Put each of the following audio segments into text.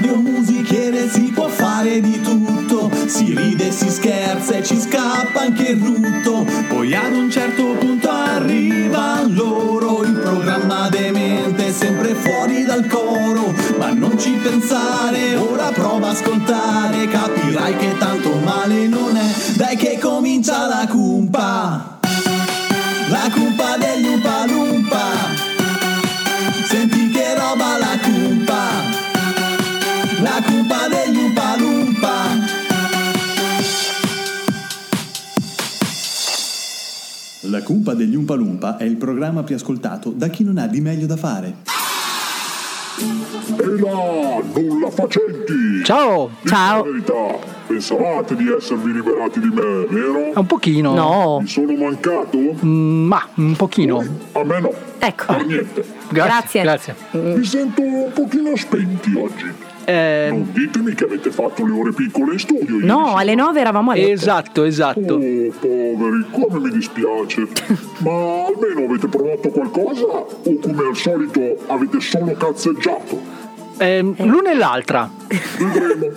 Radio Musichiere si può fare di tutto, si ride, si scherza e ci scappa anche il rutto. Poi ad un certo punto arriva loro, il programma demente sempre fuori dal coro. Ma non ci pensare, ora prova a ascoltare, capirai che tanto male non è. Dai che comincia la cumpa, la cumpa degli Umpa La cumpa degli Umpa Lumpa è il programma più ascoltato da chi non ha di meglio da fare. E là, nulla facenti! Ciao! Ciao. Dite la verità, pensavate di esservi liberati di me, vero? Un pochino. No. Mi sono mancato? Mm, ma un pochino. A me no. Ecco. Per niente. Grazie. Grazie. Grazie. Mi sento un pochino spenti oggi. Eh, Non ditemi che avete fatto le ore piccole in studio. No, alle 9 eravamo a letto. esatto, esatto. Oh, poveri, come mi dispiace. Ma almeno avete provato qualcosa? O come al solito avete solo cazzeggiato? Eh, L'una e l'altra. Vedremo.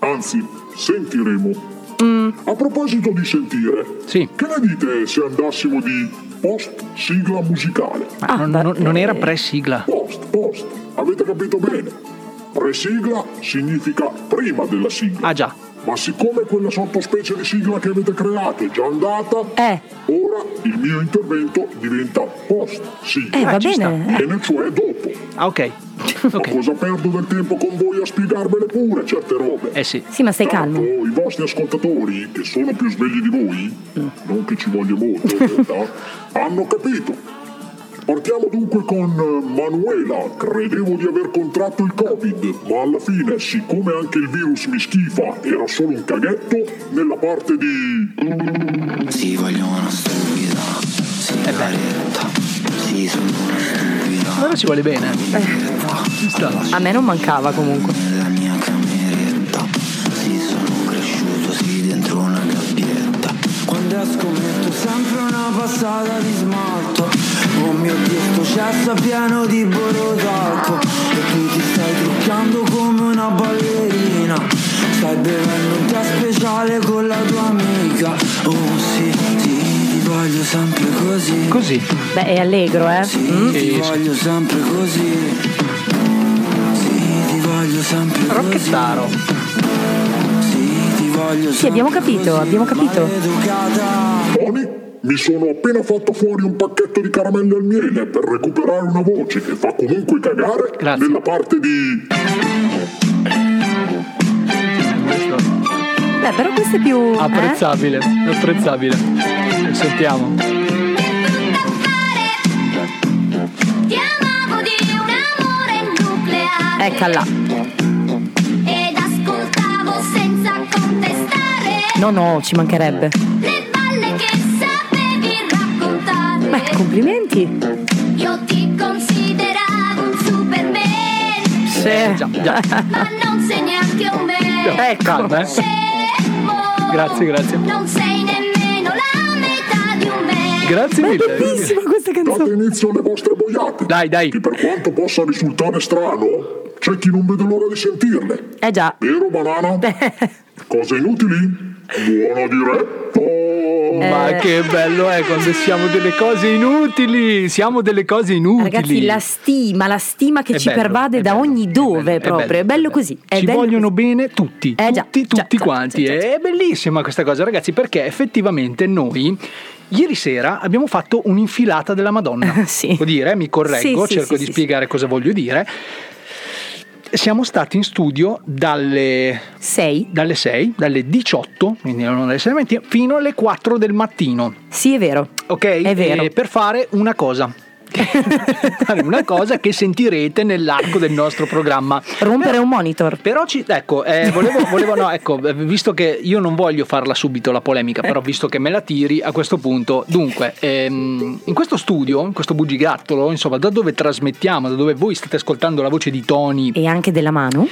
Anzi, sentiremo. A proposito di sentire, Sì. che ne dite se andassimo di post sigla musicale? Ma non, non- non era pre-sigla. Post, post, avete capito bene. Pre-sigla significa prima della sigla. Ah già. Ma siccome quella sottospecie di sigla che avete creato è già andata, Eh. ora il mio intervento diventa post sigla. Eh, va sta. bene. Bene, cioè dopo. Ah, ok. Ma Ok. cosa perdo del tempo con voi a spiegarvele pure certe robe? Eh sì. Sì, ma stai Tanto calmo. I vostri ascoltatori, che sono più svegli di voi, non che ci voglia molto in realtà, hanno capito. Partiamo dunque con eh, Manuela. Credevo di aver contratto il Covid, ma alla fine, siccome anche il virus mi schifa, era solo un caghetto, nella parte di... Si voglio una stupida, sigaretta. Si sono una stupida, Allora ci vuole bene. Sta. A me non mancava comunque. nella mia cameretta. Si sono cresciuto, sì, dentro una gabbietta. Quando esco metto sempre una passata di smalto. Oh mio Dio, sto cesso è pieno di borotalco. E tu ti stai truccando come una ballerina. Stai bevendo un tè speciale con la tua amica. Oh sì, sì, ti voglio sempre così. Così. Beh, è allegro, eh. Sì, Mm? ti voglio sempre così. Sì, ti voglio sempre così. Rocchettaro. Sì, ti voglio Sì, abbiamo sempre capito, così. abbiamo capito. Maleducata. Mi sono appena fatto fuori un pacchetto di caramelle al miele per recuperare una voce che fa comunque cagare Grazie. nella parte di... Beh, però questo è più. eh? Apprezzabile. Apprezzabile. Sentiamo. Ti amavo di un amore nucleare Ecco là. Ed ascoltavo senza contestare No, no, ci mancherebbe. Beh, complimenti. Io ti consideravo un superman Sì. Già, già. Ma non sei neanche un me Ecco. Calma, eh. Grazie, grazie. Non sei nemmeno la metà di un me Grazie Ma è mille. bellissima questa Date canzone. inizio alle vostre boiate. Dai, dai. Che per quanto possa risultare strano, c'è chi non vede l'ora di sentirle. Eh già. Vero, banana? Cose inutili? Buona diretta! Ma che bello è quando siamo delle cose inutili, siamo delle cose inutili. Ragazzi, la stima, la stima che È ci bello, pervade da bello, ogni è dove bello, è proprio. bello, È bello così. È Ci vogliono così. bene tutti, Eh già, tutti, già, tutti già, quanti. già, già. È bellissima questa cosa, ragazzi, perché effettivamente noi Ieri sera abbiamo fatto un'infilata della Madonna. Sì. Può dire, mi correggo, Sì, sì, cerco sì, di spiegare cosa voglio dire. Siamo stati in studio dalle Sei? dalle 6, dalle 18, quindi non dalle 6 del mattino, fino alle 4 del mattino. Sì, è vero. Ok? È vero. E per fare una cosa. fare una cosa che sentirete nell'arco del nostro programma. Rompere un monitor. Però ci, ecco, eh, volevo, volevo- no, ecco, eh, visto che io non voglio farla subito la polemica, però visto che me la tiri a questo punto, dunque, ehm, in questo studio, in questo bugigattolo, insomma, da dove trasmettiamo, da dove voi state ascoltando la voce di Tony, E anche della mano.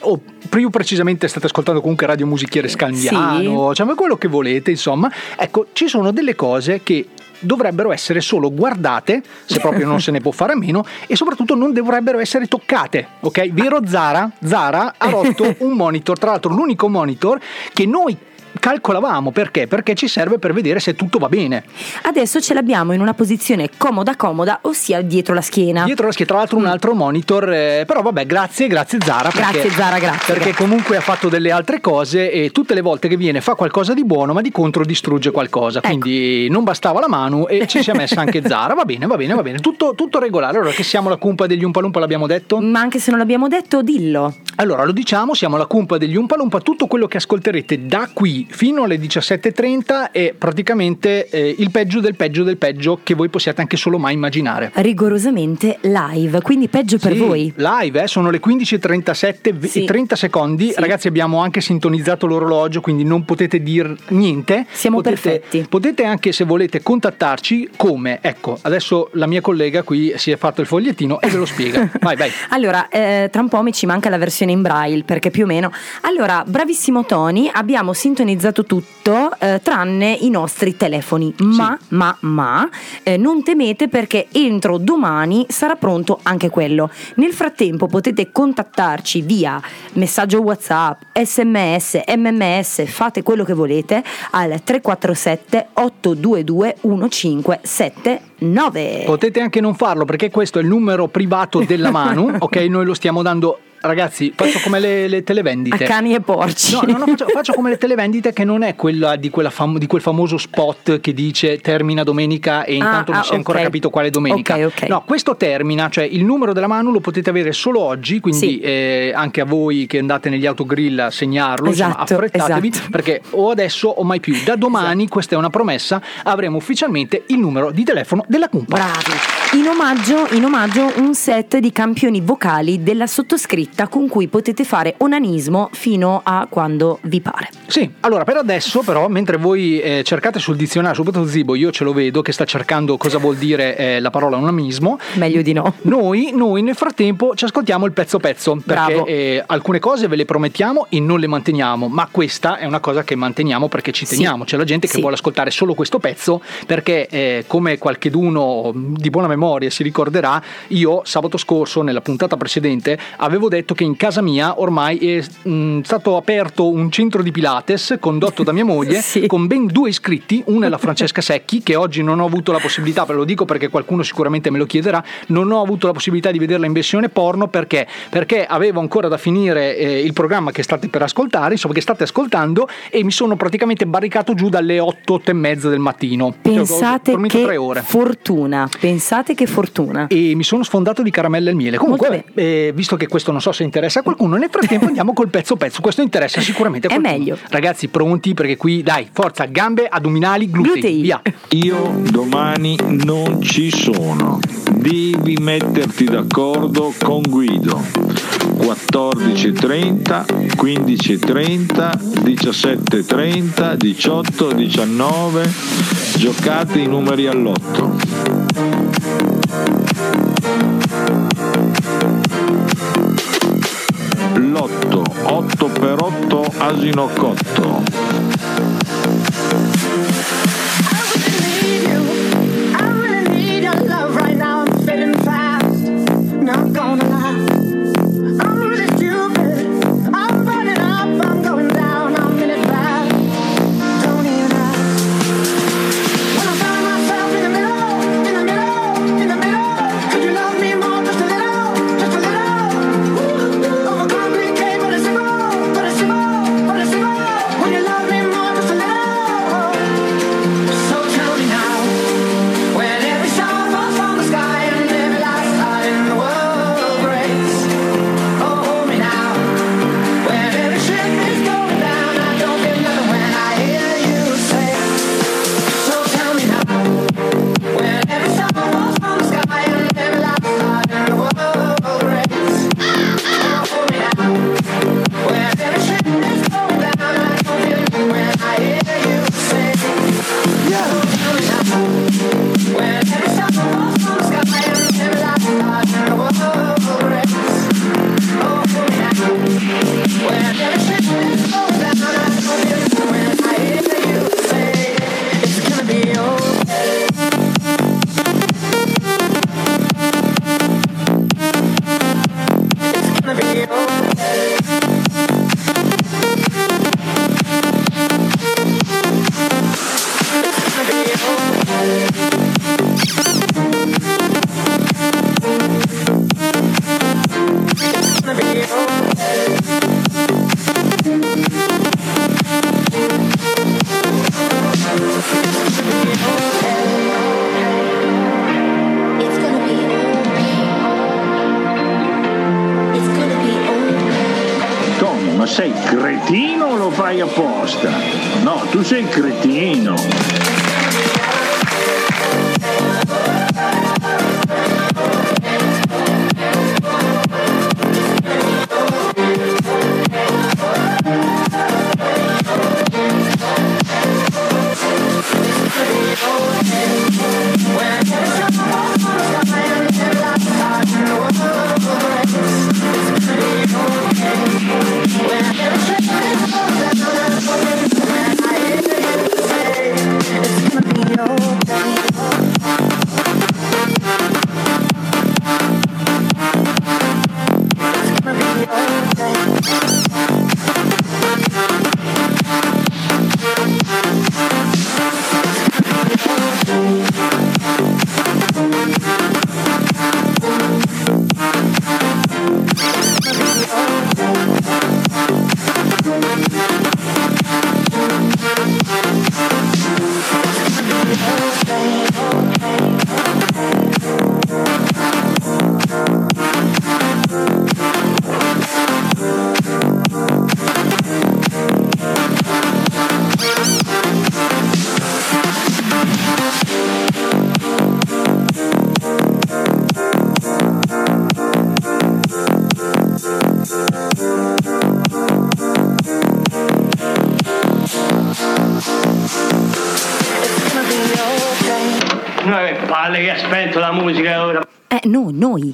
o più precisamente state ascoltando comunque Radio Musichiere Scandiano, cioè ma quello che volete, insomma, ecco, ci sono delle cose che dovrebbero essere solo guardate, se proprio non se ne può fare a meno, e soprattutto non dovrebbero essere toccate, ok? Vero Zara? Zara ha rotto un monitor, tra l'altro l'unico monitor che noi calcolavamo perché? Perché ci serve per vedere se tutto va bene. Adesso ce l'abbiamo in una posizione comoda comoda, ossia dietro la schiena. Dietro la schiena, tra l'altro un altro monitor, eh, però vabbè, grazie, grazie Zara. perché- Grazie, Zara, grazie, Perché grazie. comunque ha fatto delle altre cose e tutte le volte che viene fa qualcosa di buono, ma di contro distrugge qualcosa. Ecco. Quindi non bastava la mano e ci si è messa anche Zara. Va bene, va bene, va bene. Tutto, tutto regolare. Allora che siamo la cumpa degli Umpalumpa, l'abbiamo detto? Ma anche se non l'abbiamo detto, dillo. Allora lo diciamo, siamo la cumpa degli Umpalumpa. Tutto quello che ascolterete da qui fino alle 17.30 è praticamente eh, il peggio del peggio del peggio che voi possiate anche solo mai immaginare. Rigorosamente live, quindi peggio per Sì, voi. Live, eh, sono le 15.37 v- Sì. e 30 secondi. Sì. Ragazzi, abbiamo anche sintonizzato l'orologio, quindi non potete dire niente. Siamo potete, perfetti. Potete anche, se volete, contattarci come? Ecco, adesso la mia collega qui si è fatto il fogliettino e ve lo spiega. Vai, vai. Allora, eh, tra un po' mi ci manca la versione in braille perché più o meno. Allora, bravissimo Tony, abbiamo sintonizzato tutto eh, tranne i nostri telefoni. Ma, ma, ma, eh, non temete perché entro domani sarà pronto anche quello. Nel frattempo potete contattarci via messaggio WhatsApp, SMS, MMS, fate quello che volete al 347 822 1579. Potete anche non farlo perché questo è il numero privato della Manu, ok? Noi lo stiamo dando. Ragazzi, faccio come le, le A televendite. cani e porci. No, no, no, faccio, faccio come le televendite che non è quella di, quella fam- di quel famoso spot che dice termina domenica e intanto Ah, non si è ah, ancora capito quale domenica. Ok, ok. No, questo termina, cioè il numero della Manu lo potete avere solo oggi, quindi Sì. eh, anche a voi che andate negli autogrill a segnarlo, insomma, Esatto, affrettatevi esatto. perché o adesso o mai più. Da domani, questa è una promessa, avremo ufficialmente il numero di telefono della Cumpa. Bravi. In omaggio, in omaggio un set di campioni vocali della sottoscritta con cui potete fare onanismo fino a quando vi pare. Sì, allora per adesso però, mentre voi eh, cercate sul dizionario, soprattutto Zibo, io ce lo vedo che sta cercando cosa vuol dire eh, la parola onanismo, Meglio di no. noi, noi nel frattempo ci ascoltiamo il pezzo pezzo, perché Bravo. eh, alcune cose ve le promettiamo e non le manteniamo, ma questa è una cosa che manteniamo perché ci Sì. teniamo, c'è la gente che Sì. vuole ascoltare solo questo pezzo perché eh, come qualcheduno di buona memoria si ricorderà, io sabato scorso nella puntata precedente avevo detto che in casa mia ormai è mh, stato aperto un centro di Pilates condotto da mia moglie Sì. con ben due iscritti, una è la Francesca Secchi che oggi non ho avuto la possibilità, ve lo dico perché qualcuno sicuramente me lo chiederà, non ho avuto la possibilità di vederla in versione porno perché? Perché avevo ancora da finire eh, il programma che state per ascoltare, insomma che state ascoltando e mi sono praticamente barricato giù dalle 8, 8 e mezza del mattino. Cioè, Pensate dormito che fortuna, pensate che fortuna. E mi sono sfondato di caramelle al miele. Comunque, eh, visto che questo non so se interessa a qualcuno, nel frattempo andiamo col pezzo pezzo. Questo interessa sicuramente a È qualcuno. meglio. Ragazzi, pronti? Perché qui, dai, forza, gambe, addominali, glutei. Glutei. Via. Io domani non ci sono. Devi metterti d'accordo con Guido. 14.30, 15.30, 17.30, 18, 19. Giocate i numeri all'otto. Lotto, 8 per 8, asino cotto. Fai apposta? No, tu sei cretino.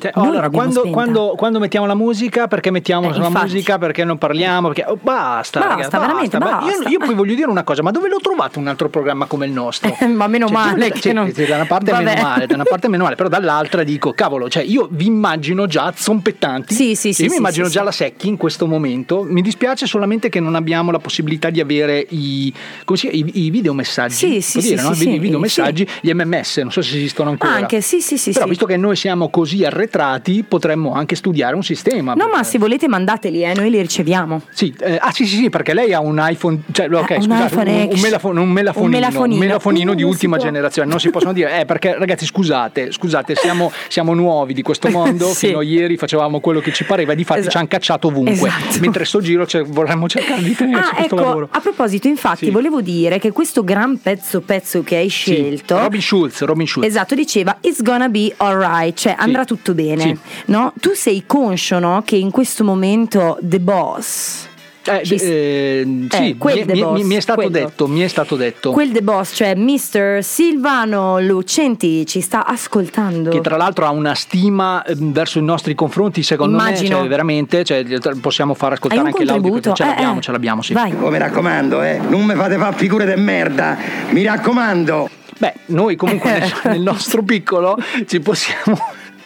Cioè, noi allora, quando, quando- quando mettiamo la musica, perché mettiamo Eh, la musica? Perché non parliamo? Perché... oh, basta, Basta, ragazzi, veramente Io- basta. Io, poi voglio dire una cosa, ma dove trovate un altro programma come il nostro? Ma meno Cioè, male che cioè, non- cioè, da una parte Vabbè. meno male, da una parte meno male, però dall'altra dico, cavolo, cioè io vi immagino già zompettanti. Sì, sì, sì, Io mi sì, immagino sì, già sì. la Secchi in questo momento. Mi dispiace solamente che non abbiamo la possibilità di avere i, come si i, i videomessaggi. Sì, sì, dire, sì, no? sì, I videomessaggi, gli MMS, non so se esistono ancora. Anche, sì, sì, sì. Però visto che noi siamo così arretrati, potremmo anche studiare un sistema. No, ma se volete mandateli, eh, noi li riceviamo. Sì, eh, ah sì sì sì perché lei ha un iPhone, cioè ok Eh, un scusate, iPhone un, un, X. un melafonino, Un melafonino. melafonino di ultima può. generazione, non si possono dire, eh perché ragazzi scusate, scusate siamo, siamo nuovi di questo mondo, Sì. fino a ieri facevamo quello che ci pareva e di fatti Esatto. ci hanno cacciato ovunque, Esatto. mentre sto giro cioè, vorremmo cercare di tenere su Ah, questo ecco, lavoro. a proposito, infatti, Sì. volevo dire che questo gran pezzo pezzo che hai Sì, scelto. Robin Schulz, Robin Schulz. Esatto, diceva It's gonna be alright, cioè andrà tutto bene. Sì. No? Tu sei conscio no, che in questo momento The Boss. Eh, ci- eh, sì, eh, quel mi, Boss, mi è stato quello. detto, mi è stato detto. Quel The Boss, cioè Mr. Silvano Lucenti, ci sta ascoltando. che tra l'altro ha una stima eh, verso i nostri confronti, secondo Immagino. me, cioè, veramente, cioè, possiamo far ascoltare Hai un anche l'audio contributo? perché ce Eh, l'abbiamo, eh. ce l'abbiamo, sì. Vai. Oh, mi raccomando, eh, non mi fate fare figure de merda, mi raccomando. Beh, noi comunque nel, nel nostro piccolo ci possiamo.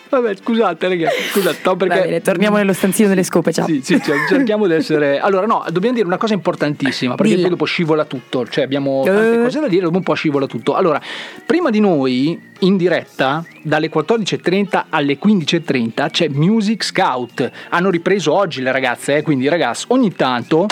Vabbè, scusate, ragazzi, scusate, no, perché. Va bene, torniamo nello stanzino delle scope, ciao. Sì, sì, cer- cerchiamo di essere. Allora, no, dobbiamo dire una cosa importantissima, perché Dilla. poi dopo scivola tutto. Cioè, abbiamo tante Eh. cose da dire, dopo un po' scivola tutto. Allora, prima di noi, in diretta, dalle 14.30 alle 15.30, c'è Music Scout. Hanno ripreso oggi le ragazze, eh, quindi, ragazzi, ogni tanto.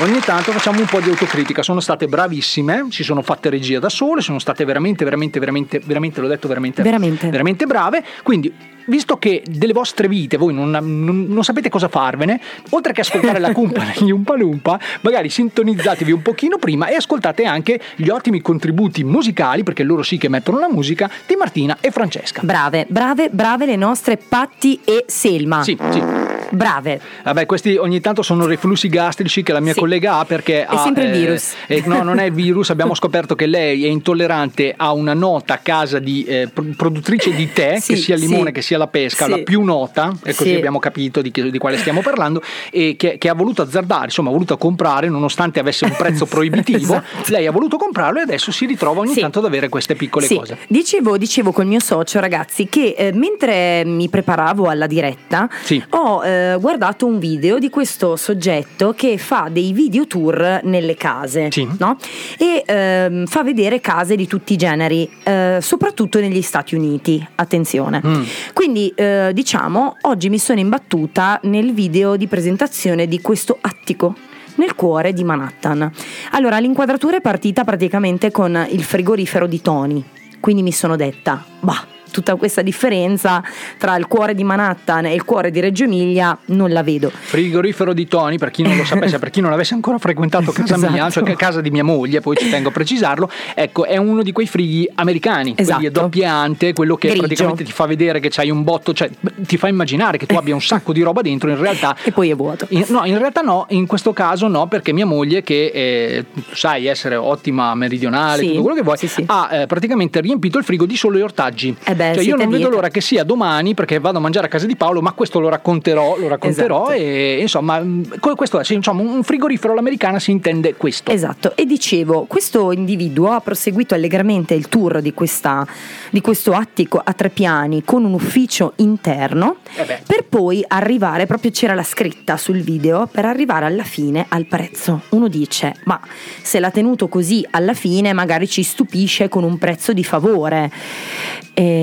Ogni tanto facciamo un po' di autocritica, sono state bravissime, si sono fatte regia da sole, sono state veramente, veramente, veramente, veramente, l'ho detto veramente, Veramente. veramente brave. Quindi, visto che delle vostre vite voi non, non- non sapete cosa farvene, oltre che ascoltare la cumpa degli Umpa Lumpa, magari sintonizzatevi un pochino prima e ascoltate anche gli ottimi contributi musicali, perché loro sì che mettono la musica, di Martina e Francesca. Brave, brave, brave le nostre Patti e Selma. Sì, sì. Brave. Vabbè, questi ogni tanto sono reflussi gastrici che la mia Sì. collega ha perché ha. sempre il eh, virus. eh, no, non è il virus. Abbiamo scoperto che lei è intollerante a una nota casa di eh, pro- produttrice di tè, Sì, che sia il limone sì. che sia la pesca, la più nota, e così Sì. abbiamo capito di, che- di quale stiamo parlando, e che, che ha voluto azzardare, insomma, ha voluto comprare nonostante avesse un prezzo proibitivo. Esatto. Lei ha voluto comprarlo e adesso si ritrova ogni tanto ad avere queste piccole cose. Dicevo, dicevo col mio socio, ragazzi, che eh, mentre mi preparavo alla diretta, ho eh, guardato un video di questo soggetto che fa dei video tour nelle case, Sì. no? E ehm, fa vedere case di tutti i generi, eh, soprattutto negli Stati Uniti. Attenzione. Mm. Quindi, eh, diciamo, oggi mi sono imbattuta nel video di presentazione di questo attico nel cuore di Manhattan. Allora, l'inquadratura è partita praticamente con il frigorifero di Tony. Quindi mi sono detta, bah, tutta questa differenza tra il cuore di Manhattan e il cuore di Reggio Emilia non la vedo. Frigorifero di Tony, per chi non lo sapesse, per chi non avesse ancora frequentato casa mia, Esatto. cioè casa di mia moglie, poi ci tengo a precisarlo, ecco, è uno di quei frighi americani, quelli Esatto. doppia ante, quello che Grigio. praticamente ti fa vedere che c'hai un botto, cioè ti fa immaginare che tu abbia un sacco di roba dentro, in realtà... E poi è vuoto. In- no, in realtà no, in questo caso no, perché mia moglie, che eh, sai essere ottima meridionale, Sì, tutto quello che vuoi, sì, sì. ha eh, praticamente riempito il frigo di solo gli ortaggi. Eh beh, cioè, io non vedo l'ora che sia domani, perché vado a mangiare a casa di Paolo, ma questo lo racconterò, lo racconterò Esatto. e insomma, que- questo è, insomma, un frigorifero all'americana si intende questo. Esatto, e dicevo, questo individuo ha proseguito allegramente il tour di, questa, di questo attico a tre piani con un ufficio interno Eh per poi arrivare, proprio c'era la scritta sul video, per arrivare alla fine al prezzo. Uno dice, ma se l'ha tenuto così alla fine magari ci stupisce con un prezzo di favore.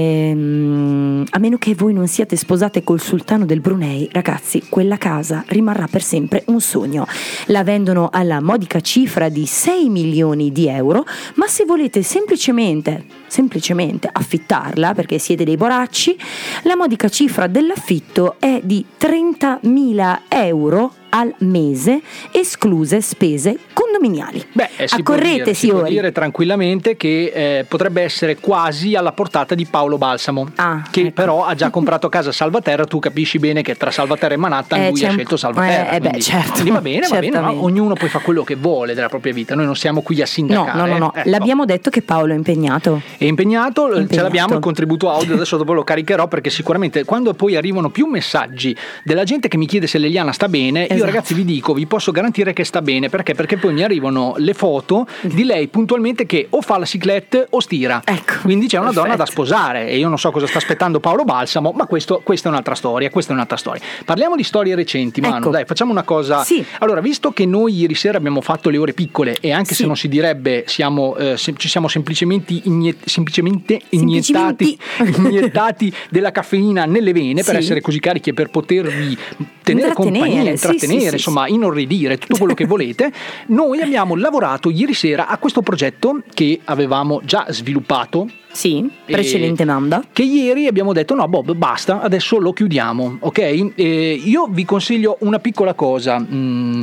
Ehm, a meno che voi non siate sposate col sultano del Brunei, ragazzi, quella casa rimarrà per sempre un sogno. La vendono alla modica cifra di 6 milioni di euro, ma se volete semplicemente, semplicemente affittarla, perché siete dei boracci, la modica cifra dell'affitto è di 30.000 euro al mese, escluse spese condominiali. Beh, eh, si può Accorrete, dire, si può dire tranquillamente che eh, potrebbe essere quasi alla portata di Paolo Balsamo, Ah, che ecco. però ha già comprato casa a Salvaterra. Tu capisci bene che tra Salvaterra e Manhattan Eh, lui ha un- scelto Salvaterra. eh, eh, beh, quindi, certo, quindi va bene, va bene, ma ognuno poi fa quello che vuole della propria vita. Noi non siamo qui a No, sindacare. no, no, no. eh. Ecco. l'abbiamo detto che Paolo è impegnato. È impegnato, ce Impegnato. l'abbiamo il contributo audio, adesso dopo lo caricherò perché sicuramente quando poi arrivano più messaggi della gente che mi chiede se Leliana sta bene, io Esatto. ragazzi vi dico, vi posso garantire che sta bene, perché? Perché poi mi arrivano le foto di lei puntualmente che o fa la ciclette o stira. Ecco, Quindi c'è una donna da perfetto. sposare e io non so cosa sta aspettando Paolo Balsamo, ma questo, questa è un'altra storia, questa è un'altra storia. Parliamo di storie recenti, Manu, Ecco. dai, facciamo una cosa. Sì. Allora, visto che noi ieri sera abbiamo fatto le ore piccole e anche se Sì. non si direbbe siamo, eh, se- ci siamo semplicemente, inie- semplicemente iniettati, iniettati della caffeina nelle vene per Sì. essere così carichi e per potervi tenere compagnia, intrattenere, sì, insomma, inorridire, tutto quello che volete. Noi abbiamo lavorato ieri sera a questo progetto che avevamo già sviluppato Sì, E- precedente manda. che ieri abbiamo detto no Bob basta adesso lo chiudiamo ok Eh, io vi consiglio una piccola cosa mm,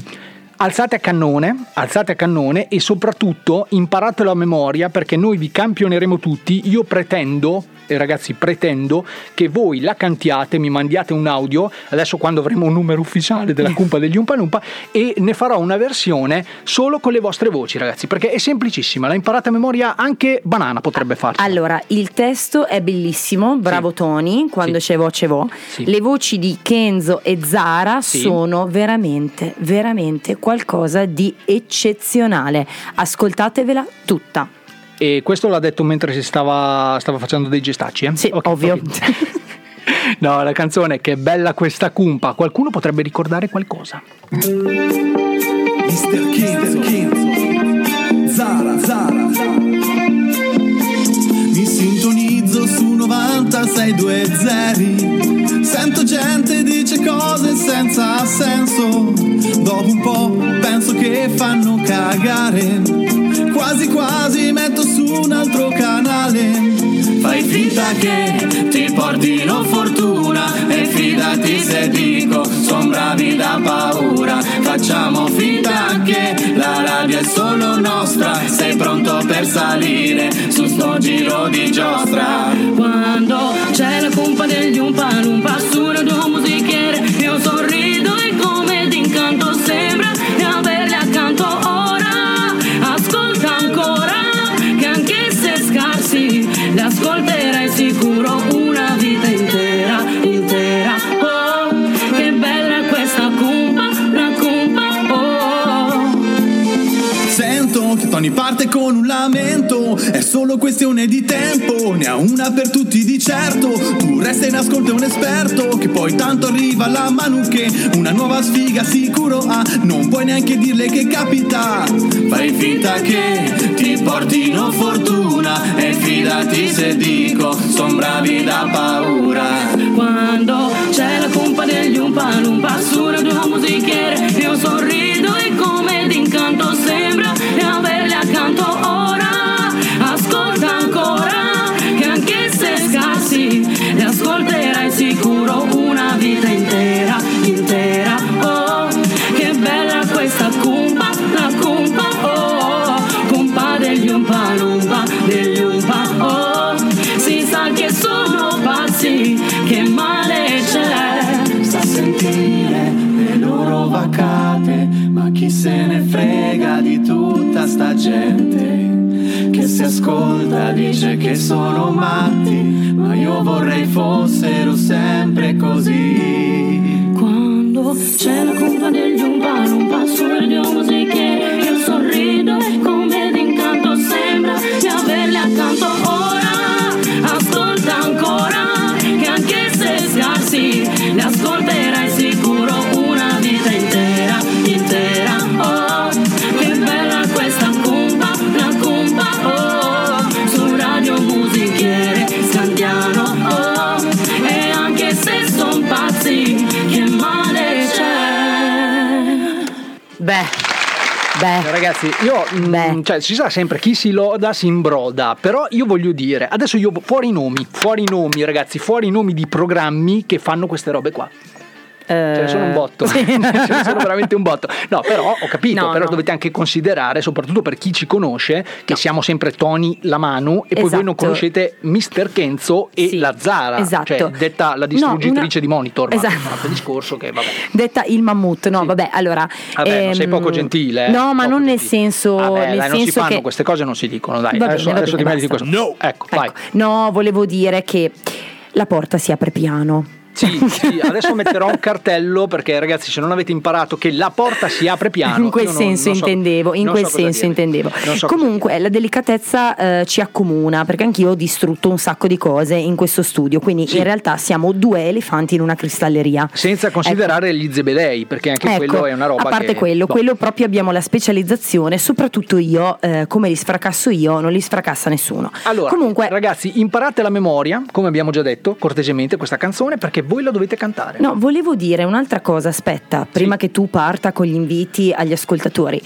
alzate a cannone alzate a cannone e soprattutto imparatelo a memoria perché noi vi campioneremo tutti. Io pretendo ragazzi pretendo che voi la cantiate mi mandiate un audio adesso quando avremo un numero ufficiale della cumpa degli Umpa Lumpa e ne farò una versione solo con le vostre voci ragazzi perché è semplicissima la imparate a memoria anche Banana potrebbe farci Allora, il testo è bellissimo, bravo Tony, quando Sì. c'è voce vo. Sì. Le voci di Kenzo e Zara Sì. sono veramente, veramente qualcosa di eccezionale. Ascoltatevela tutta. E questo l'ha detto mentre si stava, stava facendo dei gestacci, eh? Sì, Ok, ovvio. ok. no, la canzone che bella questa cumpa. Qualcuno potrebbe ricordare qualcosa. Mr. Kenzo, Kenzo, Zara, Zara. Mi sintonizzo su 9620. Sento gente dice cose senza senso. Dopo un po' penso che fanno cagare. Quasi quasi metto su un altro canale. Fai finta che ti portino fortuna e fidati se dico son bravi da paura. Facciamo finta che la radio è solo nostra. Sei pronto per salire su sto giro di giostra? Quando c'è Tony parte con un lamento, è solo questione di tempo, ne ha una per tutti di certo. Tu resta in ascolto un esperto, che poi tanto arriva la Manu che una nuova sfiga sicuro ha, non puoi neanche dirle che capita. Fai finta che ti portino fortuna e fidati se dico, son bravi da paura. Quando c'è la cumpa degli Umpa Lumpa su radio musichiere Io sorrido e come d'incanto sembra sta gente che si ascolta dice che sono matti, ma io vorrei fossero sempre così. Quando c'è la colpa degli umpa lumpa su radio musiche Io sorrido come d'incanto sembra di averli accanto ora Ascolta ancora che anche se scarsi Li ascolterai Ragazzi, io mm, cioè, ci sa sempre chi si loda si imbroda, però io voglio dire, adesso io fuori i nomi, fuori i nomi, ragazzi, fuori i nomi di programmi che fanno queste robe qua. Ce ne sono un botto, ce ne sono veramente un botto. No, però ho capito, No, però no. dovete anche considerare, soprattutto per chi ci conosce, che siamo sempre Tony la Manu e poi voi non Esatto. conoscete Mr. Kenzo e la Zara, esatto. cioè detta la No, distruggitrice una- di monitor, ma Esatto. un altro discorso che vabbè. Detta il mammut, no, vabbè, allora. Vabbè, non sei ehm, poco gentile. eh. No, ma non nel senso. Vabbè, nel dai, non si senso fanno che. queste cose, non si dicono, dai. Va bene, adesso adesso ti metti di questo. No, ecco, vai. No, volevo dire che la porta si apre piano. Sì, sì, adesso metterò un cartello perché ragazzi se non avete imparato che la porta si apre piano in quel non- senso non so- intendevo, in quel so senso intendevo. So Comunque la delicatezza eh, ci accomuna perché anch'io ho distrutto un sacco di cose in questo studio, quindi in realtà siamo due elefanti in una cristalleria. senza considerare gli zebedei perché anche Ecco, quello è una roba a parte che quello, boh. quello proprio abbiamo la specializzazione, soprattutto io, eh, come li sfracasso io, non li sfracassa nessuno. Allora, Comunque, ragazzi, imparate la memoria, come abbiamo già detto, cortesemente questa canzone perché voi la dovete cantare. No, volevo dire un'altra cosa, aspetta, prima che tu parta con gli inviti agli ascoltatori.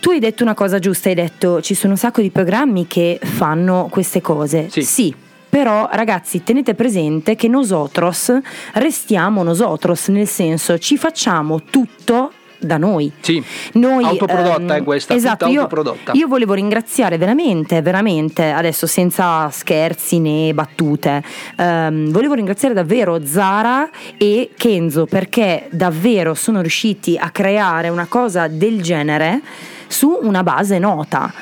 Tu hai detto una cosa giusta, hai detto ci sono un sacco di programmi che fanno queste cose. Sì. Però ragazzi tenete presente che nosotros restiamo nosotros, nel senso ci facciamo tutto da noi. Sì. Noi, autoprodotta ehm, è questa, esatto, io, autoprodotta. io volevo ringraziare veramente, veramente, adesso senza scherzi né battute, ehm, volevo ringraziare davvero Zara e Kenzo perché davvero sono riusciti a creare una cosa del genere su una base nota.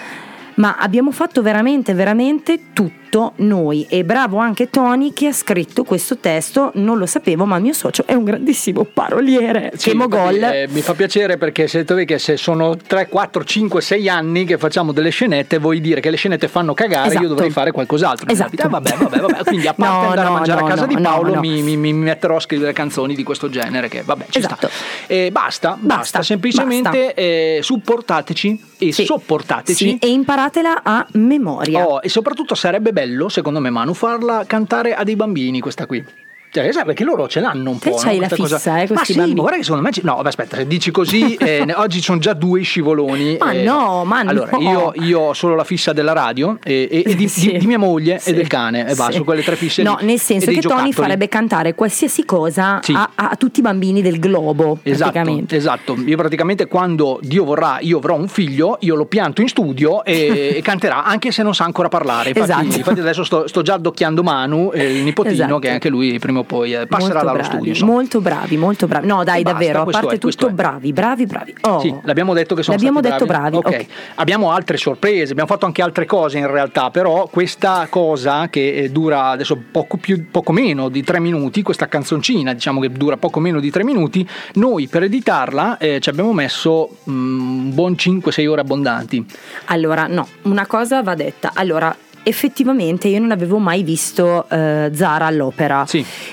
Ma abbiamo fatto veramente, veramente tutto noi. E bravo anche Tony che ha scritto questo testo. Non lo sapevo, ma il mio socio è un grandissimo paroliere. Sì, mogol. infatti, eh, mi fa piacere perché se tu che se sono 3, 4, 5, 6 anni che facciamo delle scenette, vuoi dire che le scenette fanno cagare, Esatto. io dovrei fare qualcos'altro. Esatto. Eh, vabbè, vabbè, vabbè. Quindi a parte No, andare no, a mangiare no, a casa di Paolo. Mi, mi- mi metterò a scrivere canzoni di questo genere che vabbè, ci Esatto. sta. E basta, basta, semplicemente eh, supportateci e sopportateci. Sì, e imparatela a memoria. Oh, e soprattutto sarebbe bello, secondo me, Manu, farla cantare a dei bambini questa qui. Cioè, sai, perché loro ce l'hanno un Te po'. c'hai no? la fissa, cosa. eh, questi Ma sì, bambini. guarda che secondo me. No, vabbè, aspetta, se dici così, eh, oggi sono già due scivoloni. Ma eh, no, ma Allora, no. io, io ho solo la fissa della radio e, e- e di, Sì. di- di mia moglie Sì. e del cane, e basta, Sì. quelle tre fisse. No, lì. nel senso che Tony farebbe cantare qualsiasi cosa a, a tutti i bambini del globo, Esatto, praticamente. esatto, io praticamente quando Dio vorrà io avrò un figlio, io lo pianto in studio e, e canterà anche se non sa ancora parlare. Infatti, Esatto. infatti adesso sto, sto già addocchiando Manu, eh, il nipotino, Esatto. che anche lui prima o poi eh, passerà molto dallo bravi, studio. insomma. molto bravi, molto bravi. No, dai, basta, davvero, a parte è, tutto, bravi, bravi, bravi. Oh, Sì, l'abbiamo detto che sono L'abbiamo detto bravi, Ok. ok. Abbiamo altre sorprese, abbiamo fatto anche altre cose in realtà, però questa cosa che eh, dura adesso poco, più, poco meno di tre minuti, questa canzoncina diciamo che dura poco meno di tre minuti, noi per editarla eh, ci abbiamo messo mm, un buon 5-6 ore abbondanti. Allora, no, una cosa va detta. Allora, effettivamente io non avevo mai visto eh, Zara all'opera.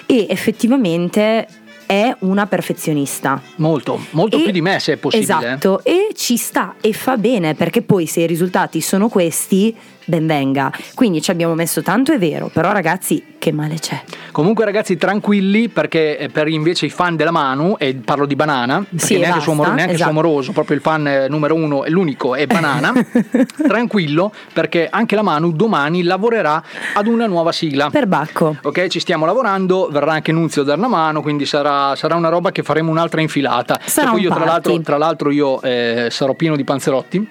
E effettivamente è una perfezionista. Molto, molto E- più di me se è possibile. eh. Esatto, e ci sta e fa bene perché poi se i risultati sono questi, ben venga. Quindi ci abbiamo messo tanto, è vero, però ragazzi, che male c'è? Comunque ragazzi tranquilli perché eh, per invece i fan della Manu, e parlo di Banana, Sì, neanche, basta, suo, neanche esatto. suo amoroso, proprio il fan eh, numero uno e l'unico è Banana, tranquillo perché anche la Manu domani lavorerà ad una nuova sigla. Per Bacco. Ok, ci stiamo lavorando, verrà anche Nunzio a dare una mano, quindi sarà, sarà una roba che faremo un'altra infilata. Sarà un io tra l'altro, tra l'altro io eh, sarò pieno di panzerotti.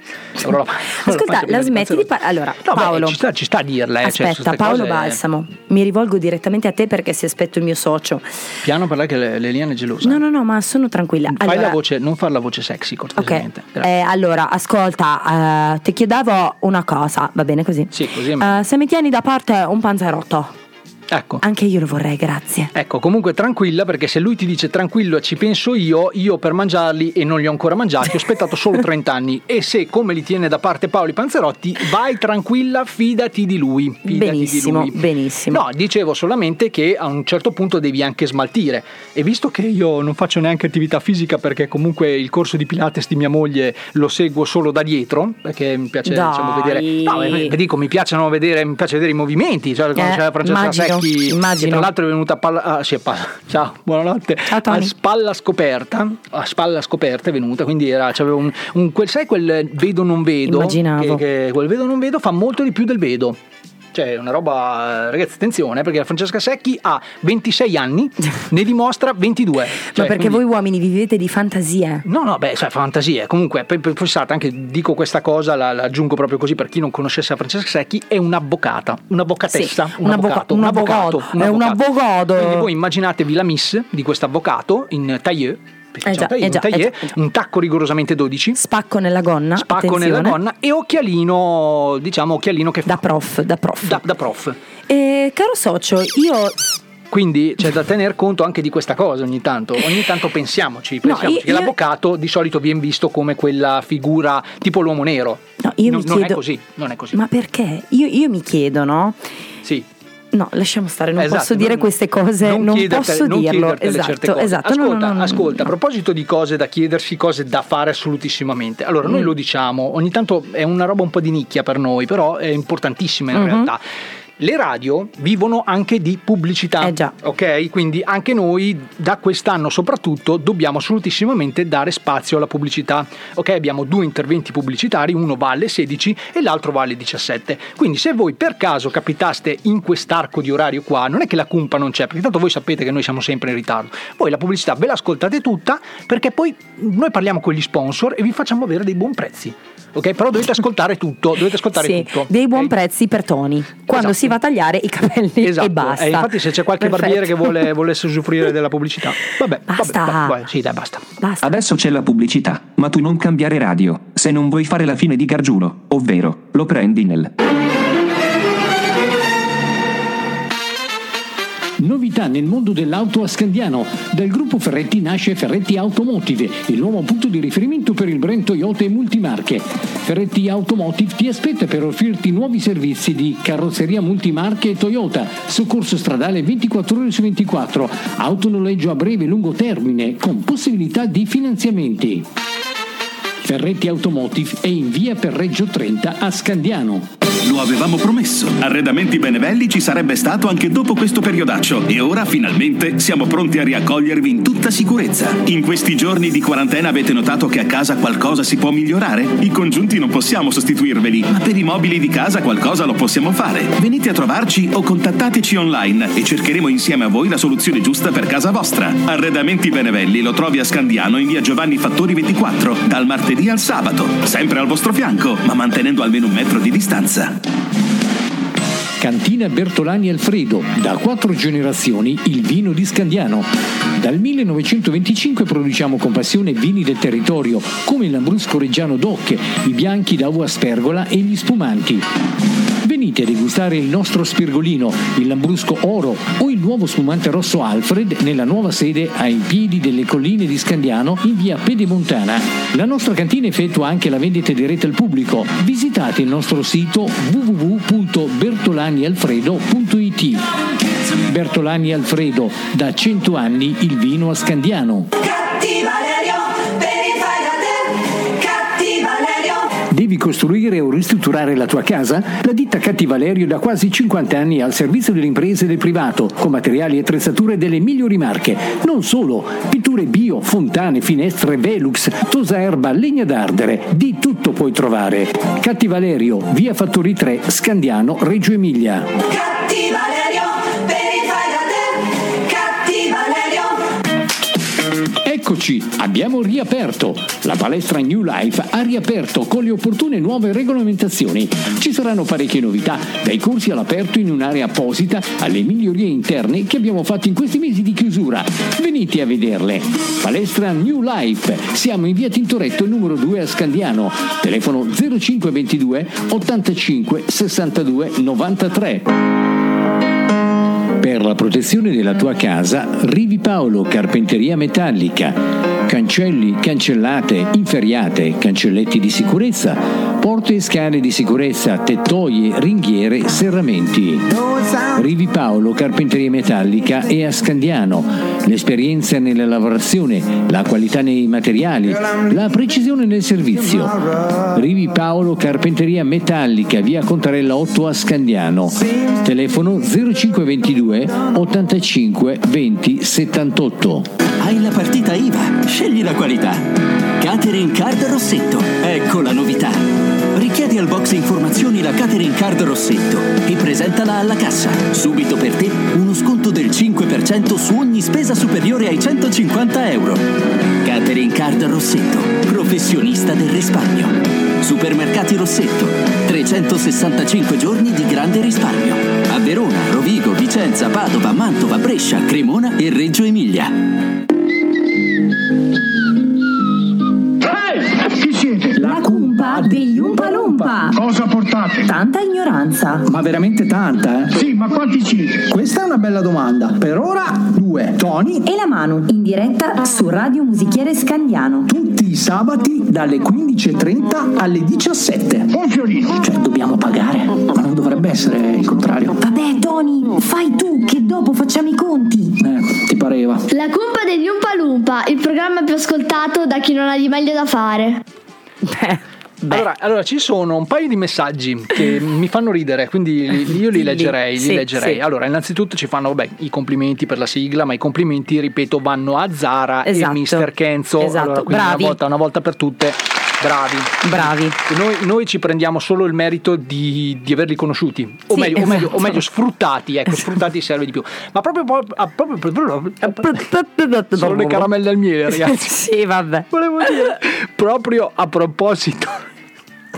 La- Ascolta, la smetti di parlare. Allora, No, beh, Paolo. ci sta, ci sta a dirla. eh, cioè, Aspetta, ste Paolo cose- Balsamo, mi rivolgo rivolgo direttamente a te perché si aspetto il mio socio. Piano per lei che le- Leliana è gelosa. No, no, no, ma sono tranquilla. Fai Allora- la voce, non far la voce sexy, cortesemente. Grazie. Eh, allora, ascolta, eh, ti chiedevo una cosa, va bene così? Sì, così. Eh, se mi tieni da parte un panzerotto. Ecco. Anche io lo vorrei, grazie. Ecco, comunque tranquilla perché se lui ti dice tranquillo ci penso io, io per mangiarli e non li ho ancora mangiati ho aspettato solo 30 anni e se come li tiene da parte Paoli Panzerotti, vai tranquilla, fidati di lui. Fidati Benissimo, di lui. benissimo. No, dicevo solamente che a un certo punto devi anche smaltire e visto che io non faccio neanche attività fisica perché comunque il corso di Pilates di mia moglie lo seguo solo da dietro perché mi piace diciamo, vedere no, eh, dico mi piacciono vedere mi piace vedere i movimenti cioè quando Eh, c'è Francesca immagino, Secchi immagino. che tra l'altro è venuta a palla ah, sì, a palla- ciao buonanotte Tony. a spalla scoperta a spalla scoperta è venuta quindi era c'aveva un, un- quel, sai quel vedo non vedo Immaginavo. che, che quel vedo non vedo fa molto di più del vedo cioè, una roba, ragazzi, attenzione, perché la Francesca Secchi ha 26 anni, ne dimostra 22. Ma Cioè, perché quindi- voi uomini vivete di fantasia? No, no, beh, sai, fantasia. Comunque, pensate, anche dico questa cosa, la, la aggiungo proprio così per chi non conoscesse la Francesca Secchi, è un'avvocata, un'avvocatessa, Sì, un un avvoca- avvocato, un avvocato, è un avvocato. Quindi voi immaginatevi la miss di questo avvocato in tailleur, perché Eh un già, tailleur, eh già, un, tailleur, eh già, eh già. un tacco rigorosamente 12, Spacco nella gonna. spacco nella attenzione. gonna e occhialino, diciamo occhialino che Da prof, da prof. da, da prof. Eh, caro socio, io Quindi c'è da tener conto anche di questa cosa ogni tanto. Ogni tanto pensiamoci, No, pensiamoci io- che l'avvocato di solito viene visto come quella figura tipo l'uomo nero. No, io non, mi non è chiedo- così, non è così. Ma perché? Io, io mi chiedo, no? Sì. No, lasciamo stare, non Esatto, posso dire non- queste cose, non, chiedertele- posso non dirlo. Esatto, esatto. Ascolta, no, no, ascolta, a proposito di cose da chiedersi, cose da fare assolutissimamente. Allora, noi Mm. lo diciamo, ogni tanto è una roba un po' di nicchia per noi, però è importantissima in Mhm. realtà. Le radio vivono anche di pubblicità, Eh già. ok? Quindi anche noi da quest'anno soprattutto dobbiamo assolutissimamente dare spazio alla pubblicità. Ok, abbiamo due interventi pubblicitari, uno va alle 16 e l'altro va alle 17. Quindi se voi per caso capitaste in quest'arco di orario qua, non è che la cumpa non c'è, perché tanto voi sapete che noi siamo sempre in ritardo. Voi la pubblicità ve l'ascoltate tutta perché poi noi parliamo con gli sponsor e vi facciamo avere dei buoni prezzi. Ok, però dovete ascoltare tutto, dovete ascoltare Sì, tutto. dei buon ok? prezzi per Tony quando Esatto. si va a tagliare i capelli Esatto, e basta. eh, infatti se c'è qualche Perfetto. barbiere che vuole, volesse usufruire della pubblicità, vabbè, Basta. vabbè, va- vai, sì, dai, basta. Basta. Adesso c'è la pubblicità, ma tu non cambiare radio, se non vuoi fare la fine di Gargiulo, ovvero, lo prendi nel... Novità nel mondo dell'auto a Scandiano. Dal gruppo Ferretti nasce Ferretti Automotive, il nuovo punto di riferimento per il brand Toyota e multimarche. Ferretti Automotive ti aspetta per offrirti nuovi servizi di carrozzeria multimarche e Toyota, soccorso stradale 24 ore su 24, autonoleggio a breve e lungo termine con possibilità di finanziamenti. Ferretti Automotive è in via per Reggio 30 a Scandiano. Lo avevamo promesso. Arredamenti Benevelli ci sarebbe stato anche dopo questo periodaccio e ora finalmente siamo pronti a riaccogliervi in tutta sicurezza. In questi giorni di quarantena avete notato che a casa qualcosa si può migliorare? I congiunti non possiamo sostituirveli, ma per i mobili di casa qualcosa lo possiamo fare. Venite a trovarci o contattateci online e cercheremo insieme a voi la soluzione giusta per casa vostra. Arredamenti Benevelli lo trovi a Scandiano in via Giovanni Fattori 24, dal martedì al sabato, sempre al vostro fianco, ma mantenendo almeno un metro di distanza. Cantina Bertolani Alfredo, da quattro generazioni il vino di Scandiano. Dal 1925 produciamo con passione vini del territorio, come il Lambrusco Reggiano d'Oc, i bianchi da uva spergola e gli spumanti. Venite a degustare il nostro spirgolino, il Lambrusco Oro o il nuovo spumante rosso Alfred nella nuova sede ai piedi delle colline di Scandiano in via Pedemontana. La nostra cantina effettua anche la vendita diretta al pubblico. Visitate il nostro sito www.bertolanialfredo.it. Bertolani Alfredo, da 100 anni il vino a Scandiano. Devi costruire o ristrutturare la tua casa? La ditta Catti Valerio da quasi 50 anni è al servizio delle imprese e del privato, con materiali e attrezzature delle migliori marche. Non solo, pitture bio, fontane, finestre, Velux, tosa erba, legna d'ardere, di tutto puoi trovare. Catti Valerio, via Fattori 3, Scandiano, Reggio Emilia. Eccoci, abbiamo riaperto. La palestra New Life ha riaperto con le opportune nuove regolamentazioni. Ci saranno parecchie novità, dai corsi all'aperto in un'area apposita alle migliorie interne che abbiamo fatto in questi mesi di chiusura. Venite a vederle. Palestra New Life. Siamo in via Tintoretto numero 2 a Scandiano. Telefono 0522 85 62 93. Per la protezione della tua casa, Rivi Paolo Carpenteria Metallica. Cancelli, cancellate, inferriate, cancelletti di sicurezza, porte e scale di sicurezza, tettoie, ringhiere, serramenti. Rivi Paolo Carpenteria Metallica è a Scandiano. L'esperienza nella lavorazione, la qualità nei materiali, la precisione nel servizio. Rivi Paolo Carpenteria Metallica, via Contarella 8 a Scandiano. Telefono 0522 85 20 78. Hai la partita IVA, scegli la qualità. Catering Card Rossetto, ecco la novità. Richiedi al box informazioni la Catering Card Rossetto e presentala alla cassa. Subito per te uno sconto del 5% su ogni spesa superiore ai 150 euro. Catering Card Rossetto, professionista del risparmio. Supermercati Rossetto, 365 giorni di grande risparmio. A Verona, Rovigo, Vicenza, Padova, Mantova, Brescia, Cremona e Reggio Emilia. Chi La cumpa degli Umpalumpa. Cosa portate? Tanta ignoranza. Ma veramente tanta, eh? Sì, ma quanti siete? Questa è una bella domanda. Per ora due. Tony E la Manu in diretta su Radio Musichiere Scandiano. tutti i sabati dalle 15.30 alle 17. Un fiorino. Cioè dobbiamo pagare, ma non dovrebbe essere il contrario. Vabbè, Tony, fai tu che dopo facciamo i conti. Eh, ti pareva. La cumpa degli Umpalumpa, il programma più ascoltato da chi non ha di meglio da fare. Allora, allora, ci sono un paio di messaggi che mi fanno ridere, quindi io li leggerei. Sì, li leggerei. sì. Allora, innanzitutto ci fanno vabbè, i complimenti per la sigla, ma i complimenti, ripeto, vanno a Zara Esatto. e Mr. Kenzo. Esatto, Allora, quindi bravi. Una volta, una volta per tutte. Bravi. Bravi. Noi, noi ci prendiamo solo il merito di, di averli conosciuti, o, Sì, meglio, o, meglio, o esatto. meglio, sfruttati, ecco, sfruttati serve di più. Ma proprio, a- proprio, sono le caramelle al miele, ragazzi. sì, vabbè. Volevo dire, proprio a proposito.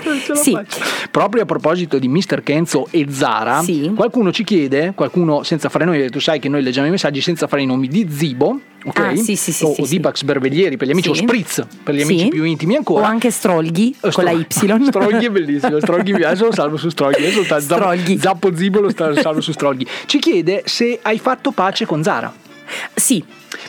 Sì. Proprio a proposito di Mr. Kenzo e Zara, qualcuno ci chiede, qualcuno senza fare noi, tu sai che noi leggiamo i messaggi senza fare i nomi di Zibo, ok? Ah, sì, sì, sì, o, sì, o sì. di Pax Berveglieri per gli amici, Sì. o Spritz per gli Sì. amici più intimi ancora. O anche Strolghi con la Y. Stroghi è bellissimo, Stroghi adesso lo salvo su sta- Stroghi. Zappo Zibo lo salvo su Stroghi. Ci chiede se hai fatto pace con Zara. Sì.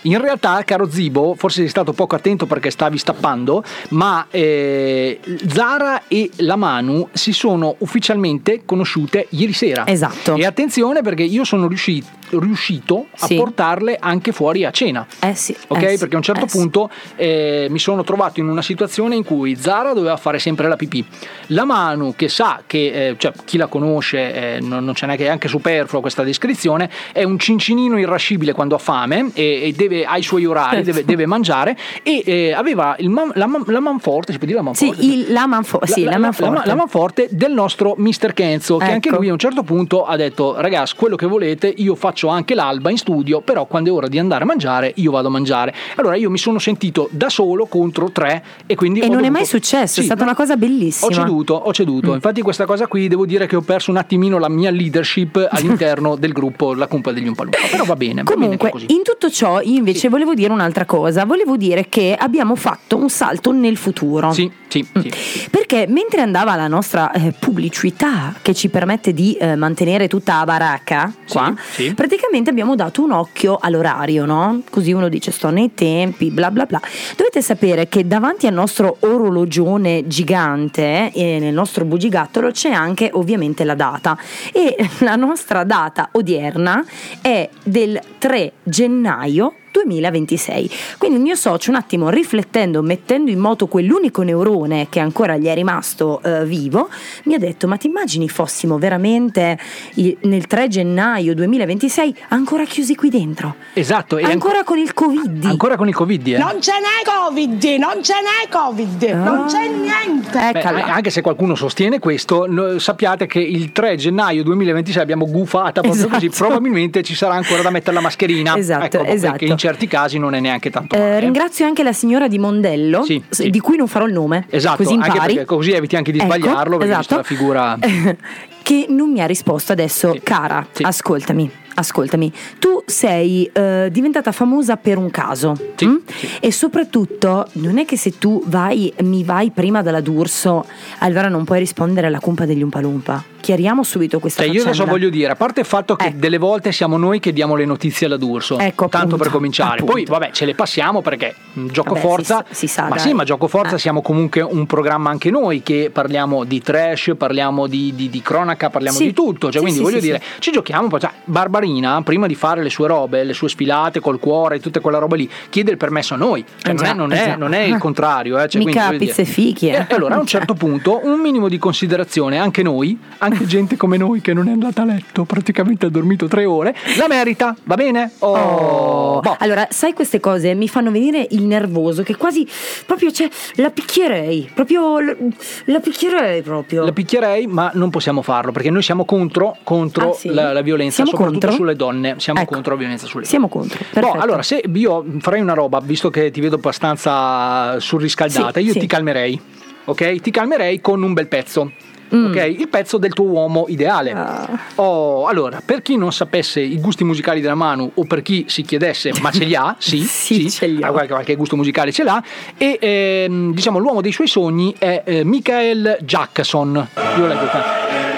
In realtà, caro Zibo, forse sei stato poco attento perché stavi stappando, ma eh, Zara e la Manu si sono ufficialmente conosciute ieri sera. Esatto. E attenzione perché io sono riusci- riuscito a Sì. portarle anche fuori a cena. Eh sì. Ok, eh sì, perché a un certo eh sì. punto eh, mi sono trovato in una situazione in cui Zara doveva fare sempre la pipì. La Manu, che sa che, eh, cioè chi la conosce, eh, non, non c'è neanche anche superflua questa descrizione, è un cincinino irascibile quando ha fame e, e deve, ha i suoi orari, deve, deve mangiare e eh, aveva il man- la, man- la manforte, si può dire la manforte? Sì, il, la, manfo- sì, la, manforte. la manforte del nostro Mr. Kenzo, che anche Ecco. lui a un certo punto ha detto: Ragazzi, quello che volete, io faccio anche l'alba in studio, però quando è ora di andare a mangiare, io vado a mangiare. Allora io mi sono sentito da solo contro tre e quindi. E non è dovuto- mai successo, Sì, è stata una cosa bellissima. Ho ceduto, ho ceduto. Mm. Infatti, questa cosa qui devo dire che ho perso un attimino la mia leadership all'interno del gruppo La Cumpa degli Umpalumpa. Però va bene, va bene Comunque, in tutto ciò, io invece volevo dire un'altra cosa. Volevo dire che abbiamo fatto un salto nel futuro. Sì, sì, sì. Perché mentre andava la nostra eh, pubblicità che ci permette di eh, mantenere tutta la baracca qua, sì. praticamente abbiamo dato un occhio all'orario, no? Così uno dice sto nei tempi, bla bla bla. Dovete sapere che davanti al nostro orologione gigante e nel nostro bugigattolo c'è anche ovviamente la data e la nostra data odierna è del 3 gennaio 2026. Quindi il mio socio, un attimo riflettendo, mettendo in moto quell'unico neurone che ancora gli è rimasto eh, vivo, mi ha detto: Ma ti immagini fossimo veramente il- nel 3 gennaio 2026 ancora chiusi qui dentro? Esatto, e Ancora con il Covid. ancora con il Covid, eh? Non ce n'è Covid, non ce n'è Covid, non c'è niente. Beh, a- anche se qualcuno sostiene questo, no- sappiate che il 3 gennaio 2026 abbiamo gufata proprio Esatto. così, probabilmente ci sarà ancora da mettere la mascherina. Esatto, Ecco, esatto. Certi casi non è neanche tanto Eh, male. ringrazio anche la signora di Mondello, Sì, sì. di cui non farò il nome, Esatto, così anche impari. perché così eviti anche di Ecco, sbagliarlo, perché esatto. la figura... che non mi ha risposto adesso, cara, ascoltami. Ascoltami, tu sei eh, diventata famosa per un caso mm? e soprattutto non è che se tu vai, mi vai prima dalla D'Urso, allora non puoi rispondere alla cumpa degli Umpalumpa. Chiariamo subito questa Cioè, io faccenda. adesso voglio dire, a parte il fatto che delle volte siamo noi che diamo le notizie alla D'Urso, Ecco, tanto appunto, per cominciare. Poi, vabbè, ce le passiamo perché mh, gioco Vabbè, forza. si- si sa, ma dai. sì, ma gioco forza Eh. siamo comunque un programma anche noi che parliamo di trash, parliamo di, di- di cronaca, parliamo Sì. di tutto. Cioè, Sì, quindi sì, voglio dire, ci giochiamo. Cioè, Barbarina, prima di fare le sue robe, le sue sfilate col cuore, tutte quella roba lì, chiede il permesso a noi. Cioè, Eh non, è, già, non, è, già. non è il contrario. Eh. Cioè, Mica quindi, pizze fichi. eh. e allora a un certo punto un minimo di considerazione, anche noi, anche gente come noi che non è andata a letto, praticamente ha dormito tre ore, la merita, va bene? Oh, boh. Allora, sai queste cose mi fanno venire il nervoso che quasi proprio c'è la picchierei, proprio la, picchierei proprio. La picchierei, ma non possiamo farlo perché noi siamo contro, contro Ah, sì? la, la violenza, Siamo soprattutto contro? sulle donne. Siamo Ecco. contro la violenza sulle Siamo donne. contro. Boh, allora, se io farei una roba, visto che ti vedo abbastanza surriscaldata, Sì, io sì. ti calmerei, ok? Ti calmerei con un bel pezzo. Mm. Ok, il pezzo del tuo uomo ideale. Ah. Oh, allora, per chi non sapesse i gusti musicali della Manu o per chi si chiedesse, ma ce li ha? Sì, sì, ha qualche, qualche gusto musicale ce l'ha. E ehm, diciamo l'uomo dei suoi sogni è eh, Michael Jackson. Io leggo qua.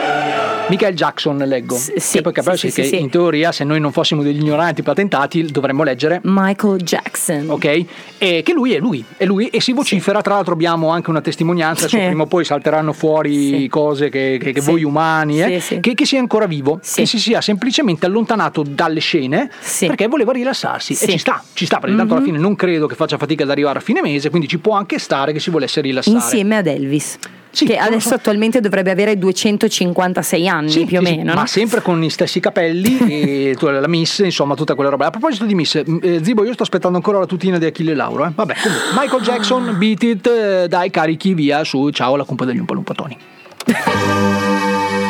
Michael Jackson leggo. sì, e poi capisci sì, sì, che in teoria se noi non fossimo degli ignoranti patentati dovremmo leggere Michael Jackson. ok? E che lui è lui, è lui e si vocifera, tra l'altro abbiamo anche una testimonianza, Sì. prima o poi salteranno fuori cose che, che- che voi umani, eh. Che, che sia ancora vivo, che si sia semplicemente allontanato dalle scene perché voleva rilassarsi e ci sta, ci sta, perché tanto alla Mhm. fine non credo che faccia fatica ad arrivare a fine mese, quindi ci può anche stare che si volesse rilassare. Insieme ad Elvis. Che adesso attualmente dovrebbe avere 256 anni Sì, più o sì, sì, meno. ma no? sempre con gli stessi capelli la miss, insomma, tutta quella roba. A proposito di miss, eh, Zibo, io sto aspettando ancora la tutina di Achille Lauro. Eh? Vabbè, comunque, Michael Jackson, Beat It, eh, dai, carichi via su ciao la cumpa degli Umpalumpatoni.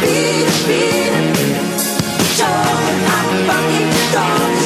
beat it, beat beat it. Choking fucking dog.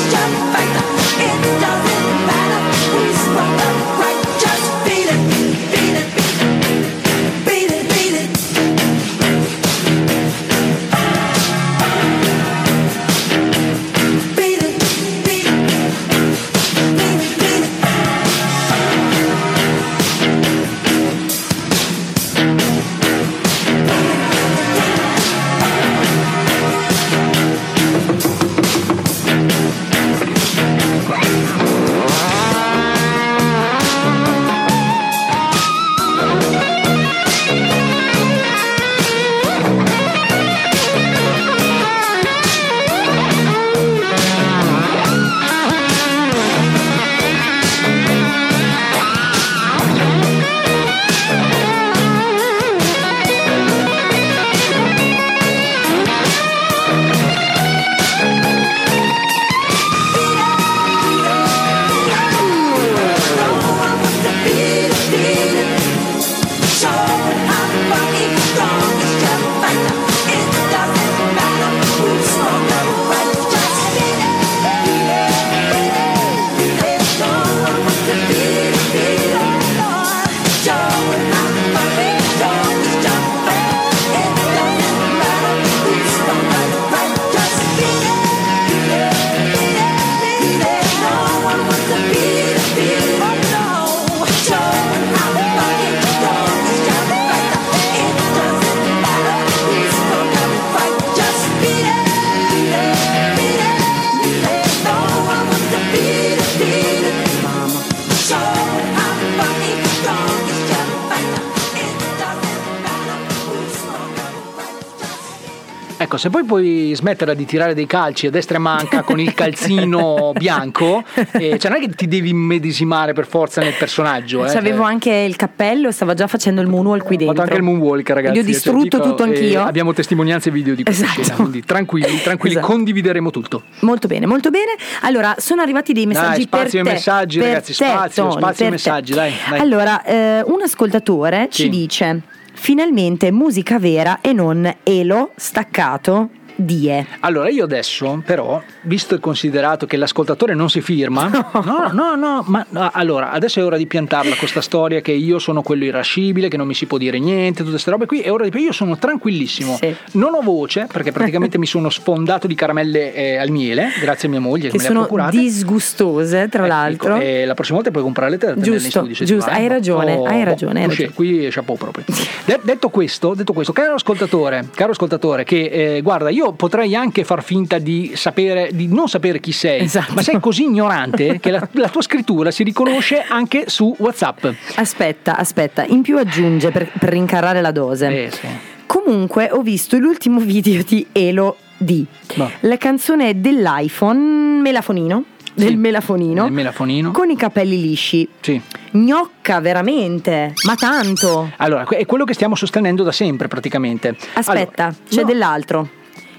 Se poi puoi smettere di tirare dei calci a destra e manca con il calzino bianco, eh, cioè non è che ti devi immedesimare per forza nel personaggio. Eh, Cioè, avevo anche il cappello e stava già facendo il moonwalk qui Ho dentro. fatto anche il moonwalk, ragazzi. Gli ho cioè, distrutto dico, tutto eh, anch'io. abbiamo testimonianze video di questa Esatto. scena, quindi tranquilli, tranquilli, Esatto. condivideremo tutto. Molto bene, molto bene. Allora, sono arrivati dei messaggi Dai, spazio ai messaggi, ragazzi, te, spazio, Tony, spazio ai messaggi, dai, dai. Allora, eh, un ascoltatore Sì. ci dice: finalmente musica vera e non elo staccato die. Allora, io adesso, però, visto e considerato che l'ascoltatore non si firma, no, no, no, ma no, allora, adesso è ora di piantarla questa storia che io sono quello irascibile, che non mi si può dire niente, tutte queste robe qui, è ora di io sono tranquillissimo. Non ho voce, perché praticamente mi sono sfondato di caramelle eh, al miele, grazie a mia moglie che, Che me le ha sono procurate. disgustose, tra l'altro. E la prossima volta puoi comprare le te Giusto, studio, giusto, hai eh. ragione, Oh, hai boh, ragione, hai usci- ragione. Qui chapeau proprio. De- detto, questo, detto questo, caro ascoltatore, caro ascoltatore, che eh, guarda, io potrei anche far finta di sapere, di non sapere chi sei, Esatto. ma sei così ignorante che la, la tua scrittura si riconosce anche su WhatsApp. Aspetta, aspetta, in più aggiunge per, per rincarare la dose. Eh, sì. Comunque ho visto l'ultimo video di Elo D, No. la canzone dell'iPhone melafonino, del melafonino, Il melafonino. con i capelli lisci. Sì. Gnocca veramente, ma tanto. Allora, è quello che stiamo sostenendo da sempre praticamente. Aspetta, c'è no. dell'altro.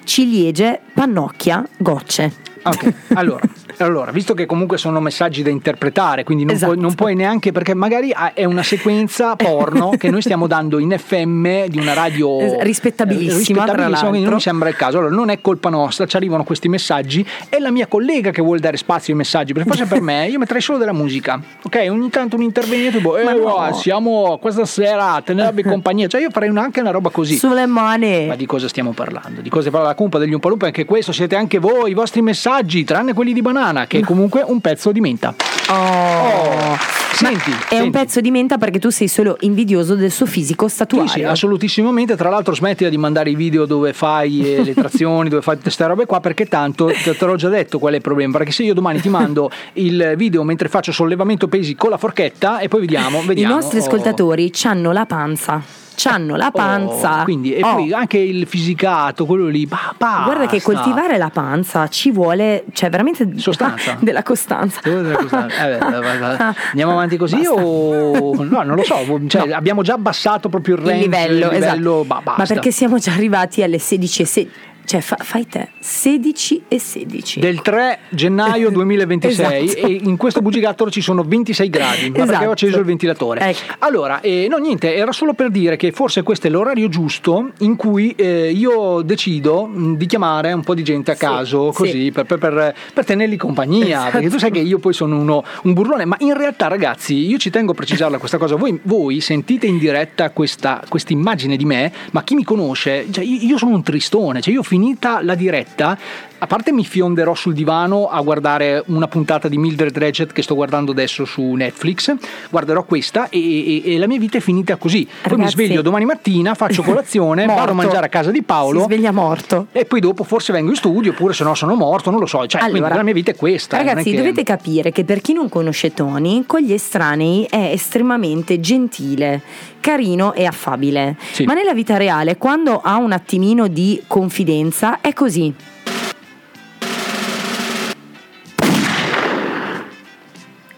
Ciliegie, pannocchia, gocce. Ok, allora, allora, visto che comunque sono messaggi da interpretare, quindi non, Esatto. puoi, non puoi neanche, perché magari ah, è una sequenza porno che noi stiamo dando in FM di una radio rispettabilissima, eh, tra quindi non mi sembra il caso. Allora, non è colpa nostra, ci arrivano questi messaggi, è la mia collega che vuole dare spazio ai messaggi, perché forse per me io metterei solo della musica, ok? Ogni tanto un intervento, tipo, eh, no. wow, siamo questa sera a tenervi compagnia, cioè io farei anche una roba così. Sulle mani. Ma di cosa stiamo parlando? Di cosa parla la cumpa degli Umpalumpa? Anche questo siete anche voi, i vostri messaggi, tranne quelli di banana, che è comunque un pezzo di menta. Oh. Senti, È un pezzo di menta perché tu sei solo invidioso del suo fisico Sì, statuario. sì, assolutissimamente. Tra l'altro, smettila di mandare i video dove fai eh, le trazioni, dove fai queste robe qua, perché tanto te, l'ho già detto qual è il problema. Perché se io domani ti mando il video mentre faccio sollevamento pesi con la forchetta e poi vediamo. I vediamo nostri oh. ascoltatori c'hanno la panza. C'hanno la panza. Oh, quindi, e Oh. poi anche il fisicato, quello lì. ba- basta. Guarda che coltivare la panza ci vuole, cioè veramente Sostanza. della costanza. Eh, beh, Andiamo avanti così o no? Non lo so. Cioè, Abbiamo già abbassato proprio il Il range, livello, il livello, esatto. ba- Ma basta. perché siamo già arrivati alle 16 e 16. Cioè, fa- fai te 16 e 16. del 3 gennaio 2026 Esatto. e in questo bugigattolo ci sono 26 gradi ma perché Esatto. ho acceso il ventilatore Ecco. allora eh, no niente era solo per dire che forse questo è l'orario giusto in cui eh, io decido mh, di chiamare un po' di gente a caso sì. così per, per- per- per tenerli compagnia Esatto. perché tu sai che io poi sono uno, un burlone ma in realtà ragazzi io ci tengo a precisarla questa cosa voi, voi sentite in diretta questa immagine di me ma chi mi conosce cioè, io, io sono un tristone cioè io finita la diretta a parte mi fionderò sul divano a guardare una puntata di Mildred Regget che sto guardando adesso su Netflix guarderò questa e, e- e la mia vita è finita così poi mi Ragazzi. sveglio domani mattina faccio colazione vado a mangiare a casa di Paolo Si sveglia morto. e poi dopo forse vengo in studio oppure se no sono morto non lo so cioè, quindi Allora, la mia vita è questa non è Ragazzi, che- dovete capire che per chi non conosce Tony, con gli estranei è estremamente gentile, carino e affabile. Sì. Ma nella vita reale, quando ha un attimino di confidenza, è così.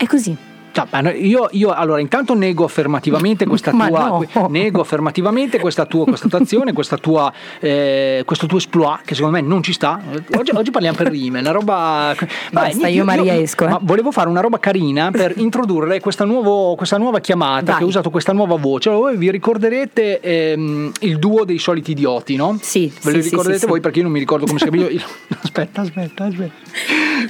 È così. No, io, io, allora intanto nego affermativamente questa Ma tua no. nego affermativamente questa tua questa tua azione, questa tua, eh, questo tuo esploit che secondo me non ci sta. Oggi, oggi parliamo per rime, una roba. Basta, io Maria esco, eh. ma volevo fare una roba carina per introdurre questa, nuovo- questa nuova chiamata Vai. che ha usato questa nuova voce. Allora, voi vi ricorderete ehm, il duo dei soliti idioti, no? Sì, Ve lo sì, ricorderete sì, voi sì. perché io non mi ricordo come si chiama. Io- io- Aspetta, aspetta, aspetta.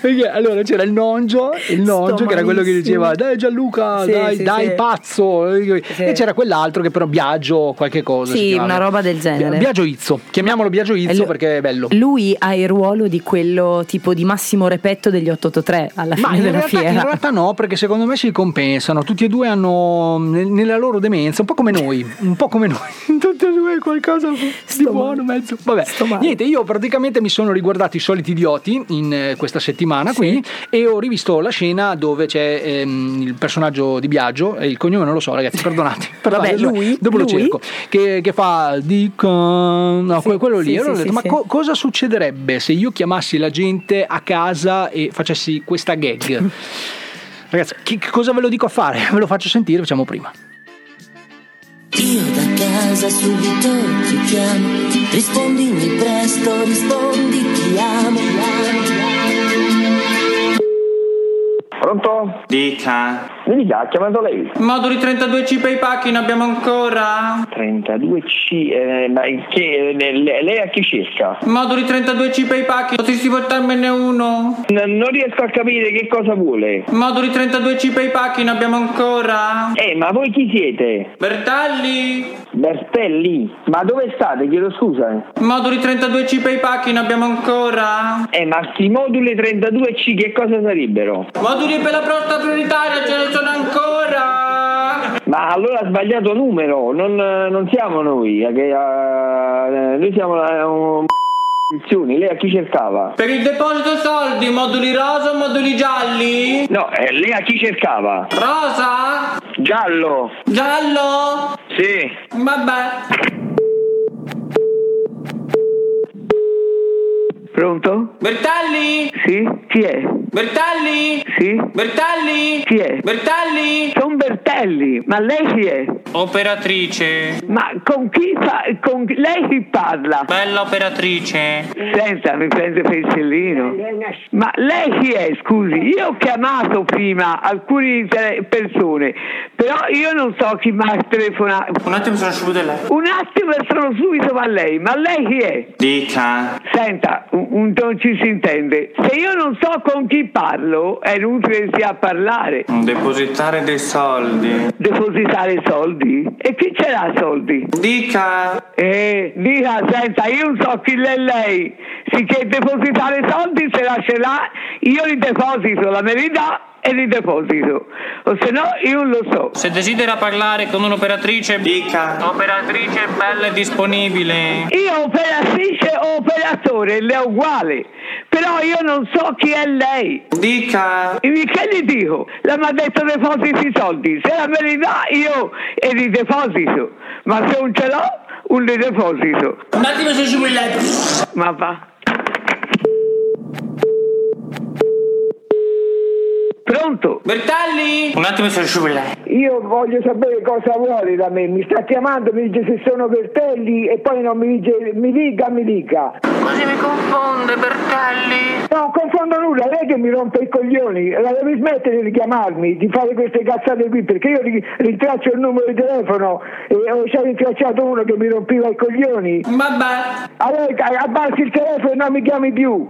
Perché allora c'era il nongio, il nongio che era quello che diceva dai Gianluca, Sì, dai, sì, dai sì. pazzo. E c'era quell'altro che però Biagio qualche cosa. Sì, una roba del genere. Biagio Izzo, chiamiamolo Biagio Izzo Lu- perché è bello. Lui ha il ruolo di quello tipo di Massimo Repetto degli 883 alla Ma fine in della realtà, in fiera. realtà no, perché secondo me si compensano. Tutti e due hanno nel- nella loro demenza, un po' come noi, un po' come noi. Tutti e due qualcosa di buono, mezzo. Vabbè, niente, io praticamente mi sono riguardato i soliti idioti in eh, questa settimana settimana qui e ho rivisto la scena dove c'è ehm, il personaggio di Biagio, e il cognome non lo so ragazzi, perdonate. perdonate, Vabbè, lui- dopo lo lui? cerco, che, che fa dico, no, que- quello lì. sì, Allora ho sì, detto, sì, ma sì. co- cosa succederebbe se io chiamassi la gente a casa e facessi questa gag? Ragazzi, che, che cosa ve lo dico a fare? Ve lo faccio sentire, facciamo prima. Io da casa subito ti chiamo, rispondimi presto, rispondi ti amo. Pronto? Dica. Mi dica, ha chiamato lei? Moduli 32C per i pacchi ne abbiamo ancora? 32C, eh, ma che, eh, le- lei a chi cerca? Moduli 32C per i pacchi, potresti portarmene uno? N- non riesco a capire che cosa vuole. Moduli 32C per i pacchi ne abbiamo ancora? Eh, ma voi chi siete? Bertalli? Bertelli? Ma dove state? Chiedo scusa. Moduli 32C per i pacchi ne abbiamo ancora? Eh, ma sti moduli 32C che cosa sarebbero? Moduli per la prostata prioritaria ne sono ancora? Ma allora ha sbagliato numero, non, non siamo noi, eh, che, eh, noi siamo la, un... lei a chi cercava? Per il deposito soldi, moduli rosa o moduli gialli? No, eh, lei a chi cercava? Rosa? Giallo. Giallo? Sì. Vabbè. Pronto? Bertalli? Sì? Chi è? Bertalli? Sì? Bertalli? Chi è? Bertalli? Sono Bertelli, ma lei chi è? Operatrice. Ma con chi fa... con lei chi parla? Bella operatrice. Senta, mi prende per il sellino. Ma lei chi è, scusi? Io ho chiamato prima alcune persone, però io non so chi mi ha telefonato. Un attimo sono subito lei. Un attimo e sono subito ma lei, ma lei chi è? Dica. Senta, un- un- non ci si intende. Se io non so con chi parlo, è inutile sia parlare. Depositare dei soldi. Depositare soldi? E chi ce l'ha soldi? Dica. Eh, dica, senta, io non so chi è lei. Sicché depositare soldi se la ce l'ha, io li deposito, la dà e li deposito. O se no, io lo so. Se desidera parlare con un'operatrice, dica. Operatrice bella e disponibile. Io operatrice o operatore, le è uguale. Però io non so chi è lei. Dica. E Che gli dico? La mi ha detto depositi i soldi. Se la me li dà io e li deposito. Ma se non ce l'ho, non li deposito. Un attimo sono su lei. Ma va. Pronto? Bertalli? Un attimo sono su lei. Io voglio sapere cosa vuole da me. Mi sta chiamando, mi dice se sono Bertelli e poi non mi dice mi dica, mi dica. Così mi confonde, Bertelli. No, non confondo nulla, lei che mi rompe i coglioni. La devi smettere di chiamarmi, di fare queste cazzate qui, perché io ri- rintraccio il numero di telefono e ho già rintracciato uno che mi rompeva i coglioni. Vabbè. Allora abbassi il telefono e non mi chiami più.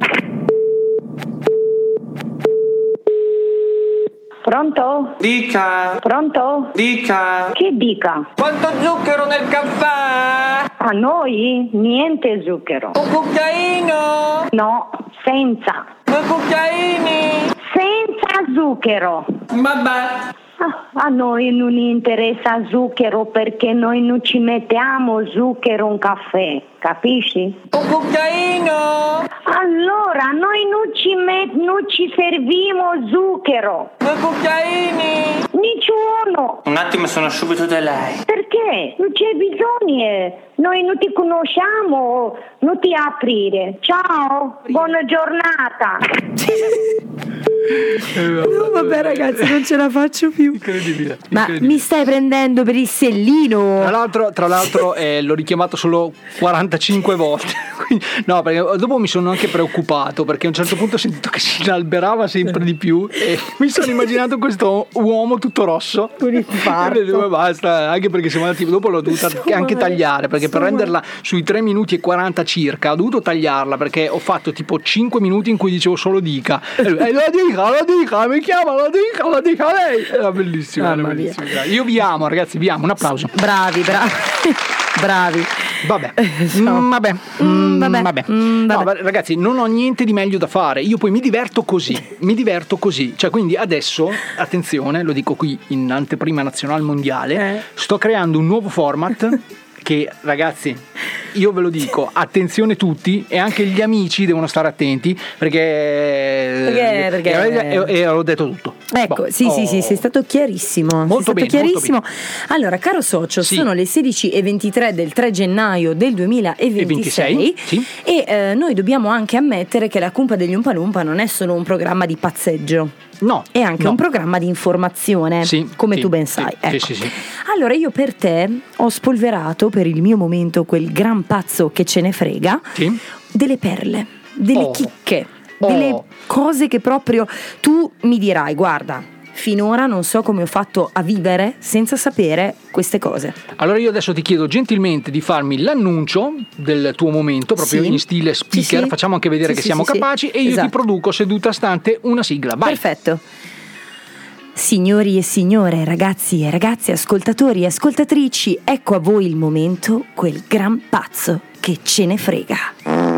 Pronto? Dica. Pronto? Dica. Che dica? Quanto zucchero nel caffè? A noi niente zucchero. Un cucchiaino? No, senza. Due cucchiaini? Senza zucchero. Vabbè. Ah, A noi non interessa zucchero perché noi non ci mettiamo zucchero in caffè, capisci? Un cucchiaino? Allora, noi non ci, met- non ci serviamo zucchero. Due cucchiaini? Nessuno. Un attimo sono subito da lei. Perché? Non c'è bisogno. Noi non ti conosciamo, non ti aprire. Ciao, buona giornata. No, vabbè ragazzi, non ce la faccio più. Incredibile. Ma incredibile. mi stai prendendo per il sellino? Tra l'altro, tra l'altro eh, l'ho richiamato solo 45 volte. Quindi- no, perché dopo mi sono anche preoccupato perché a un certo punto ho sentito che si inalberava sempre di più e mi sono immaginato questo uomo tutto rosso. Un infarto. E dove basta, anche perché siamo andati, dopo l'ho dovuta anche tagliare perché per renderla sui 3 minuti e 40 circa ho dovuto tagliarla perché ho fatto tipo 5 minuti in cui dicevo solo dica. E lui, "Eh, lo dica, lo dica, mi chiama, lo dica, lo dica lei. Era bellissimo. era bellissimo. Io vi amo ragazzi, vi amo, un applauso. Bravi, bravi. Bravi. Vabbè, Mm, vabbè, Mm, vabbè. vabbè. Mm, No, vabbè. ma ragazzi, non ho niente di meglio da fare. Io poi mi diverto così. Mi diverto così. Cioè, quindi adesso, attenzione, lo dico qui in anteprima nazionale mondiale, sto creando un nuovo format che ragazzi, io ve lo dico, attenzione tutti e anche gli amici devono stare attenti perché... Perché- perché- E, e- e ho detto tutto. Ecco, Boh. sì, sì, sì, Oh. sei stato chiarissimo. Molto bene, stato molto chiarissimo. Allora, caro socio, sono le 16 e 23 del 3 gennaio del 2026 26, sì. e eh, noi dobbiamo anche ammettere che la Cumpa degli Umpalumpa non è solo un programma di pazzeggio. No. È anche no. un programma di informazione, Sì, come sì, tu ben sai. sì, Ecco. Allora io per te ho spolverato per il mio momento quel gran pazzo che ce ne frega delle perle, delle Oh. chicche, Oh. delle cose che proprio tu mi dirai, guarda, finora non so come ho fatto a vivere senza sapere queste cose. Allora io adesso ti chiedo gentilmente di farmi l'annuncio del tuo momento, proprio Sì. in stile speaker, Sì, sì. facciamo anche vedere che siamo capaci e io Esatto. ti produco seduta stante una sigla. Vai. Perfetto. Signori e signore, ragazzi e ragazze, ascoltatori e ascoltatrici, ecco a voi il momento, quel gran pazzo che ce ne frega.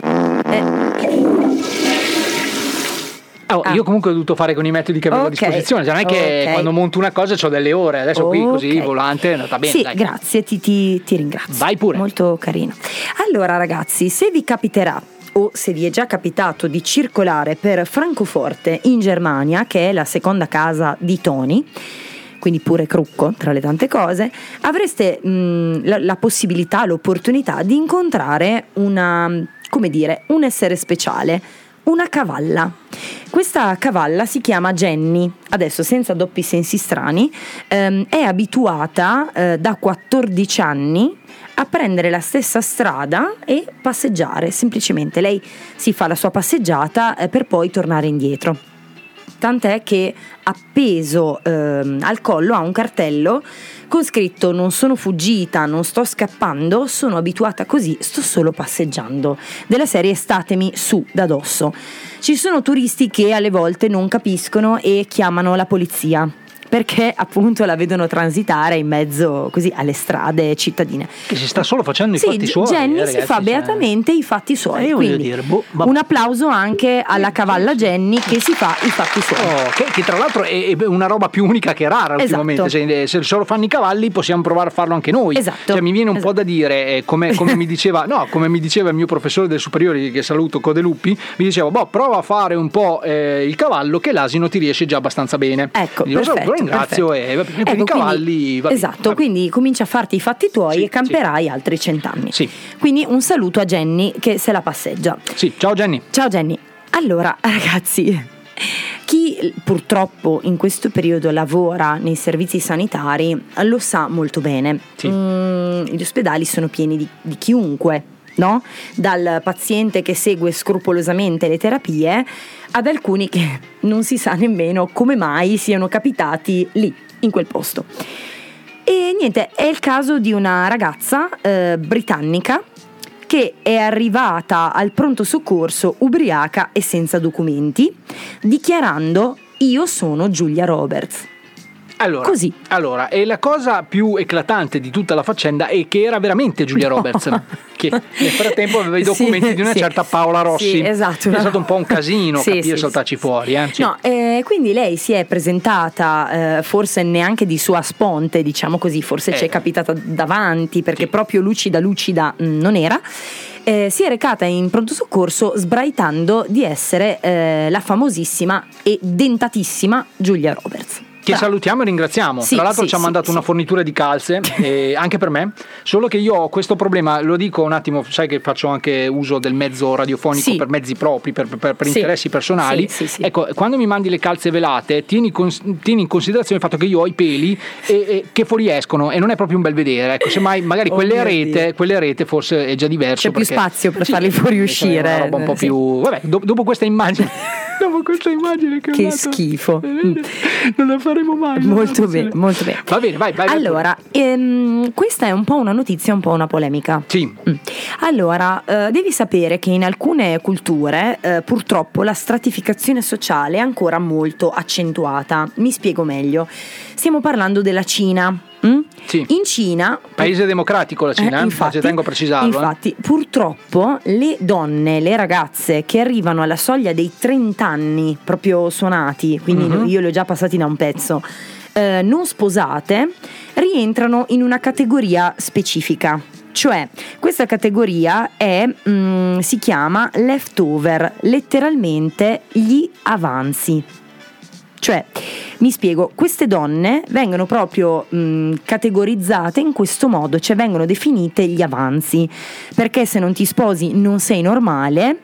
Oh, Io comunque ho dovuto fare con i metodi che avevo Ah. Ok. a disposizione, cioè non è che Ok. quando monto una cosa ho delle ore, adesso qui così volante è andata bene. Sì, dai. grazie, ti, ti- ti ringrazio. Vai pure. Molto carino. Allora, ragazzi, se vi capiterà o se vi è già capitato di circolare per Francoforte in Germania, che è la seconda casa di Tony, quindi pure Crucco tra le tante cose, avreste mh, la, la possibilità, l'opportunità di incontrare una, come dire, un essere speciale, una cavalla. Questa cavalla si chiama Jenny, adesso senza doppi sensi strani, ehm, è abituata eh, da 14 anni a prendere la stessa strada e passeggiare, semplicemente lei si fa la sua passeggiata eh, per poi tornare indietro. Tant'è che appeso ehm, al collo ha un cartello con scritto non sono fuggita, non sto scappando, sono abituata così, sto solo passeggiando. Della serie statemi su da dosso. Ci sono turisti che alle volte non capiscono e chiamano la polizia. Perché appunto la vedono transitare in mezzo così alle strade cittadine. Che si sta solo facendo i Sì, fatti suoi. Jenny eh, si fa cioè. beatamente i fatti suoi. Eh, quindi dire, boh, un applauso anche alla cavalla Jenny che si fa i fatti suoi. Oh, che, che tra l'altro è, è una roba più unica che rara Esatto. ultimamente. Se, se solo fanno i cavalli, possiamo provare a farlo anche noi. Esatto. Cioè, mi viene un po' da dire, eh, come, come mi diceva, no, come mi diceva il mio professore del superiore, che saluto Codeluppi, mi diceva, boh, prova a fare un po' eh, il cavallo, che l'asino ti riesce già abbastanza bene. Ecco, Quindi, perfetto, ringrazio perfetto. e bene, per Ecco, i cavalli quindi- esatto, quindi comincia a farti i fatti tuoi e camperai altri cent'anni. Quindi un saluto a Jenny che se la passeggia. Sì, ciao Jenny. Ciao Jenny. Allora, ragazzi, chi purtroppo in questo periodo lavora nei servizi sanitari lo sa molto bene. Mm, gli ospedali sono pieni di, di chiunque. No? Dal paziente che segue scrupolosamente le terapie ad alcuni che non si sa nemmeno come mai siano capitati lì, in quel posto. E niente, è il caso di una ragazza eh, britannica che è arrivata al pronto soccorso ubriaca e senza documenti, dichiarando io sono Giulia Roberts. Allora, Così. Allora, e la cosa più eclatante di tutta la faccenda è che era veramente Giulia Roberts, che nel frattempo aveva i documenti Sì, di una sì. certa Paola Rossi. Sì, esatto, È stato un po' un casino Sì, capire sì, saltarci fuori. Eh? No, eh, quindi lei si è presentata, eh, forse neanche di sua sponte, diciamo così, forse ci Eh. è capitata davanti perché proprio lucida lucida mh, non era. Eh, si è recata in pronto soccorso sbraitando di essere eh, la famosissima e dentatissima Giulia Roberts. Che salutiamo e ringraziamo. Sì, Tra l'altro sì, ci ha sì, mandato sì. una fornitura di calze, eh, anche per me. Solo che io ho questo problema, lo dico un attimo, sai che faccio anche uso del mezzo radiofonico Sì. per mezzi propri, per, per- per Sì. interessi personali. Sì, sì, sì. Ecco, quando mi mandi le calze velate, tieni, cons- tieni in considerazione il fatto che io ho i peli e, e che fuoriescono e non è proprio un bel vedere. Ecco, semmai magari Oh quelle Dio. quelle arete forse è già diverso. C'è più perché- spazio per Sì, farli fuoriuscire. Una roba un po' Sì. più. Vabbè, do- dopo questa immagine. dopo questa immagine che, Che schifo. non la faremo mai. Molto bene, molto bene. Va bene, vai, vai. Allora, ehm, questa è un po' una notizia, un po' una polemica. Sì. Mm. Allora, eh, devi sapere che in alcune culture eh, purtroppo la stratificazione sociale è ancora molto accentuata. Mi spiego meglio. Stiamo parlando della Cina. Mm? Sì. In Cina Paese democratico la Cina, eh, eh, infatti, tengo a precisarlo. eh. Infatti, purtroppo le donne, le ragazze che arrivano alla soglia dei 30 anni proprio suonati, quindi Mhm. io li ho già passati da un pezzo, eh, non sposate, rientrano in una categoria specifica. cioè questa categoria è, mm, si chiama leftover, letteralmente gli avanzi. Cioè, mi spiego, queste donne vengono proprio mh, categorizzate in questo modo, cioè vengono definite gli avanzi, perché se non ti sposi non sei normale.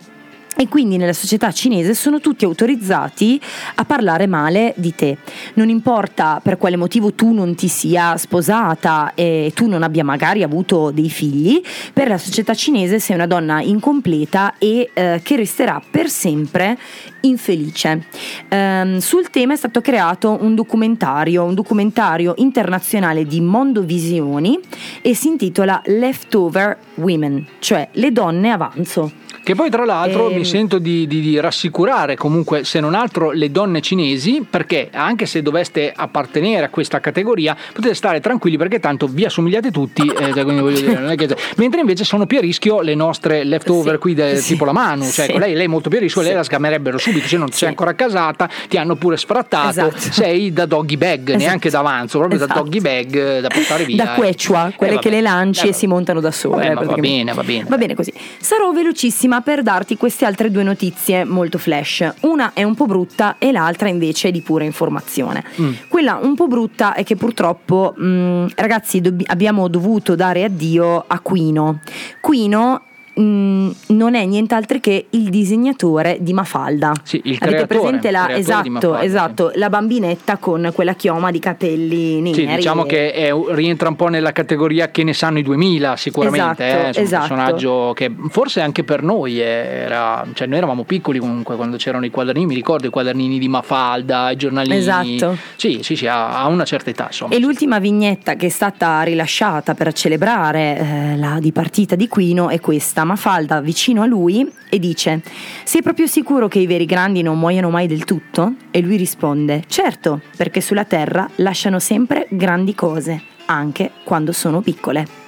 E quindi nella società cinese sono tutti autorizzati a parlare male di te. Non importa per quale motivo tu non ti sia sposata e tu non abbia magari avuto dei figli, per la società cinese sei una donna incompleta e eh, che resterà per sempre infelice. Ehm, sul tema è stato creato un documentario, un documentario internazionale di Mondovisioni e si intitola Leftover Women, cioè le donne avanzo. Che poi tra l'altro Ehm. mi sento di, di- di rassicurare comunque se non altro le donne cinesi perché anche se doveste appartenere a questa categoria potete stare tranquilli perché tanto vi assomigliate tutti eh, cioè, dire, che- mentre invece sono più a rischio le nostre leftover qui de- sì, tipo la Manu cioè sì. con lei, lei è molto più a rischio Sì. lei la scamerebbero subito se non sei ancora casata ti hanno pure sfrattato Esatto. sei da doggy bag Esatto. neanche d'avanzo proprio da Esatto. doggy bag eh, da portare via Da quechua, Eh, quelle vabbè. che le lanci Eh, e si montano da sole. vabbè, va bene va bene Va bene così. Sarò velocissima per darti queste altre due notizie molto flash. Una è un po' brutta e l'altra invece è di pura informazione. Mm. Quella un po' brutta è che purtroppo, mh, ragazzi, dobbi- abbiamo dovuto dare addio a Quino. Quino mh, non è nient'altro che il disegnatore di Mafalda. Sì, il Avete creatore, presente la, esatto, Mafalda, sì. esatto, la bambinetta con quella chioma di capelli neri. Sì, diciamo e- che è- rientra un po' nella categoria che ne sanno i 2000 sicuramente, Esatto, eh, insomma, esatto. un personaggio che forse anche per noi era, cioè noi eravamo piccoli comunque quando c'erano i quadernini, mi ricordo i quadernini di Mafalda, i giornalini. Esatto. Sì, sì, sì, ha, ha una certa età insomma. E l'ultima vignetta che è stata rilasciata per celebrare eh, la dipartita di Quino è questa, Mafalda vicino a lui e dice sei proprio sicuro che i veri grandi non muoiono mai del tutto? E lui risponde certo, perché sulla terra lasciano sempre grandi cose, anche quando sono piccole.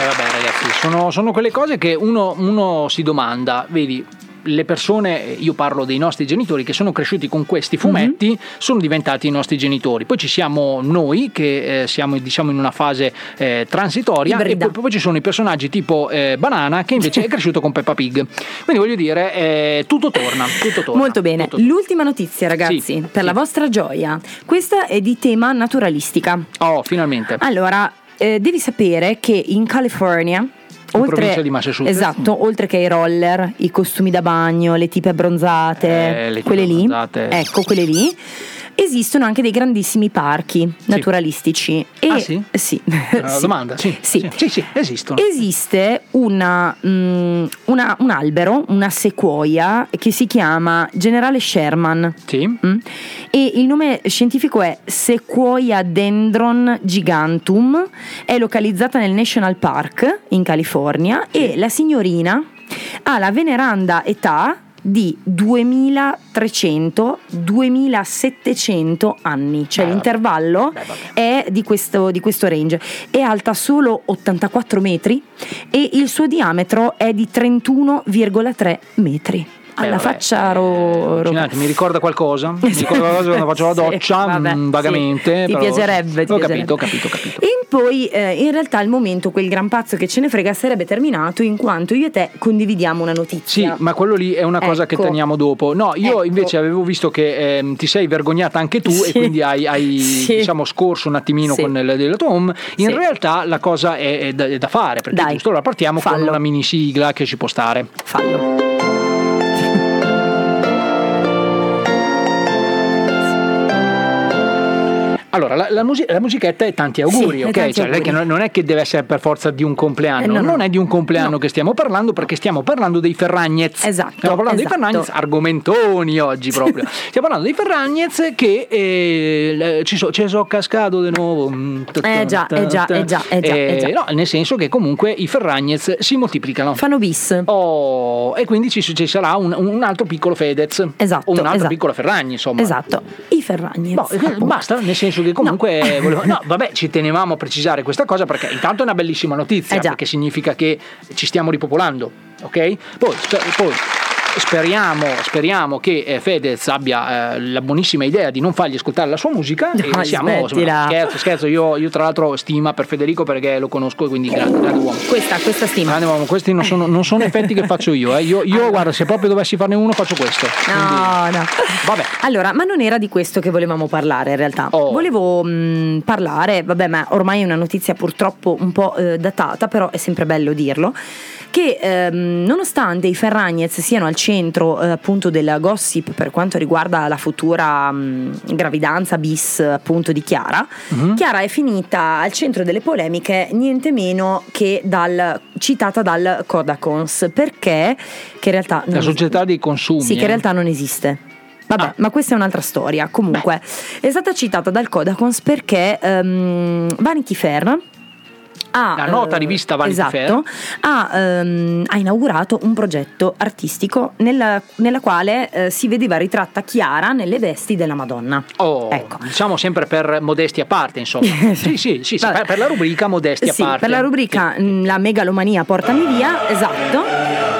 Eh, vabbè ragazzi, sono, sono quelle cose che uno, uno si domanda, vedi, le persone, io parlo dei nostri genitori che sono cresciuti con questi fumetti, Mhm. sono diventati i nostri genitori. Poi ci siamo noi che eh, siamo diciamo in una fase eh, transitoria e Ibrida. poi, poi ci sono i personaggi tipo eh, Banana che invece è cresciuto con Peppa Pig. Quindi voglio dire, eh, tutto torna, tutto torna. Molto bene, l'ultima notizia ragazzi, Sì, per la vostra gioia, questa è di tema naturalistica. Oh, finalmente. Allora, eh, devi sapere che in California Massachusetts. Esatto, oltre che i roller, i costumi da bagno, le tipe bronzate, Eh, le tipe quelle lì, bronzate. ecco quelle lì, esistono anche dei grandissimi parchi naturalistici. E, Ah, sì? Sì. Una Sì. domanda? Sì, Sì. sì, sì, esistono. Esiste una, mm, una- un albero, una sequoia che si chiama Generale Sherman. Mm? E il nome scientifico è Sequoia dendron gigantum. È localizzata nel National Park in California e la signorina ha la veneranda età di 2300-2700 anni, cioè l'intervallo è di questo, di questo range. È alta solo 84 metri e il suo diametro è di 31,3 metri. Alla vabbè, faccia ro- Allucinante, mi ricorda qualcosa? Mi ricorda qualcosa quando faccio la Sì, doccia, vabbè, mm, sì. vagamente. Ti però- piacerebbe, ti ho piacerebbe. capito, ho capito, ho capito. E poi eh, in realtà al momento quel gran pazzo che ce ne frega sarebbe terminato in quanto io e te condividiamo una notizia. Sì, ma quello lì è una cosa che Ecco. teniamo dopo. No, io Ecco. invece avevo visto che ehm, ti sei vergognata anche tu e Sì. quindi hai, hai, Sì. diciamo scorso un attimino Sì. con il, il tuo home. In Sì. realtà la cosa è, è da, è da fare, perché Dai, giusto ora partiamo con fallo. una mini sigla che ci può stare. Fallo. Allora, la, la musi- la musichetta è tanti auguri, Sì, ok? tanti Cioè, non è auguri. che non, non è che deve essere per forza di un compleanno, Eh, no, no. non è di un compleanno che stiamo parlando perché stiamo parlando dei Ferragnez. Esatto, Stiamo parlando esatto. dei Ferragnez, argomentoni oggi proprio. stiamo parlando dei Ferragnez che eh, ci, so, ci so cascato di nuovo. mm, Eh già, eh già, eh già, eh già, eh già. no, nel senso che comunque i Ferragnez si moltiplicano. Fanno bis. Oh, e quindi ci, ci sarà un, un altro piccolo Fedez. Esatto, O un'altra esatto. piccola Ferragni, insomma. Esatto, i Ferragnez. No, eh, basta, nel senso che comunque volevo- no, vabbè, ci tenevamo a precisare questa cosa perché intanto è una bellissima notizia, Eh perché significa che ci stiamo ripopolando, ok? Poi, spe- poi speriamo, speriamo che eh, Fedez abbia eh, la buonissima idea di non fargli ascoltare la sua musica. No, siamo, smettila. scherzo, scherzo, io, io tra l'altro stima per Federico perché lo conosco e quindi grande, grande uomo. Questa, questa stima. Grande uomo, questi non sono, non sono effetti che faccio io. eh. Io, io, guarda, se proprio dovessi farne uno faccio questo. No, no. Vabbè. Allora, ma non era di questo che volevamo parlare in realtà. Oh. Volevo mh, parlare, vabbè, ma ormai è una notizia purtroppo un po' eh, datata, però è sempre bello dirlo. Che ehm, nonostante i Ferragnez siano al centro eh, appunto della gossip per quanto riguarda la futura mh, gravidanza bis appunto di Chiara, Mhm. Chiara è finita al centro delle polemiche niente meno che dal, citata dal Kodakons perché che in realtà La società dei consumi. sì, che in eh. realtà non esiste. Vabbè, ma questa è un'altra storia. Comunque, è stata citata dal Kodakons perché ehm, Vanity Fair. Ha, La nota eh, rivista Vanity esatto, Fair. Ha, ehm, ha inaugurato un progetto artistico nella, nella quale eh, si vedeva ritratta Chiara nelle vesti della Madonna. Oh, Ecco. diciamo sempre per modesti a parte, insomma. sì, sì, sì, sì, per, per la rubrica modesti a Sì, parte. per la rubrica mm, La megalomania portami via, esatto.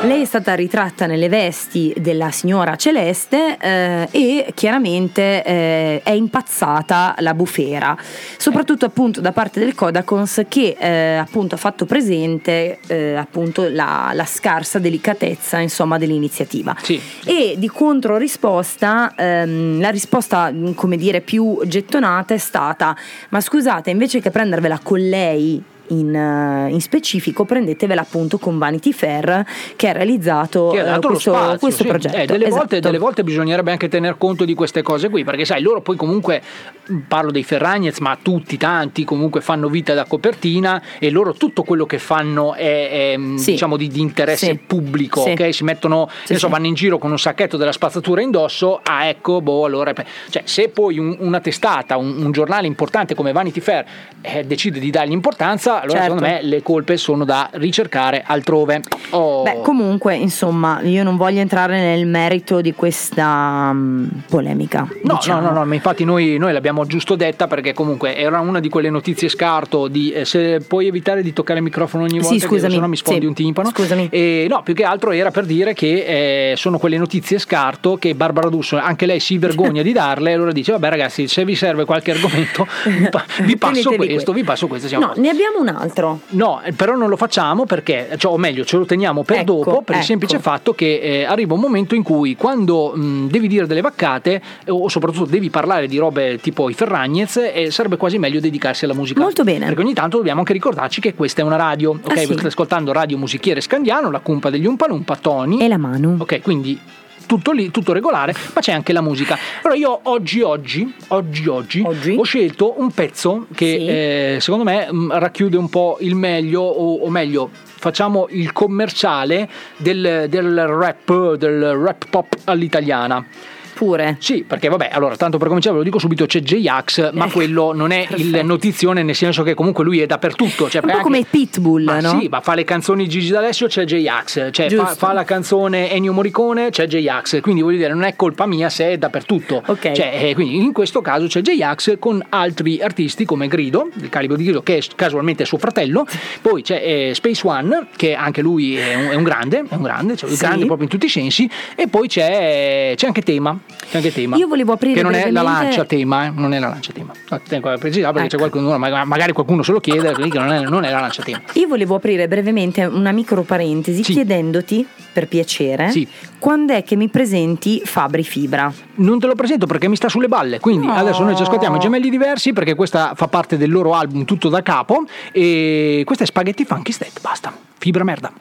Lei è stata ritratta nelle vesti della signora Celeste eh, e chiaramente eh, è impazzata la bufera, soprattutto appunto da parte del Kodakons che eh, appunto ha fatto presente eh, appunto la, la scarsa delicatezza insomma dell'iniziativa. Sì. E di controrisposta, ehm, la risposta come dire più gettonata è stata: ma scusate, invece che prendervela con lei. In, eh, in specifico prendetevela appunto con Vanity Fair che ha realizzato Che ha eh, questo, spazio, questo sì. progetto. Eh, delle, volte, Esatto. delle volte bisognerebbe anche tener conto di queste cose qui, perché sai, loro poi comunque, mh, parlo dei Ferragnez, ma tutti, tanti, comunque fanno vita da copertina e loro tutto quello che fanno è, è, mh, Sì. diciamo di, di interesse Sì. pubblico, Sì. ok? Si mettono, Sì, ne so, sì. vanno in giro con un sacchetto della spazzatura indosso, ah ecco, boh, allora... Cioè, se poi un- una testata, un, un giornale importante come Vanity Fair eh, decide di dargli importanza, allora Certo. secondo me le colpe sono da ricercare altrove. Oh. Beh, comunque, insomma, io non voglio entrare nel merito di questa mm, polemica. No, diciamo. no, no, no, ma infatti noi, noi l'abbiamo giusto detta perché comunque era una di quelle notizie scarto di eh, se puoi evitare di toccare il microfono ogni Sì, volta scusami, che se no mi sfondi sì, un timpano. scusami. E, no, più che altro era per dire che eh, sono quelle notizie scarto che Barbara D'Urso, anche lei si vergogna di darle e allora dice vabbè ragazzi se vi serve qualche argomento vi, pa- vi passo questo, que- vi passo questo. siamo No, ne abbiamo un altro. No, eh, però non lo facciamo perché, cioè, o meglio, ce lo teniamo per Ecco, dopo, per il ecco. semplice fatto che eh, arriva un momento in cui quando mh, devi dire delle vaccate eh, o soprattutto devi parlare di robe tipo i Ferragnez, eh, sarebbe quasi meglio dedicarsi alla musica. Molto bene. Perché ogni tanto dobbiamo anche ricordarci che questa è una radio. Ok, Ah, sì. ascoltando Radio Musichiere Scandiano, la cumpa degli Umpalumpa, Tony. E la mano. Ok, quindi tutto lì, tutto regolare, ma c'è anche la musica. Allora io oggi, oggi, oggi, oggi, ho scelto un pezzo che eh, secondo me mh, racchiude un po' il meglio, o, o meglio, facciamo il commerciale del, del rap, del rap pop all'italiana. Pure. Sì, perché vabbè, allora, tanto per cominciare ve lo dico subito, c'è J-Ax, ma Ecco, quello non è il notizione, nel senso che comunque lui è dappertutto. Cioè, Un po' anche- come Pitbull, ma no? sì, ma fa le canzoni Gigi D'Alessio c'è J-Ax, cioè fa, fa la canzone Ennio Morricone c'è J-Ax, quindi voglio dire non è colpa mia se è dappertutto. Ok. Cioè, eh, quindi in questo caso c'è J-Ax con altri artisti come Grido, il calibro di Grido che è casualmente suo fratello, poi c'è eh, Space One che anche lui è un, è un grande, è un grande, cioè Sì. grande proprio in tutti i sensi, e poi c'è, c'è anche Tema, c'è anche Tema. Io volevo aprire che non è la brevemente- lancia tema, eh, non è la lancia tema. No, Tengo a precisare perché Ecco. c'è qualcuno, ma- magari qualcuno se lo chiede, quindi che non è, non è la lancia tema. Io volevo aprire brevemente una micro parentesi chiedendoti, per piacere, Sì. quando è che mi presenti Fabri Fibra? Non te lo presento perché mi sta sulle balle, quindi No. adesso noi ci ascoltiamo i gemelli diversi perché questa fa parte del loro album tutto da capo e questa è Spaghetti Funky State, basta. Fibra merda.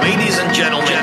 Ladies and gentlemen,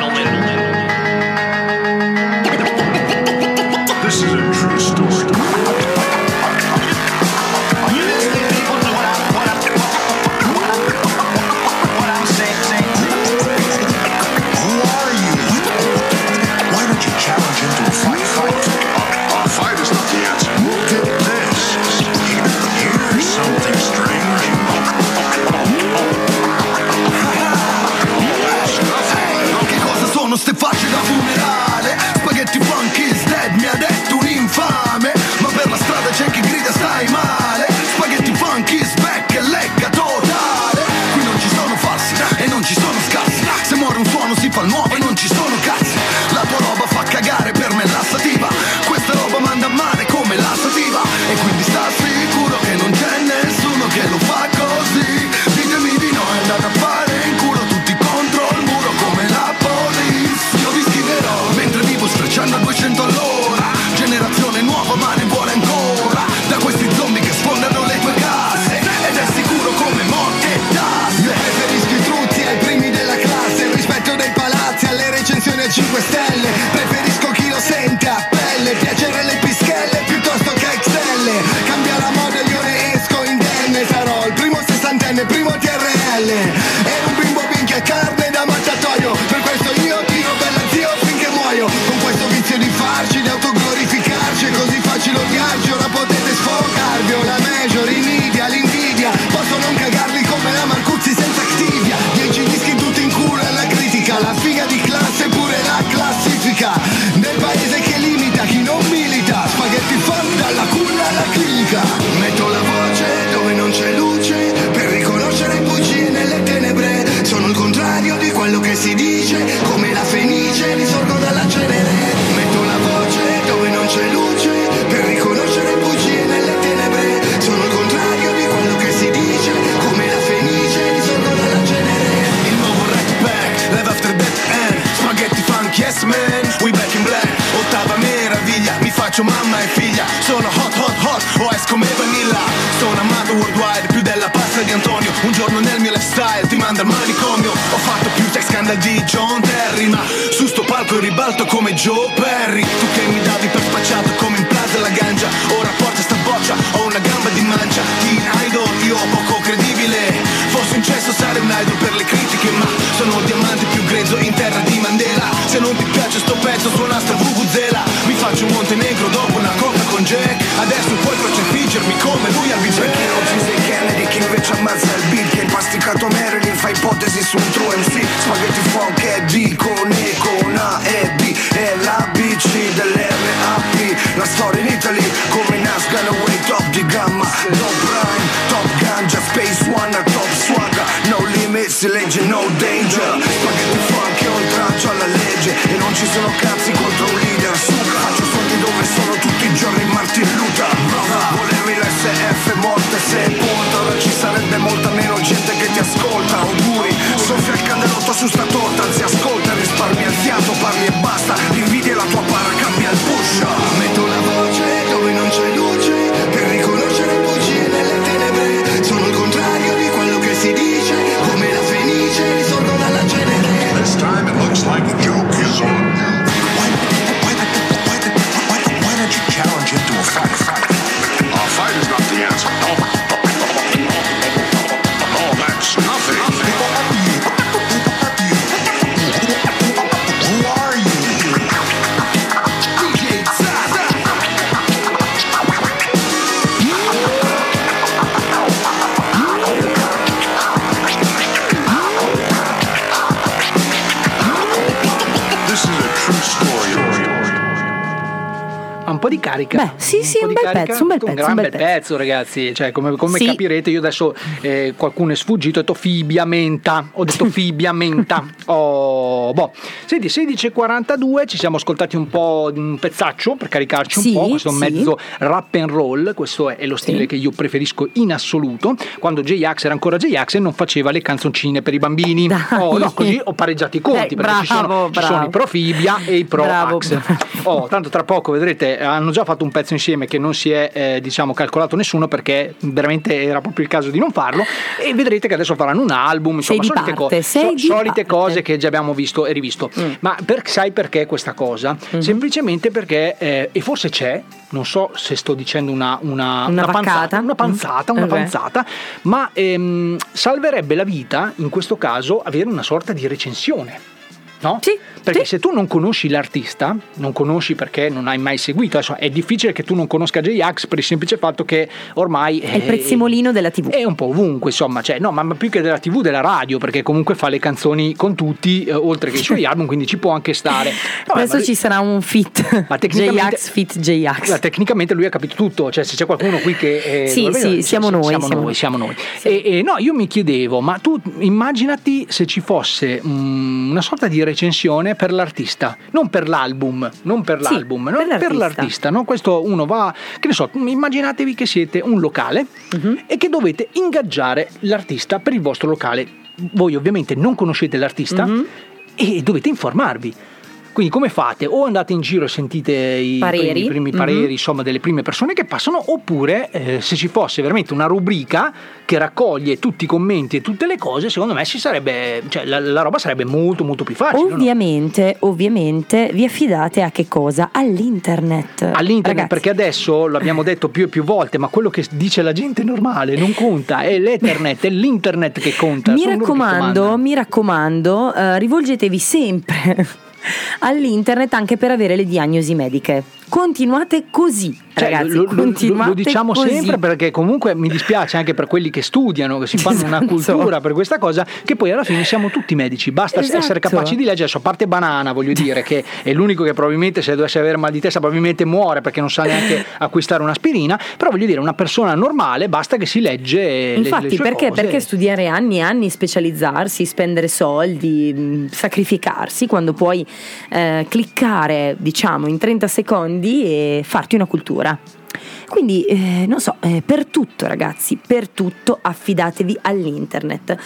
carica. Beh, sì, sì, un di bel carica, pezzo, un bel un pezzo, gran un bel bel pezzo, ragazzi. Cioè, come, come Sì. capirete, io adesso eh, qualcuno è sfuggito, ho detto fibbia menta. Ho detto fibbia menta. Oh, boh. Senti, 16.42, ci siamo ascoltati un po' un pezzaccio per caricarci un Sì, po'. Questo è un sì. mezzo rap and roll, questo è lo stile che io preferisco in assoluto. Quando J-Ax era ancora J-Ax e non faceva le canzoncine per i bambini. Oh, no, così ho pareggiato i conti Eh, perché ci, sono, bravo, ci sono bravo. i pro fibbia e i pro Bravo, ax. Oh, tanto tra poco vedrete, hanno già fatto un pezzo insieme che non si è eh, diciamo calcolato nessuno perché veramente era proprio il caso di non farlo e vedrete che adesso faranno un album, insomma, solite, parte, co- di solite cose che già abbiamo visto e rivisto. Mm. Ma per- sai perché questa cosa? Mhm. Semplicemente perché, eh, e forse c'è, non so se sto dicendo una, una, Una panzata, vaccata? una panzata, una Ok. panzata, ma ehm, salverebbe la vita in questo caso avere una sorta di recensione. No? Perché se tu non conosci l'artista, non conosci perché non hai mai seguito, adesso è difficile che tu non conosca J-Ax per il semplice fatto che ormai È il prezzemolino della TV. È un po' ovunque, insomma, cioè, no, ma più che della TV, della radio, perché comunque fa le canzoni con tutti, eh, oltre che i suoi album, quindi ci può anche stare. Vabbè, Adesso ma- ci sarà un fit. ma tecnicamente, J-Ax fit J-Ax. ma tecnicamente lui ha capito tutto, cioè se c'è qualcuno qui che... eh, Sì, sì, siamo noi, Siamo siamo noi, siamo noi. E, e no, io mi chiedevo, ma tu immaginati se ci fosse mm, una sorta di recensione per l'artista, non per l'album, non per Sì, l'album, no? per per l'artista. l'artista. no? Questo uno va, che ne so, immaginatevi che siete un locale Mhm. e che dovete ingaggiare l'artista per il vostro locale. Voi ovviamente non conoscete l'artista Mhm. e dovete informarvi. Quindi come fate? O andate in giro e sentite i Pareri. primi, primi Mhm. pareri insomma, delle prime persone che passano, oppure eh, se ci fosse veramente una rubrica che raccoglie tutti i commenti e tutte le cose, secondo me si sarebbe, cioè, la, la roba sarebbe molto molto più facile. no? Ovviamente, ovviamente vi affidate a che cosa? All'internet. All'internet, Ragazzi, perché adesso l'abbiamo detto più e più volte, ma quello che dice la gente normale non conta, è l'Ethernet, è l'internet che conta. mi raccomando, mi raccomando, eh, rivolgetevi sempre all'internet anche per avere le diagnosi mediche. Continuate così, Cioè, ragazzi. lo, continuate lo diciamo così. sempre perché comunque mi dispiace anche per quelli che studiano, che si fanno una Esatto. cultura per questa cosa, che poi alla fine siamo tutti medici, basta Esatto. essere capaci di leggere, adesso, a parte Banana voglio dire che è l'unico che probabilmente se dovesse avere mal di testa probabilmente muore perché non sa neanche acquistare un'aspirina, però voglio dire una persona normale basta che si legge le- Infatti, le sue perché, cose. perché studiare anni e anni, specializzarsi, spendere soldi, sacrificarsi quando puoi eh, cliccare, diciamo, in 30 secondi e farti una cultura. Quindi, eh, non so, eh, per tutto ragazzi, per tutto affidatevi all'internet.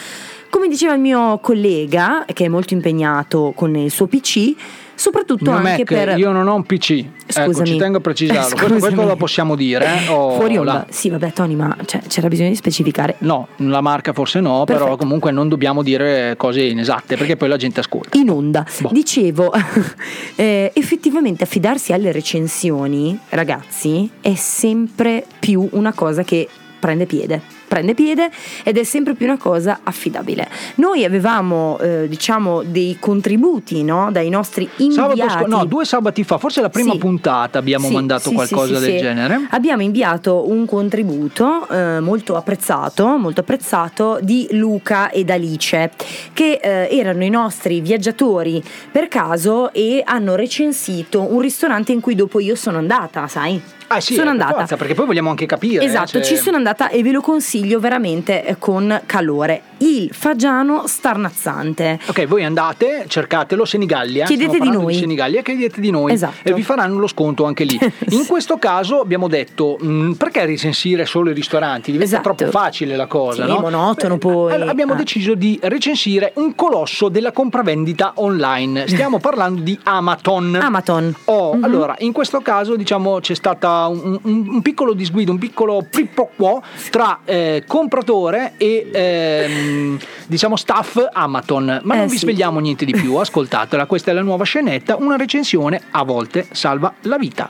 Come diceva il mio collega, che è molto impegnato con il suo PC, soprattutto mio anche Mac, per io non ho un PC. Ecco, Scusami. ci tengo a precisarlo. Questo, questo lo possiamo dire. eh? Oh, fuori onda. là. Sì, vabbè, Tony, ma cioè, c'era bisogno di specificare. No, la marca forse no, però Perfetto. comunque non dobbiamo dire cose inesatte perché poi la gente ascolta. In onda. Boh. Dicevo, eh, effettivamente affidarsi alle recensioni, ragazzi, è sempre più una cosa che prende piede. Prende piede ed è sempre più una cosa affidabile. Noi avevamo, eh, diciamo, dei contributi no? dai nostri inviati. Sabato no, due sabati fa, forse la prima Sì. puntata abbiamo Sì, mandato sì, qualcosa del genere. Abbiamo inviato un contributo eh, molto apprezzato, molto apprezzato di Luca ed Alice, che eh, erano i nostri viaggiatori per caso e hanno recensito un ristorante in cui dopo io sono andata, sai? Ah sì, sono eh, andata. forza, perché poi vogliamo anche capire. eh, Esatto, se- ci sono andata e ve lo consiglio veramente eh, con calore. Il Fagiano Starnazzante. Ok, voi andate, cercatelo, Senigallia. Chiedete di noi. Senigallia, chiedete di noi Esatto. e vi faranno lo sconto anche lì. In questo caso abbiamo detto, mh, perché recensire solo i ristoranti? Diventa Esatto. troppo facile la cosa, Sì, no? monotono poi. Allora, abbiamo Ah. deciso di recensire un colosso della compravendita online. Stiamo parlando di Amaton. Amaton. Oh, Mhm. allora, in questo caso, diciamo, c'è stata un, un- un piccolo disguido, un piccolo prippo quo tra eh, compratore e ehm, diciamo staff Amaton. Ma Eh, non vi sì. svegliamo niente di più, ascoltatela, questa è la nuova scenetta, una recensione a volte salva la vita.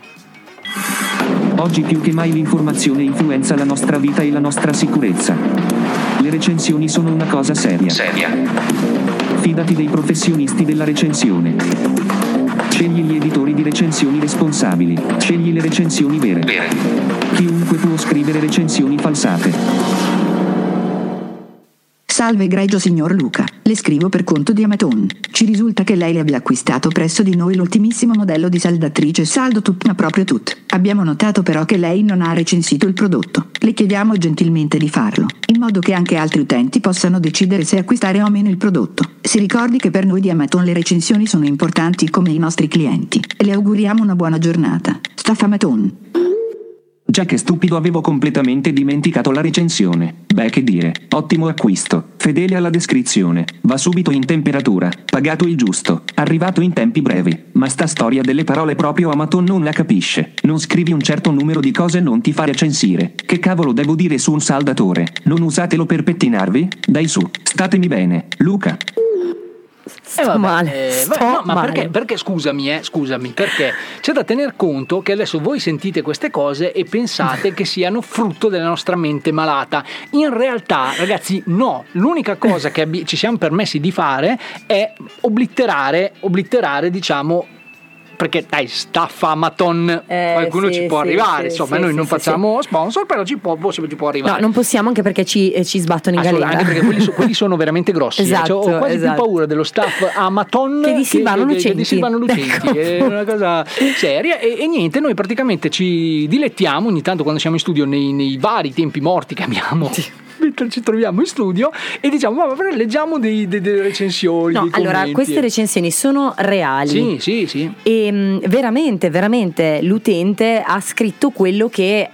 Oggi più che mai l'informazione influenza la nostra vita e la nostra sicurezza. Le recensioni sono una cosa seria. Seria. Fidati dei professionisti della recensione. Scegli gli editori di recensioni responsabili. Scegli le recensioni vere. Chiunque può scrivere recensioni falsate. Salve egregio signor Luca, le scrivo per conto di Amaton. Ci risulta che lei abbia acquistato presso di noi l'ultimissimo modello di saldatrice saldo tut ma proprio tut. Abbiamo notato però che lei non ha recensito il prodotto. Le chiediamo gentilmente di farlo, in modo che anche altri utenti possano decidere se acquistare o meno il prodotto. Si ricordi che per noi di Amaton le recensioni sono importanti come i nostri clienti. Le auguriamo una buona giornata. Staff Amaton. Già che stupido avevo completamente dimenticato la recensione. Beh che dire, ottimo acquisto, fedele alla descrizione, va subito in temperatura, pagato il giusto, arrivato in tempi brevi, ma sta storia delle parole proprio Amaton non la capisce. Non scrivi un certo numero di cose e non ti fa recensire. Che cavolo devo dire su un saldatore? Non usatelo per pettinarvi? Dai su, statemi bene, Luca. Eh, vabbè, male, eh, sto no, ma male. perché, perché, scusami, eh, scusami, perché c'è da tener conto che adesso voi sentite queste cose e pensate che siano frutto della nostra mente malata. In realtà, ragazzi, no, l'unica cosa che abbi- ci siamo permessi di fare è oblitterare, oblitterare, diciamo. Perché dai, staffa Amaton, qualcuno sì, ci può sì, arrivare. sì, Insomma, sì, noi sì, non sì, facciamo sponsor, però ci può, ci può arrivare. No, non possiamo anche perché ci, eh, ci sbattono in galera. anche perché quelli, so- quelli sono veramente grossi. eh. Esatto, Cioè, ho quasi esatto. più paura dello staff Amaton Che di Silvano che- che- Lucenti. di Silvano Lucenti. Ecco. È una cosa seria. E, e niente, noi praticamente ci dilettiamo ogni tanto quando siamo in studio nei, nei vari tempi morti che abbiamo. Mentre ci troviamo in studio e diciamo, ma leggiamo dei- dei- delle recensioni. No, allora queste recensioni sono reali. Sì, sì, sì. E mh, veramente, veramente l'utente ha scritto quello che,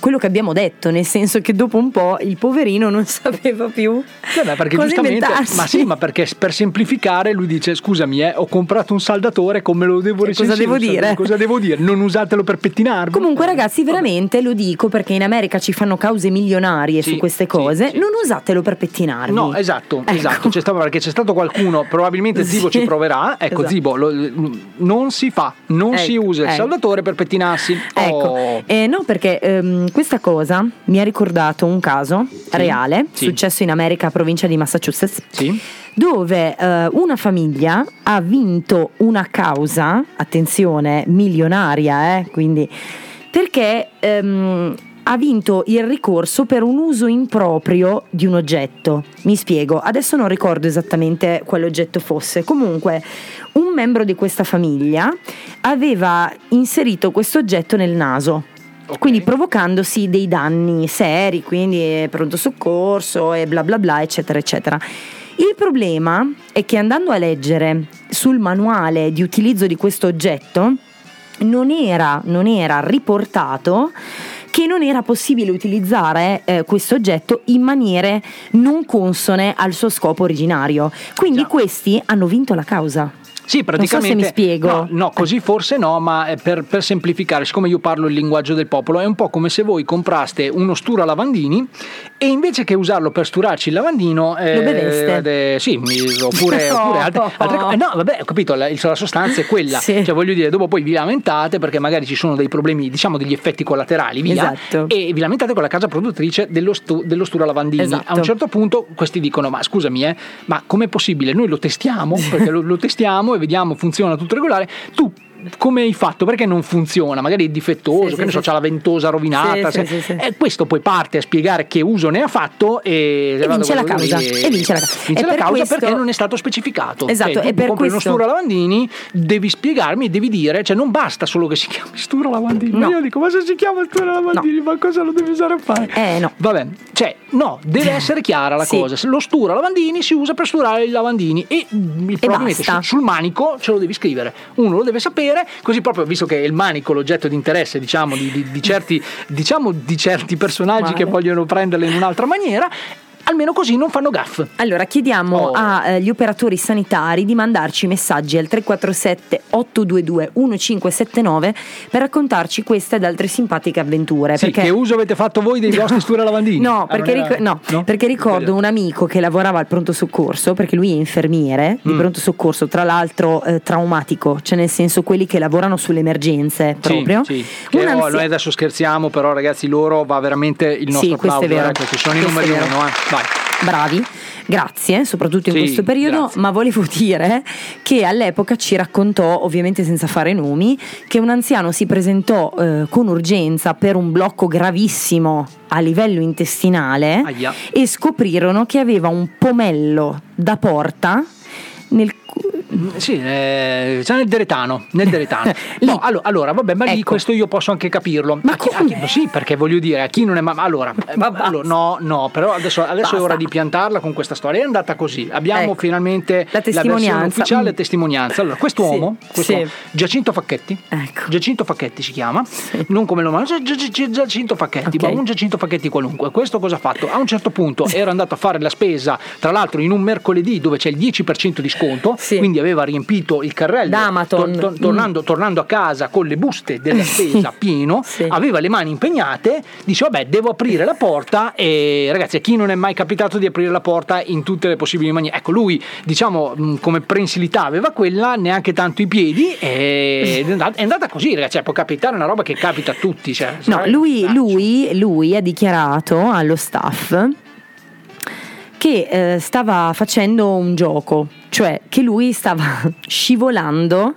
quello che abbiamo detto, nel senso che dopo un po' il poverino non sapeva più Vabbè, perché cosa giustamente, inventarsi. ma sì, ma perché per semplificare lui dice: Scusami, eh, ho comprato un saldatore, come lo devo E cosa recensire? devo un saldatore? dire? Cosa devo dire? Non usatelo per pettinarvi. Comunque ragazzi veramente lo dico perché in America ci fanno cause milionarie Sì, su queste cose, non usatelo per pettinarvi. No, esatto, Ecco. esatto. C'è stato, perché c'è stato qualcuno, probabilmente Zibo Sì. ci proverà. Ecco, Esatto. Zibo, lo- non si fa, non si Ecco, usa il ecco. saldatore per pettinarsi. Ecco, Oh. eh, no perché ehm, questa cosa mi ha ricordato un caso reale Sì. successo in America, provincia di Massachusetts, Sì. dove eh, una famiglia ha vinto una causa, attenzione, milionaria, eh, quindi perché ehm, ha vinto il ricorso per un uso improprio di un oggetto. Mi spiego, adesso non ricordo esattamente quale oggetto fosse. Comunque, un membro di questa famiglia aveva inserito questo oggetto nel naso. Quindi provocandosi dei danni seri, quindi pronto soccorso e bla bla bla, eccetera, eccetera. Il problema è che andando a leggere sul manuale di utilizzo di questo oggetto, non era, non era riportato che non era possibile utilizzare eh, questo oggetto in maniere non consone al suo scopo originario. Quindi questi hanno vinto la causa. Sì, praticamente. Non so se mi spiego. No, no, così forse no, ma eh, per, per semplificare, siccome io parlo il linguaggio del popolo, è un po' come se voi compraste uno stura lavandini e invece che usarlo per sturarci il lavandino. eh, Lo beveste? eh, sì, oppure, No. oppure altre, altre cose. No, vabbè, ho capito, la, la sostanza è quella. Sì. Cioè, voglio dire, dopo poi vi lamentate perché magari ci sono dei problemi, diciamo degli effetti collaterali, via. Esatto. E vi lamentate con la casa produttrice dello, stu- dello stura lavandini. Esatto. A un certo punto questi dicono: Ma scusami, eh, ma com'è possibile? Noi lo testiamo, perché lo, lo testiamo e vediamo funziona tutto regolare. Tu come hai fatto? Perché non funziona? Magari è difettoso, Sì, che ne so, c'ha la ventosa rovinata. Se-. E questo poi parte a spiegare che uso ne ha fatto e, E vince la causa. E, E vince la causa. vince E la per causa questo- perché non è stato specificato. Esatto, Cioè, e per compri questo- uno stura lavandini, devi spiegarmi, devi dire, cioè non basta solo che si chiami stura lavandini. No. Io dico, ma se si chiama stura lavandini, ma cosa lo devi usare a fare? Eh no. Vabbè, cioè, no, deve essere chiara la Sì. cosa. Lo stura lavandini si usa per sturare i lavandini e, mm, probabilmente sul, sul manico ce lo devi scrivere. Uno lo deve sapere, così proprio visto che è il manico l'oggetto di interesse, diciamo, di, di- di certi, diciamo, di certi personaggi Male. che vogliono prenderle in un'altra maniera, almeno così non fanno gaff. Allora chiediamo Oh. agli operatori sanitari di mandarci messaggi al 347 822 1579 per raccontarci queste ed altre simpatiche avventure. Sì, perché... che uso avete fatto voi dei vostri stura lavandini? No, Ah, perché, era- ric- no, no? perché ricordo un amico che lavorava al pronto soccorso, perché lui è infermiere di Mm. pronto soccorso, tra l'altro eh, traumatico, cioè nel senso quelli che lavorano sulle emergenze proprio. Sì, sì. Che, oh, noi adesso scherziamo, però ragazzi, loro va veramente il nostro Sì, applauso. eh, questi sono i Questo numeri uno, eh. Vai. Bravi, grazie, soprattutto in Sì, questo periodo, grazie. ma volevo dire che all'epoca ci raccontò, ovviamente senza fare nomi, che un anziano si presentò eh, con urgenza per un blocco gravissimo a livello intestinale Aia. e scoprirono che aveva un pomello da porta nel Sì, eh, c'è nel Deretano, nel Deretano. No, allo- allora, vabbè, ma lì Ecco. questo io posso anche capirlo. Ma chi, chi- sì, perché voglio dire, a chi non è ma allora, ma- allora, no, no, però adesso, adesso è ora di piantarla con questa storia. È andata così. Abbiamo Ecco. finalmente La testimonianza. versione ufficiale Mm. testimonianza. Allora, quest'uomo, Sì, quest'uomo, sì. Giacinto Facchetti, Ecco. Giacinto Facchetti si chiama, non come lo Gi- Gi- Gi- Giacinto Facchetti, Ok. ma un Giacinto Facchetti qualunque. Questo cosa ha fatto? A un certo punto era andato a fare la spesa, tra l'altro in un mercoledì dove c'è il 10% di sconto, quindi aveva riempito il carrello Da Amaton. tor- tor- tornando, tornando a casa con le buste della spesa pieno, aveva le mani impegnate, dice vabbè devo aprire la porta e ragazzi a chi non è mai capitato di aprire la porta in tutte le possibili maniere, ecco lui diciamo mh, come prensilità aveva quella, neanche tanto i piedi e è andata, così ragazzi, cioè, può capitare una roba che capita a tutti. Cioè, No, lui, lui, lui ha dichiarato allo staff che eh, stava facendo un gioco, cioè che lui stava scivolando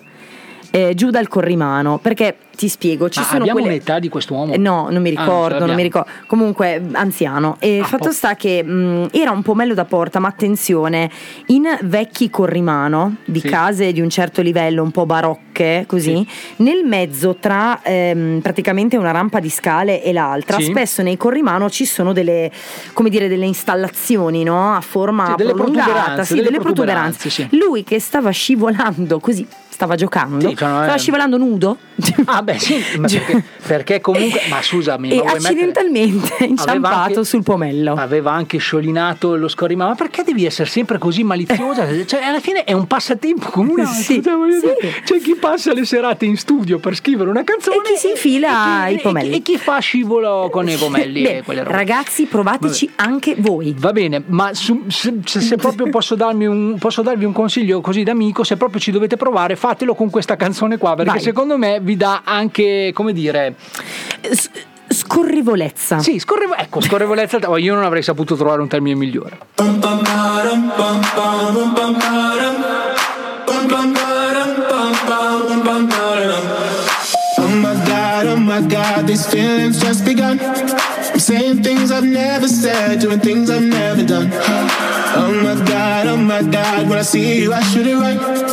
eh, giù dal corrimano, perché ti spiego, ci Ma sono abbiamo quelle... un'età di quest'uomo? Eh, No, non mi Ah, ricordo, non l'abbiamo. mi ricordo. Comunque, anziano. E Ah, fatto po- sta che mh, era un pomello da porta, ma attenzione, in vecchi corrimano di Sì. case di un certo livello, un po' barocche, così, nel mezzo tra ehm, praticamente una rampa di scale e l'altra, Sì. spesso nei corrimano ci sono delle, come dire, delle installazioni, no? A forma Sì, delle prolungata, protuberanze, sì, delle delle protuberanze. protuberanze, Lui che stava scivolando così, stava giocando, Sì, cioè, stava eh, scivolando nudo. Ah beh sì, ma perché, perché comunque, ma scusami, e ma mettere- accidentalmente è inciampato anche- sul pomello. Aveva anche sciolinato lo scorrimano, ma perché devi essere sempre così maliziosa? Cioè, alla fine è un passatempo altro. Sì, cioè, sì. C'è chi passa le serate in studio per scrivere una canzone E chi si infila e i pomelli. E chi, e chi fa scivolo con i pomelli robe. ragazzi, provateci anche voi. Va bene, ma su- se, se- se proprio posso, darmi un, posso darvi un consiglio così d'amico, se proprio ci dovete provare, fatelo con questa canzone qua, perché Vai. secondo me vi dà anche, come dire... Scorrevolezza. Sì, scorrevo- ecco, scorrevolezza. oh, io non avrei saputo trovare un termine migliore. Oh my god, oh my god, these feelings just begun. I'm saying things I've never said, doing things I've never done. Oh my god, oh my god, when I see you, I should it right.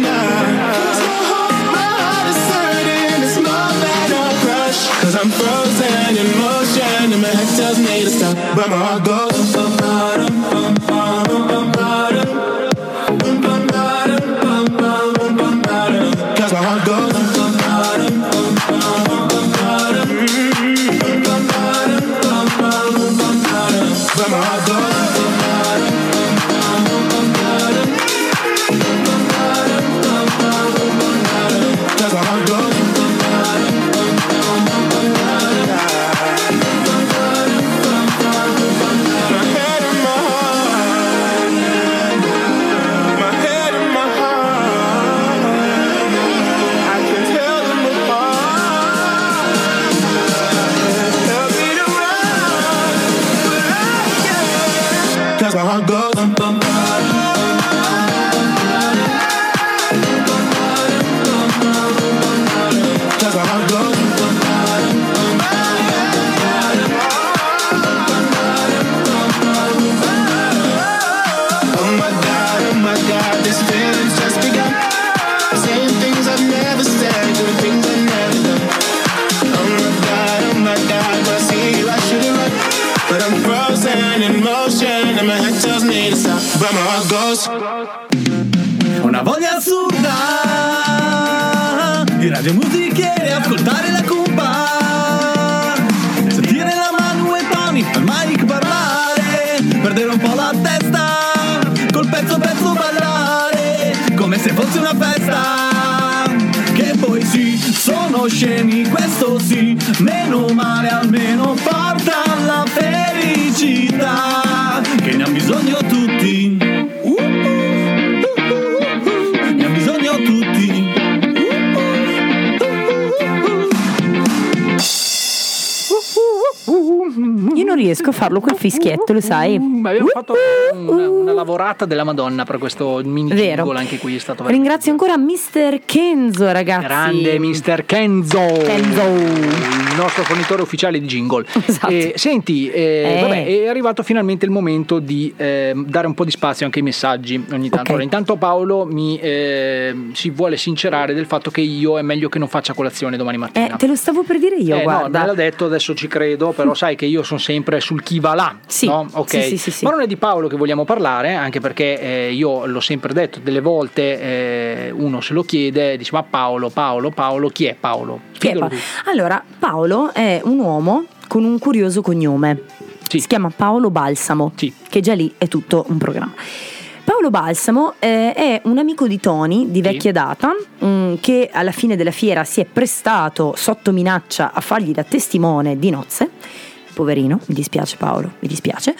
remember how it goes. Goes. Una voglia assurda di radio musichiere, ascoltare la cumpa, sentire la mano e Tony al mic parlare, perdere un po' la testa, col pezzo pezzo ballare, come se fosse una festa. Che poi sì, sono scemi, questo sì, meno male almeno porta alla felicità, che ne hanno bisogno tutti. Riesco a farlo quel fischietto, lo sai? Ma abbiamo fatto una, una lavorata della Madonna per questo mini Vero. anche qui è stato veramente Ringrazio ancora Mr. Kenzo, ragazzi. grande Mr. Kenzo, il nostro fornitore ufficiale di jingle. Eh, senti, eh, Eh. vabbè, è arrivato finalmente il momento di eh, dare un po' di spazio anche ai messaggi ogni tanto. Ok. Allora, intanto Paolo mi eh, si vuole sincerare del fatto che io è meglio che non faccia colazione domani mattina. Eh, te lo stavo per dire io, Eh, no, guarda. me l'ha detto, adesso ci credo, però sai che io sono sempre sul chi va là. Sì, no? Ok. sì, sì, sì. Ma non è di Paolo che vogliamo parlare, anche perché io l'ho sempre detto, delle volte uno se lo chiede, dice ma Paolo, Paolo, Paolo, chi è Paolo? Chi è Spiegalo Pa- tu. Allora, Paolo è un uomo con un curioso cognome. Si chiama Paolo Balsamo, che già lì è tutto un programma. Paolo Balsamo eh, è un amico di Tony di vecchia data mm, che alla fine della fiera si è prestato sotto minaccia a fargli da testimone di nozze. Poverino, mi dispiace Paolo, mi dispiace.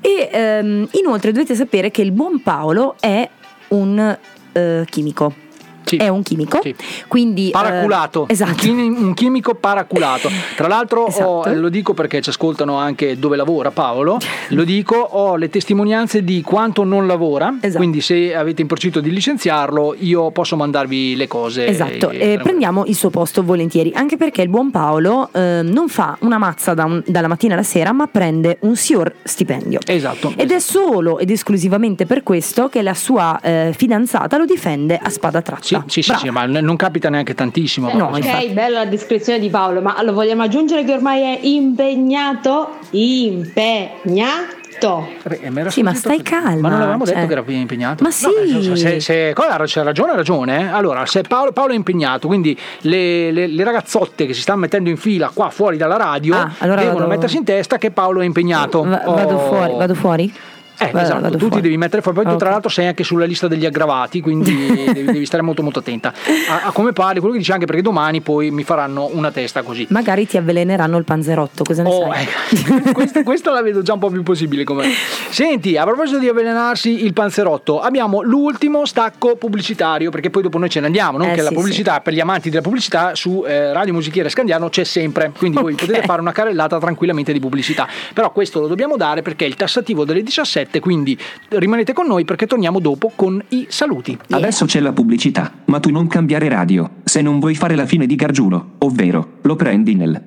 E ehm, inoltre dovete sapere che il buon Paolo è un eh, chimico. È un chimico, quindi eh, Paraculato, esatto. un, chimi- un chimico paraculato. Tra l'altro, ho- Esatto. lo dico perché ci ascoltano anche dove lavora Paolo. Lo dico, ho le testimonianze di quanto non lavora. Esatto. Quindi, se avete in procinto di licenziarlo, io posso mandarvi le cose. Esatto, eh, e prendiamo il suo posto volentieri, anche perché il buon Paolo eh, non fa una mazza da un- dalla mattina alla sera, ma prende un sior stipendio. Esatto. Ed è solo ed esclusivamente per questo che la sua eh, fidanzata lo difende a spada tratta. Sì, sì, sì, ma n- non capita neanche tantissimo. No, proprio. Ok, bella la descrizione di Paolo, ma lo vogliamo aggiungere che ormai è impegnato? Impegnato. Eh, era Sì, ma stai che- calma. Ma non avevamo detto cioè. che era impegnato? Ma No, sì. nel senso, se, c'è ragione, ha ragione. eh. Allora, se Paolo, Paolo è impegnato, quindi le, le- le ragazzotte che si stanno mettendo in fila qua fuori dalla radio Ah, allora devono vado- mettersi in testa che Paolo è impegnato. Va- vado Oh. fuori, vado fuori? Eh, Vado- esatto, tu ti fuori. devi mettere fuori, poi tu Ok. tra l'altro sei anche sulla lista degli aggravati, quindi devi, devi stare molto molto attenta a, a come parli, quello che dici anche perché domani poi mi faranno una testa così. Magari ti avveleneranno il panzerotto, cosa ne Oh, sai? ecco. questa, questa la vedo già un po' più possibile come. Senti, a proposito di avvelenarsi il panzerotto, abbiamo l'ultimo stacco pubblicitario, perché poi dopo noi ce ne andiamo, non? Eh, che la sì, pubblicità per gli amanti della pubblicità su eh, Radio Musichiere Scandiano c'è sempre, quindi voi potete fare una carrellata tranquillamente di pubblicità. Però questo lo dobbiamo dare perché il tassativo delle 17 17, quindi rimanete con noi perché torniamo dopo con i saluti. Adesso c'è la pubblicità, ma tu non cambiare radio, se non vuoi fare la fine di Gargiulo, ovvero, lo prendi nel...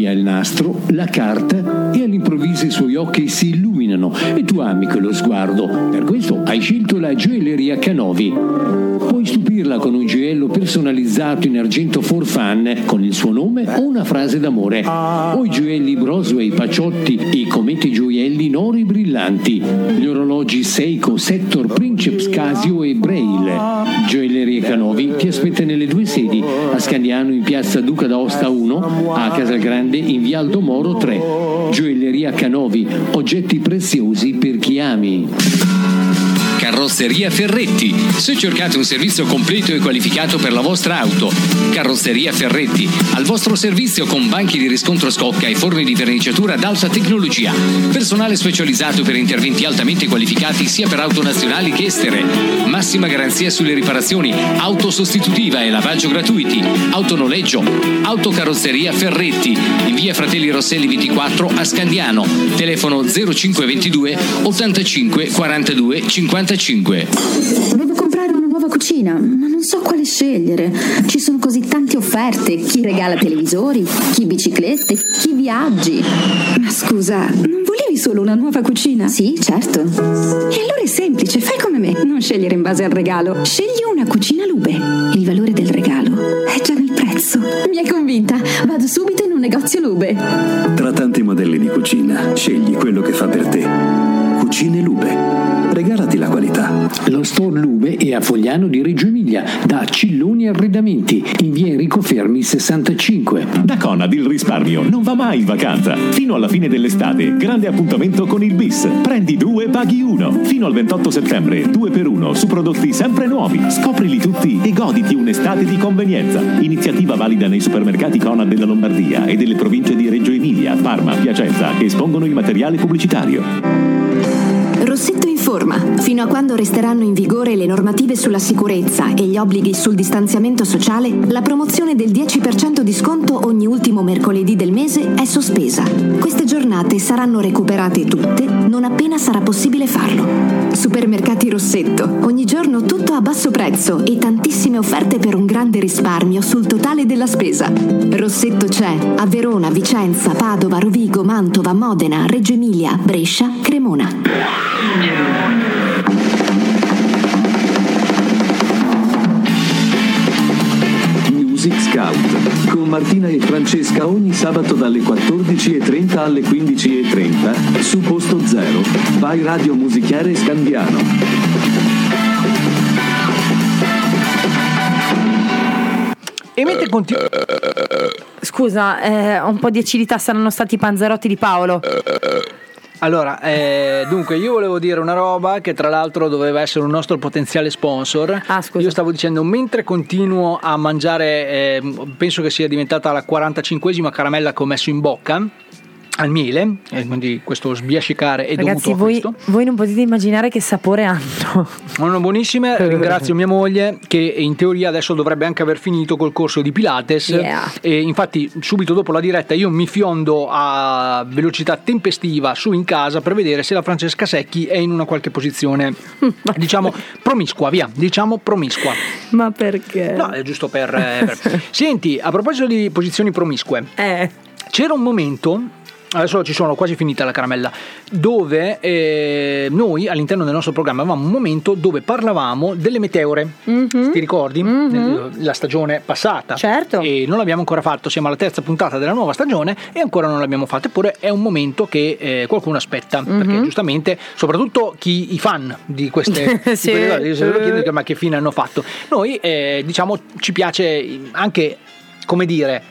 Via il nastro, la carta e all'improvviso i suoi occhi si illuminano e tu ami quello sguardo. Per questo hai scelto la gioielleria Canovi. Puoi stupirla con un gioiello personalizzato in argento for fun con il suo nome o una frase d'amore. O i gioielli Brosway, Paciotti e comete gioielli in oro e brillanti. Gli orologi Seiko, Sector, Princeps, Casio e Braille. Gioielleria Canovi ti aspetta nelle due sedi, a Scandiano in piazza Duca d'Aosta 1, a Casalgrande in via Aldo Moro 3. Gioielleria Canovi, oggetti preziosi per chi ami. Carrozzeria Ferretti. Se cercate un servizio completo e qualificato per la vostra auto, Carrozzeria Ferretti, al vostro servizio con banchi di riscontro scocca e forni di verniciatura ad alta tecnologia. Personale specializzato per interventi altamente qualificati sia per auto nazionali che estere. Massima garanzia sulle riparazioni, auto sostitutiva e lavaggio gratuiti, autonoleggio, autocarrozzeria Ferretti, in via Fratelli Rosselli 24 a Scandiano, telefono 0522 85 42 55. Devo comprare una nuova cucina, ma non so quale scegliere. Ci sono così tante offerte. Chi regala televisori, chi biciclette, chi viaggi. Ma scusa, non volevi solo una nuova cucina? Sì, certo. E allora è semplice, fai come me. Non scegliere in base al regalo. Scegli una cucina Lube. Il valore del regalo è già nel prezzo. Mi hai convinta. Vado subito in un negozio Lube. Tra tanti modelli di cucina, scegli quello che fa per te. Cucine Lube. Regalati la qualità. Lo store Lube è a Fogliano di Reggio Emilia, da Cilloni Arredamenti, in via Enrico Fermi 65. Da Conad il risparmio non va mai in vacanza. Fino alla fine dell'estate, grande appuntamento con il bis. Prendi due, paghi uno. Fino al 28 settembre, due per uno su prodotti sempre nuovi. Scoprili tutti e goditi un'estate di convenienza. Iniziativa valida nei supermercati Conad della Lombardia e delle province di Reggio Emilia, Parma, Piacenza che espongono il materiale pubblicitario. Rossetto informa. Fino a quando resteranno in vigore le normative sulla sicurezza e gli obblighi sul distanziamento sociale, la promozione del 10% di sconto ogni ultimo mercoledì del mese è sospesa. Queste giornate saranno recuperate tutte non appena sarà possibile farlo. Supermercati Rossetto. Ogni giorno tutto a basso prezzo e tantissime offerte per un grande risparmio sul totale della spesa. Rossetto c'è a Verona, Vicenza, Padova, Rovigo, Mantova, Modena, Reggio Emilia, Brescia, Cremona. Music Scout con Martina e Francesca ogni sabato dalle 14.30 alle 15.30 su posto zero vai Radio Musichiere Scandiano. E mentre continua. Scusa, eh, ho un po' di acidità, saranno stati i panzerotti di Paolo. Allora, eh, dunque, io volevo dire una roba che tra l'altro doveva essere un nostro potenziale sponsor. Ah, scusa. Io stavo dicendo, mentre continuo a mangiare, eh, penso che sia diventata la 45esima caramella che ho messo in bocca al miele, e quindi questo sbiascicare è Ragazzi, dovuto a voi, questo. voi non potete immaginare che sapore hanno. Sono buonissime, ringrazio mia moglie che in teoria adesso dovrebbe anche aver finito col corso di Pilates Yeah. e infatti subito dopo la diretta io mi fiondo a velocità tempestiva su in casa per vedere se la Francesca Secchi è in una qualche posizione diciamo promiscua, via, diciamo promiscua. Ma perché? No, è giusto per... eh, per- Senti, a proposito di posizioni promiscue, Eh. c'era un momento, adesso ci sono quasi finita la caramella, dove eh, noi all'interno del nostro programma avevamo un momento dove parlavamo delle meteore. Ti ricordi? Nel- La stagione passata. Certo. E non l'abbiamo ancora fatto, siamo alla terza puntata della nuova stagione e ancora non l'abbiamo fatto. Eppure è un momento che eh, qualcuno aspetta, perché giustamente, soprattutto chi, i fan di queste, di Sì. quelle cose, se lo chiedono, ma che fine hanno fatto. Noi eh, diciamo ci piace anche, come dire,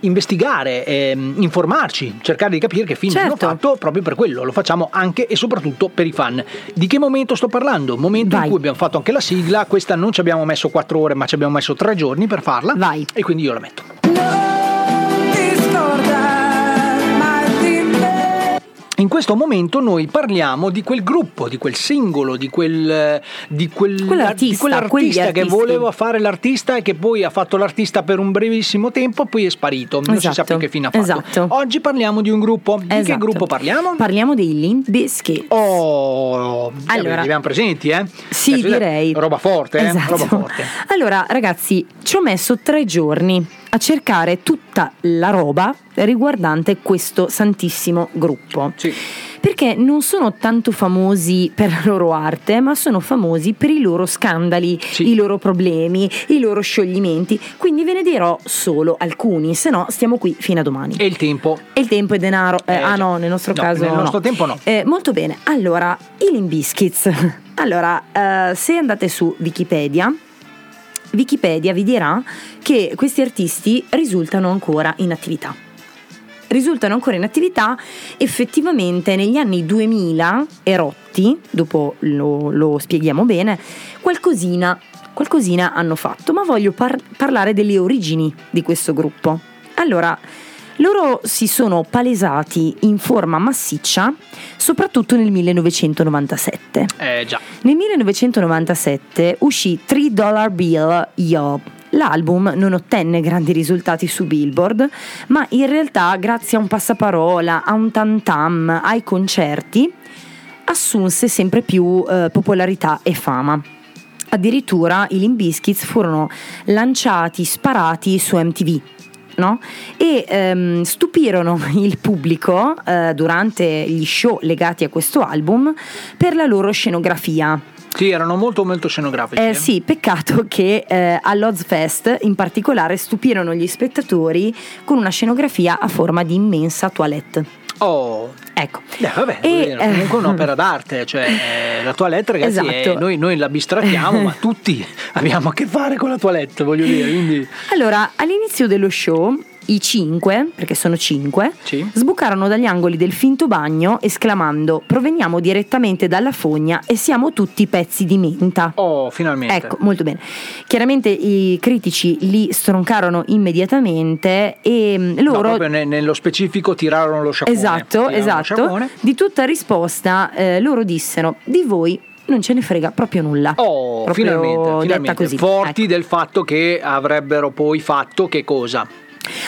investigare, ehm, informarci, cercare di capire che fine hanno Certo. fatto proprio per quello, lo facciamo anche e soprattutto per i fan. Di che momento sto parlando? Momento in cui abbiamo fatto anche la sigla, questa non ci abbiamo messo quattro ore ma ci abbiamo messo tre giorni per farla e quindi io la metto. In questo momento noi parliamo di quel gruppo, di quel singolo, di, quel, di, quel, Quell'artista, di quell'artista che voleva fare l'artista e che poi ha fatto l'artista per un brevissimo tempo e poi è sparito. Non si sa Esatto, più che fine ha fatto. esatto. Oggi parliamo di un gruppo. Di che Esatto. gruppo parliamo? Parliamo dei Limp Bizkit. Oh, Allora. li abbiamo presenti, eh? Sì, Adesso, direi. Roba forte, eh? Esatto. Roba forte. Allora, ragazzi, ci ho messo tre giorni a cercare tutta la roba riguardante questo santissimo gruppo. Perché non sono tanto famosi per la loro arte, ma sono famosi per i loro scandali, i loro problemi, i loro scioglimenti. Quindi ve ne dirò solo alcuni, se no stiamo qui fino a domani. E il tempo? E il tempo è denaro. Eh, Eh, ah no, nel nostro No, caso nel nostro no. tempo no. Eh, molto bene, allora, i Limbiskits. Allora, eh, se andate su Wikipedia, Wikipedia vi dirà che questi artisti risultano ancora in attività. Risultano ancora in attività effettivamente negli anni 2000 e rotti, dopo lo, lo spieghiamo bene, qualcosina, qualcosina hanno fatto, ma voglio par- parlare delle origini di questo gruppo. Allora, loro si sono palesati in forma massiccia soprattutto nel 1997. Eh già. Nel 1997 uscì 3 Dollar Bill Yo. L'album non ottenne grandi risultati su Billboard, ma in realtà grazie a un passaparola, a un tam tam, ai concerti, assunse sempre più eh, popolarità e fama. Addirittura i Limp Bizkit furono lanciati, sparati su MTV. No? E ehm, stupirono il pubblico eh, durante gli show legati a questo album per la loro scenografia. Sì, erano molto molto scenografici. Eh, sì, peccato che eh, all'Ozfest in particolare stupirono gli spettatori con una scenografia a forma di immensa toilette. Oh. Ecco. Eh, vabbè, E, dire, comunque eh, un'opera d'arte, cioè eh, la toilette ragazzi, è- Esatto. noi, noi la bistrattiamo, ma tutti abbiamo a che fare con la toilette, voglio dire, quindi... Allora, all'inizio dello show, i cinque, perché sono cinque, sbucarono dagli angoli del finto bagno esclamando: Proveniamo direttamente dalla fogna e siamo tutti pezzi di menta. Oh, finalmente. Ecco, molto bene. Chiaramente i critici li stroncarono immediatamente e mm, No, loro. proprio ne- nello specifico tirarono lo sciacquone. Esatto, Tirarono esatto. sciacquone. Di tutta risposta, eh, loro dissero: Di voi non ce ne frega proprio nulla. Oh, Proprio finalmente, finalmente. così. forti Ecco. del fatto che avrebbero poi fatto che cosa?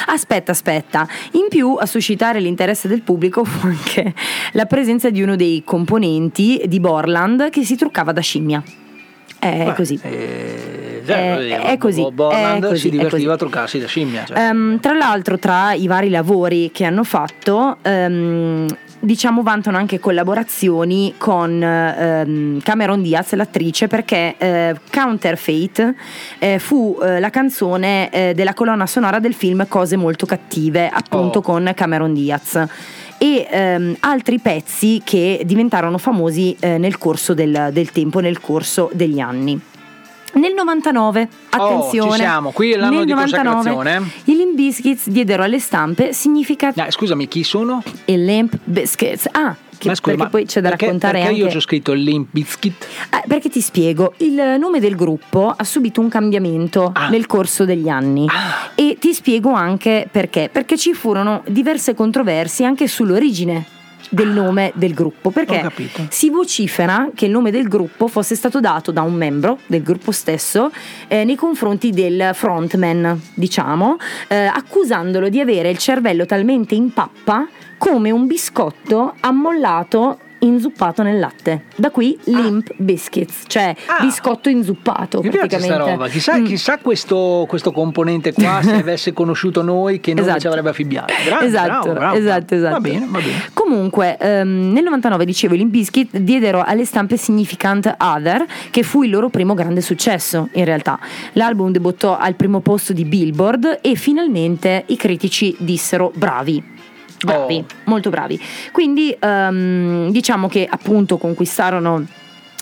Aspetta, aspetta. In più a suscitare l'interesse del pubblico fu anche la presenza di uno dei componenti di Borland che si truccava da scimmia. È Beh, così. Eh, È- è così, Borland è così, si divertiva a truccarsi da scimmia. cioè. Ehm, tra l'altro, tra i vari lavori che hanno fatto, ehm, diciamo vantano anche collaborazioni con ehm, Cameron Diaz, l'attrice, perché eh, Counterfeit eh, fu eh, la canzone eh, della colonna sonora del film Cose molto cattive, appunto Oh. con Cameron Diaz. E ehm, altri pezzi che diventarono famosi eh, nel corso del, del tempo, nel corso degli anni. Nel 99, attenzione, Oh, ci siamo, qui è l'anno nel di 99, consacrazione. i Limp Bizkits diedero alle stampe significato. Eh, scusami, chi sono? I Limp Bizkits. Ah, che- Ma scusa, perché poi c'è da perché- raccontare perché anche. io ho scritto Limp Bizkit? Eh, perché ti spiego, il nome del gruppo ha subito un cambiamento Ah. nel corso degli anni e ti spiego anche perché, perché ci furono diverse controversie anche sull'origine del nome del gruppo, perché si vocifera che il nome del gruppo fosse stato dato da un membro del gruppo stesso eh, nei confronti del frontman, diciamo, eh, accusandolo di avere il cervello talmente in pappa come un biscotto ammollato inzuppato nel latte. Da qui Limp Biscuits, cioè biscotto inzuppato Mi piace praticamente. sta roba, chissà, Mm. chissà questo, questo componente qua se avesse conosciuto noi che non Esatto. ci avrebbe affibbiato. Bravo, esatto, bravo, bravo. esatto, esatto. Va bene, va bene. Comunque, ehm, nel 99 dicevo, i Limp Bizkit diedero alle stampe Significant Other, che fu il loro primo grande successo in realtà. L'album debuttò al primo posto di Billboard e finalmente i critici dissero bravi. Bravi, Oh. molto bravi. Quindi ehm, diciamo che appunto conquistarono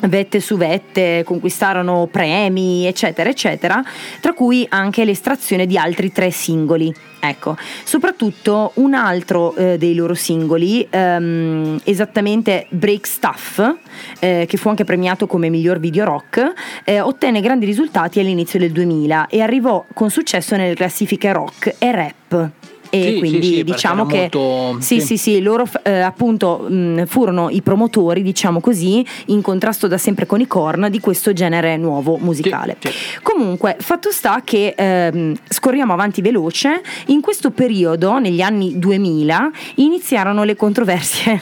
vette su vette, conquistarono premi, eccetera, eccetera, tra cui anche l'estrazione di altri tre singoli. Ecco, soprattutto un altro eh, dei loro singoli, ehm, esattamente Break Stuff, eh, che fu anche premiato come miglior video rock, eh, ottenne grandi risultati all'inizio del 2000 e arrivò con successo nelle classifiche rock e rap e sì, quindi sì, sì, diciamo che molto... sì, sì. sì loro eh, appunto mh, furono i promotori diciamo così in contrasto da sempre con i Korn di questo genere nuovo musicale. Comunque fatto sta che ehm, scorriamo avanti veloce. In questo periodo negli anni 2000 iniziarono le controversie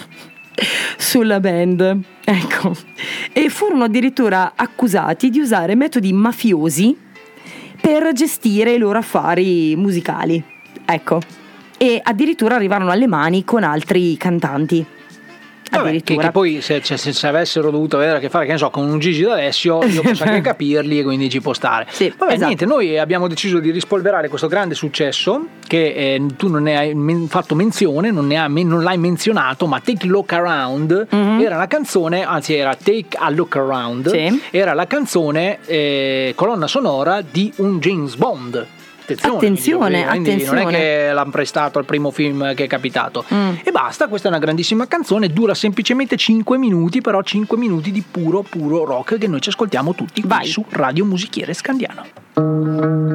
sulla band ecco. E furono addirittura accusati di usare metodi mafiosi per gestire i loro affari musicali ecco e addirittura arrivarono alle mani con altri cantanti. Vabbè, che, che, poi se, cioè, se, avessero dovuto avere a che fare che ne so, con un Gigi d'Alessio io posso anche esatto. capirli e quindi ci può stare sì, Vabbè, esatto. niente, noi abbiamo deciso di rispolverare questo grande successo che eh, tu non ne hai men- fatto menzione non, ha, non, l'hai menzionato ma Take a Look Around mm-hmm. era la canzone anzi era Take a Look Around sì. era la canzone eh, colonna sonora di un James Bond attenzione. Attenzione, quindi, attenzione. Non è che l'hanno prestato al primo film che è capitato. Mm. E basta, questa è una grandissima canzone, dura semplicemente 5 minuti, però 5 minuti di puro, puro rock che noi ci ascoltiamo tutti Vai. su Radio Musichiere Scandiano.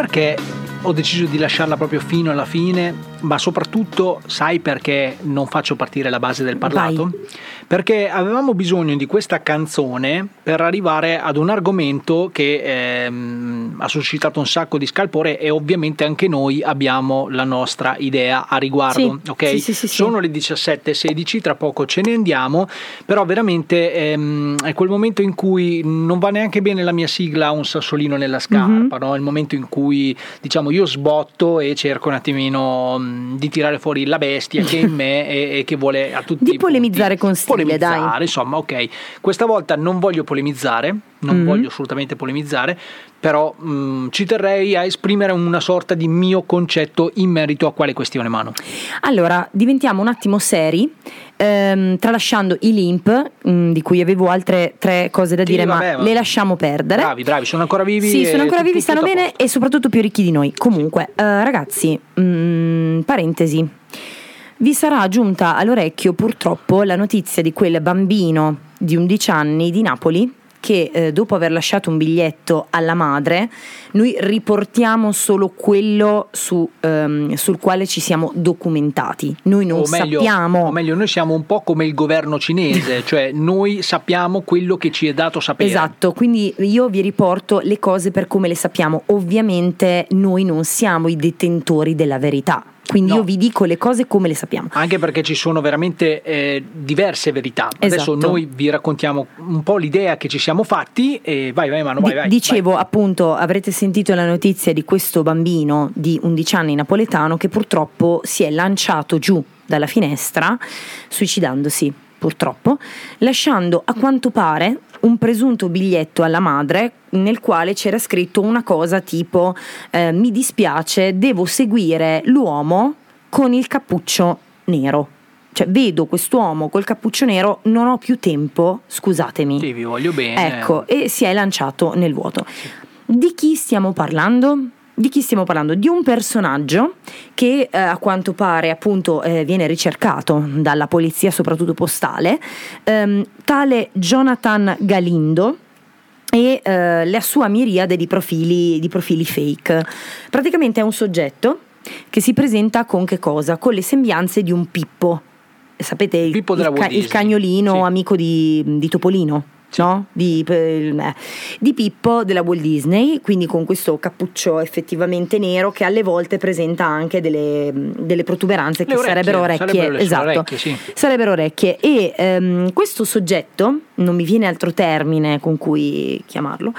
Perché ho deciso di lasciarla proprio fino alla fine, ma soprattutto sai perché non faccio partire la base del parlato? Perché avevamo bisogno di questa canzone per arrivare ad un argomento che ehm, ha suscitato un sacco di scalpore e ovviamente anche noi abbiamo la nostra idea a riguardo. Sì, ok? sì, sì. Sono le 17.16, tra poco ce ne andiamo, però veramente ehm, è quel momento in cui non va neanche bene la mia sigla un sassolino nella scarpa, no? È il momento in cui diciamo io sbotto e cerco un attimino mh, di tirare fuori la bestia che è in me e, e che vuole a tutti Di polemizzare con stile, polemizzare, dai. insomma, ok. Questa volta non voglio polemizzare, non Mm. voglio assolutamente polemizzare, però mh, ci terrei a esprimere una sorta di mio concetto in merito a quale questione mano. Allora, diventiamo un attimo seri, ehm, tralasciando i limp, mh, di cui avevo altre tre cose da Sì, dire, vabbè, ma ma- le lasciamo perdere. Bravi, bravi, sono ancora vivi. Sì, sono ancora vivi, stanno bene e soprattutto più ricchi di noi. Comunque, eh, ragazzi, mh, parentesi. Vi sarà giunta all'orecchio purtroppo la notizia di quel bambino di 11 anni di Napoli che eh, dopo aver lasciato un biglietto alla madre, noi riportiamo solo quello su, ehm, sul quale ci siamo documentati. Noi non o meglio, sappiamo o meglio, noi siamo un po' come il governo cinese, cioè noi sappiamo quello che ci è dato sapere. Esatto, quindi io vi riporto le cose per come le sappiamo. Ovviamente noi non siamo i detentori della verità, quindi io vi dico le cose come le sappiamo. Anche perché ci sono veramente eh, diverse verità. Adesso Esatto. noi vi raccontiamo un po' l'idea che ci siamo fatti e vai, vai, mano, vai, vai. Dicevo appunto, avrete sentito la notizia di questo bambino di 11 anni napoletano che purtroppo si è lanciato giù dalla finestra, suicidandosi purtroppo, lasciando a quanto pare un presunto biglietto alla madre nel quale c'era scritto una cosa tipo eh, mi dispiace, devo seguire l'uomo con il cappuccio nero. Cioè, vedo quest'uomo col cappuccio nero, non ho più tempo, scusatemi. Sì, vi voglio bene. Ecco, e si è lanciato nel vuoto. Di chi stiamo parlando? Di chi stiamo parlando? Di un personaggio che eh, a quanto pare appunto eh, viene ricercato dalla polizia, soprattutto postale, ehm, tale Jonathan Galindo e eh, la sua miriade di profili, di profili fake. Praticamente è un soggetto che si presenta con che cosa? Con le sembianze di un Pippo. Sapete, il, il Walt il cagnolino amico di, di Topolino. No? Di, eh, di Pippo della Walt Disney, quindi con questo cappuccio effettivamente nero che alle volte presenta anche delle, delle protuberanze Le che orecchie, sarebbero orecchie. sarebbero esatto, orecchie, sì. sarebbero orecchie. E ehm, questo soggetto, non mi viene altro termine con cui chiamarlo,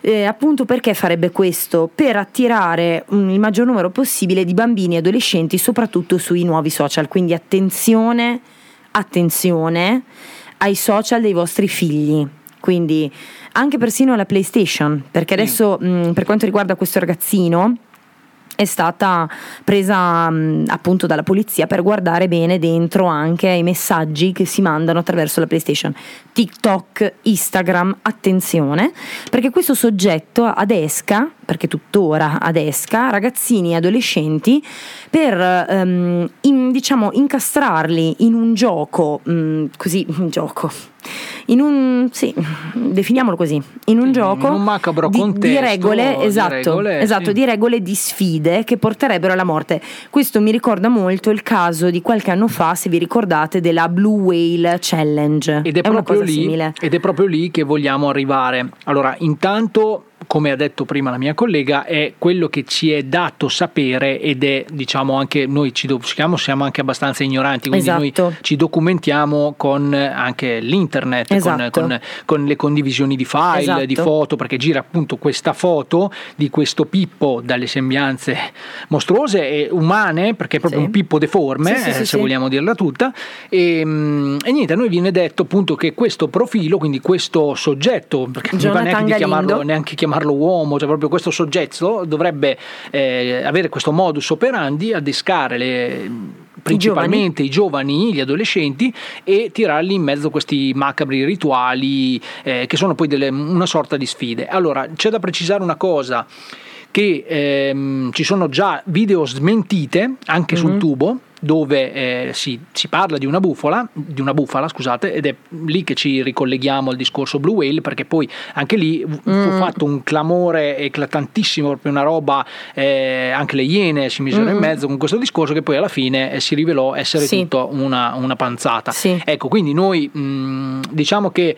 eh, appunto perché farebbe questo? Per attirare mm, il maggior numero possibile di bambini e adolescenti, soprattutto sui nuovi social. Quindi attenzione, attenzione ai social dei vostri figli. Quindi anche persino alla PlayStation, perché adesso mh, per quanto riguarda questo ragazzino è stata presa mh, appunto dalla polizia per guardare bene dentro anche i messaggi che si mandano attraverso la PlayStation. TikTok, Instagram, attenzione, perché questo soggetto adesca, perché tuttora adesca, ragazzini e adolescenti per ehm, in- diciamo incastrarli in un gioco, mh, così, un gioco, in un, sì, definiamolo così, in un gioco in un di, contesto di regole, di esatto, regole, esatto, sì. di regole di sfide che porterebbero alla morte. Questo mi ricorda molto il caso di qualche anno fa, se vi ricordate, della Blue Whale Challenge. Ed è, una proprio lì, simile. ed è proprio lì che vogliamo arrivare. Allora, intanto, come ha detto prima la mia collega, è quello che ci è dato sapere ed è, diciamo, anche noi ci siamo, siamo anche abbastanza ignoranti, quindi Esatto. noi ci documentiamo con eh, anche l'internet, con- Esatto. con, con le condivisioni di file, Esatto. di foto, perché gira appunto questa foto di questo Pippo dalle sembianze mostruose e umane, perché è proprio Sì. un Pippo deforme, Sì, sì, eh, se vogliamo dirla tutta. E, mm, e niente, a noi viene detto appunto che questo profilo, quindi questo soggetto, perché non mi va Jonathan neanche, di chiamarlo, neanche chiamarlo uomo, cioè proprio questo soggetto dovrebbe eh, avere questo modus operandi, adescare le principalmente i giovani, gli adolescenti e tirarli in mezzo a questi macabri rituali eh, che sono poi delle- una sorta di sfide. Allora, c'è da precisare una cosa che ehm, ci sono già video smentite anche sul Mhm. tubo dove eh, si, si parla di una bufala, di una bufala, scusate, ed è lì che ci ricolleghiamo al discorso Blue Whale, perché poi anche lì fu Mm. fatto un clamore eclatantissimo, proprio una roba, eh, anche le iene si misero in Mm. mezzo con questo discorso che poi alla fine eh, si rivelò essere Sì. tutto una, una panzata. Ecco, quindi noi mh, diciamo che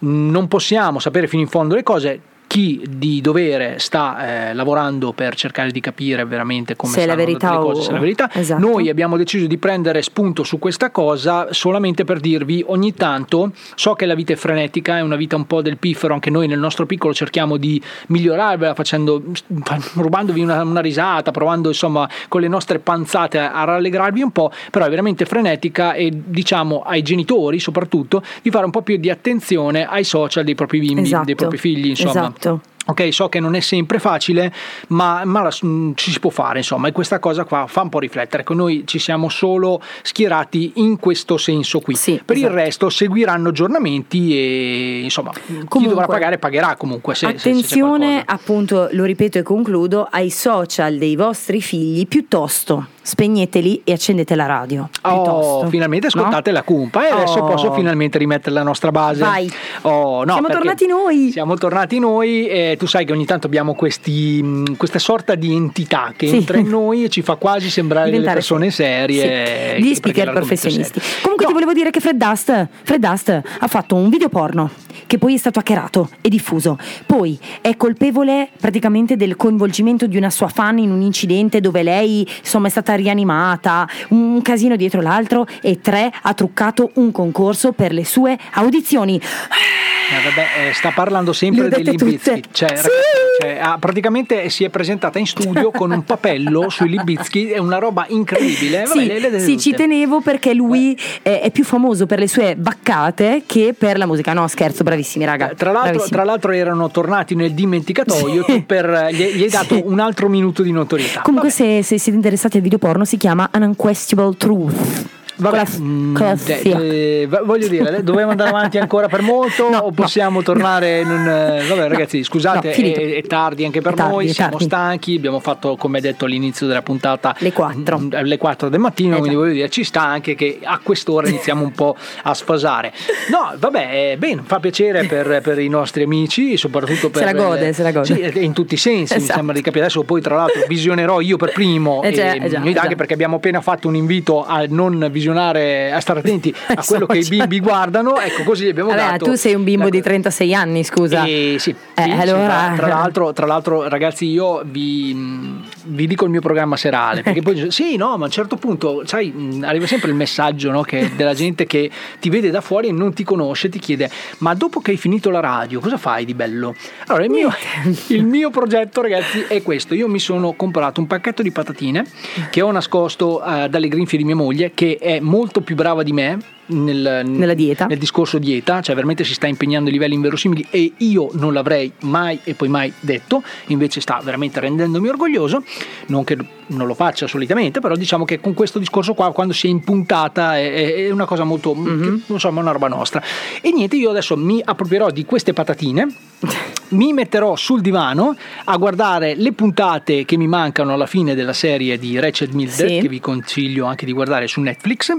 non possiamo sapere fino in fondo le cose. Chi di dovere sta eh, lavorando per cercare di capire veramente come Se è la stanno verità le o- cose, se è la verità. Esatto. Noi abbiamo deciso di prendere spunto su questa cosa solamente per dirvi ogni tanto, so che la vita è frenetica, è una vita un po' del piffero, anche noi nel nostro piccolo cerchiamo di migliorarvela facendo, rubandovi una, una risata, provando insomma con le nostre panzate a, a rallegrarvi un po', però è veramente frenetica e diciamo ai genitori soprattutto di fare un po' più di attenzione ai social dei propri bimbi, Esatto. dei propri figli, insomma. Esatto. Ok, so che non è sempre facile, ma, ma la- mm, ci si può fare, insomma, e questa cosa qua fa un po' riflettere. Ecco, noi ci siamo solo schierati in questo senso qui. per il esatto. resto seguiranno aggiornamenti e insomma, chi dovrà pagare pagherà comunque. Se, se- se Attenzione, appunto, lo ripeto e concludo, ai social dei vostri figli, piuttosto spegneteli e accendete la radio. Oh, finalmente No? ascoltate la cumpa e adesso Oh. posso finalmente rimettere la nostra base. Vai. Oh, no, Siamo tornati noi. Siamo tornati noi e tu sai che ogni tanto abbiamo questi, mh, questa sorta di entità che Sì. entra in noi e ci fa quasi sembrare delle Diventare persone serie. Sì, eh, Gli speaker professionisti. Comunque ti volevo dire che Fred Dust, Fred Dust ha fatto un video porno che poi è stato hackerato e diffuso. Poi è colpevole praticamente del coinvolgimento di una sua fan in un incidente dove lei insomma è stata rianimata, un casino dietro l'altro e tre ha truccato un concorso per le sue audizioni. Eh, vabbè, eh, sta parlando sempre Limp tutte. Bizkit. Cioè, Sì. ragazzi, cioè, ha- praticamente si è presentata in studio con un papello sui Libizki, è una roba incredibile. Vabbè, sì, le- le sì, ci tenevo perché lui eh, è più famoso per le sue baccate che per la musica. No, scherzo, bravissimi raga. Tra l'altro, bravissimi. tra l'altro erano tornati nel dimenticatoio, tu per, gli, gli hai dato un altro minuto di notorietà. Comunque, se, se siete interessati al video porno, si chiama An Unquestionable Truth. Vabbè, la- mm, eh, voglio dire, dobbiamo andare avanti ancora per molto o possiamo tornare in un... eh, Vabbè ragazzi, scusate, no, è, è tardi anche per tardi, noi, siamo tardi. stanchi, abbiamo fatto come detto all'inizio della puntata Le 4. le 4 del mattino, Eh, quindi già. voglio dire, ci sta anche che a quest'ora iniziamo un po' a sfasare. No, vabbè, eh, bene, fa piacere per, per i nostri amici, soprattutto per... Se la gode, se la gode. Sì, in tutti i sensi, mi Esatto. sembra di capire. Adesso poi tra l'altro visionerò io per primo, Eh già, e, già, noi eh anche già. perché abbiamo appena fatto un invito a non visionare, a stare attenti a quello che i bimbi guardano, ecco così abbiamo Vabbè, dato... tu sei un bimbo di 36 anni, scusa. Eh, sì, Eh, sì, sì, allora- tra, tra l'altro, tra l'altro, ragazzi, io vi, mh, vi dico il mio programma serale. Perché poi sì, no, ma a un certo punto, sai, mh, arriva sempre il messaggio no, che- della gente che ti vede da fuori e non ti conosce, ti chiede: Ma dopo che hai finito la radio, cosa fai di bello? Allora, il mio, il mio progetto, ragazzi, è questo. Io mi sono comprato un pacchetto di patatine che ho nascosto eh, dalle grinfie di mia moglie, che è molto più brava di me. Nel, Nella dieta. nel discorso dieta, cioè veramente si sta impegnando a livelli inverosimili e io non l'avrei mai e poi mai detto, invece sta veramente rendendomi orgoglioso, non che non lo faccia solitamente, però diciamo che con questo discorso qua quando si è impuntata è, è- è una cosa molto, che, insomma, una roba nostra. E niente, io adesso mi approprierò di queste patatine. Mi metterò sul divano a guardare le puntate che mi mancano alla fine della serie di Ratchet Mildred, Sì. che vi consiglio anche di guardare su Netflix,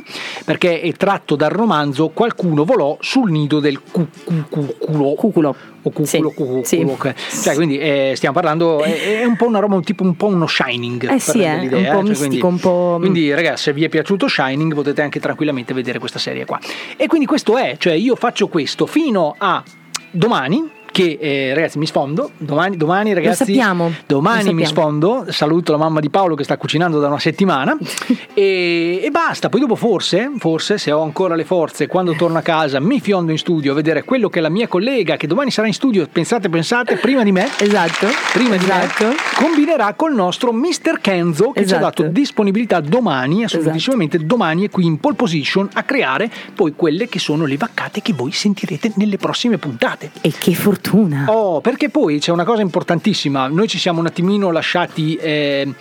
perché è tratto dal romanzo Qualcuno volò sul nido del cu- cu- cu- culo. Cuculo. O cuculo, Sì, cuculo, sì. che- Cioè, quindi eh, stiamo parlando, è, è un po' una roba, un tipo un po' uno Shining. Eh sì, rendere eh, l'idea, un po' cioè, mistico, quindi- un po'. quindi ragazzi, se vi è piaciuto Shining potete anche tranquillamente vedere questa serie qua. E quindi questo è, cioè io faccio questo fino a domani. Che eh, ragazzi mi sfondo domani, domani ragazzi sappiamo, domani mi sfondo saluto la mamma di Paolo che sta cucinando da una settimana e, e basta poi dopo forse forse se ho ancora le forze quando torno a casa mi fiondo in studio a vedere quello che la mia collega che domani sarà in studio pensate pensate prima di me esatto prima di me combinerà col nostro Mr. Kenzo che ci ha Esatto. dato disponibilità domani, assolutissimamente domani e qui in pole position a creare poi quelle che sono le vaccate che voi sentirete nelle prossime puntate. E che fortuna! Oh, perché poi c'è una cosa importantissima, noi ci siamo un attimino lasciati, eh,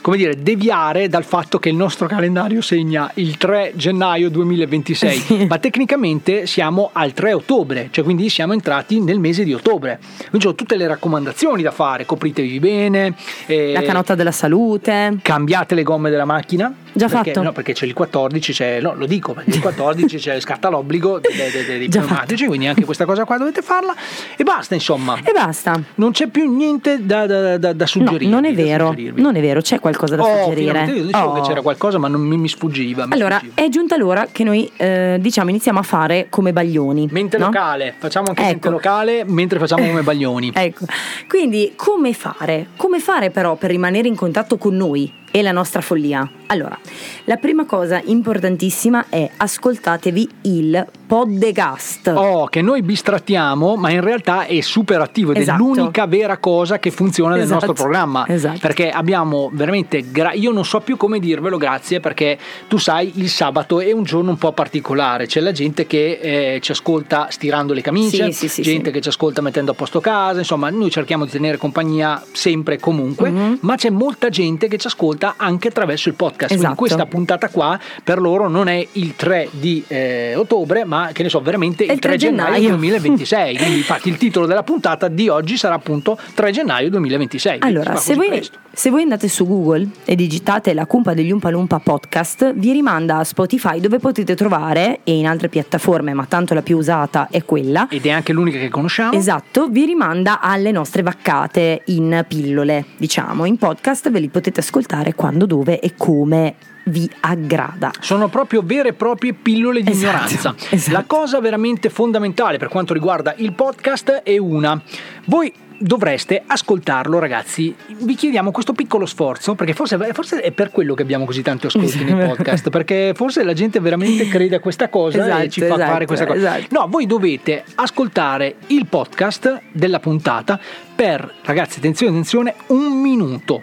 come dire, deviare dal fatto che il nostro calendario segna il 3 gennaio 2026, ma tecnicamente siamo al 3 ottobre, cioè quindi siamo entrati nel mese di ottobre. Quindi ho tutte le raccomandazioni da fare, copritevi bene, eh, La canotta della salute. cambiate le gomme della macchina. Già perché, fatto. No, perché c'è il 14, c'è, no, lo dico, perché il 14 c'è, scatta l'obbligo dei, dei- dei- pneumatici, quindi anche questa cosa qua dovete farla. E basta, insomma. E basta. Non c'è più niente da, da, da, da No, suggerire. non è vero, non è vero, c'è qualcosa da Oh, suggerire. io dicevo Oh. che c'era qualcosa, ma non mi, mi sfuggiva. mi Allora, sfuggiva. è giunta l'ora che noi eh, diciamo iniziamo a fare come baglioni. Mente no? locale, facciamo anche mente Ecco. locale mentre facciamo come baglioni. Ecco, quindi come fare? Come fare però per rimanere in contatto con noi e la nostra follia? Allora, la prima cosa importantissima è ascoltatevi il podcast. Oh, che noi bistrattiamo, ma in realtà è super attivo ed Esatto. è l'unica vera cosa che funziona nel Esatto. nostro programma. Esatto. Perché abbiamo veramente, gra- io non so più come dirvelo, grazie, perché tu sai, il sabato è un giorno un po' particolare. C'è la gente che eh, ci ascolta stirando le camicie, Sì, sì, sì, gente che ci ascolta mettendo a posto casa, insomma, noi cerchiamo di tenere compagnia sempre e comunque, Mhm. ma c'è molta gente che ci ascolta anche attraverso il podcast. Quindi Esatto. questa puntata qua per loro non è il 3 di eh, ottobre, ma che ne so, veramente È il 3 gennaio, gennaio. 2026. Quindi infatti il titolo della puntata di oggi sarà appunto 3 gennaio 2026. Quindi Allora, se voi, se voi andate su Google e digitate la cumpa degli Umpa Lumpa podcast, vi rimanda a Spotify dove potete trovare, e in altre piattaforme, ma tanto la più usata è quella. Ed è anche l'unica che conosciamo. Esatto, vi rimanda alle nostre vaccate in pillole, diciamo, in podcast ve li potete ascoltare quando, dove e come vi aggrada. Sono proprio vere e proprie pillole di Esatto, ignoranza. esatto. La cosa veramente fondamentale per quanto riguarda il podcast è una. Voi dovreste ascoltarlo ragazzi vi chiediamo questo piccolo sforzo perché forse, forse è per quello che abbiamo così tanti ascolti nei podcast perché forse la gente veramente crede a questa cosa e Esatto, ci fa esatto, fare questa cosa esatto. no voi dovete ascoltare il podcast della puntata per ragazzi attenzione attenzione un minuto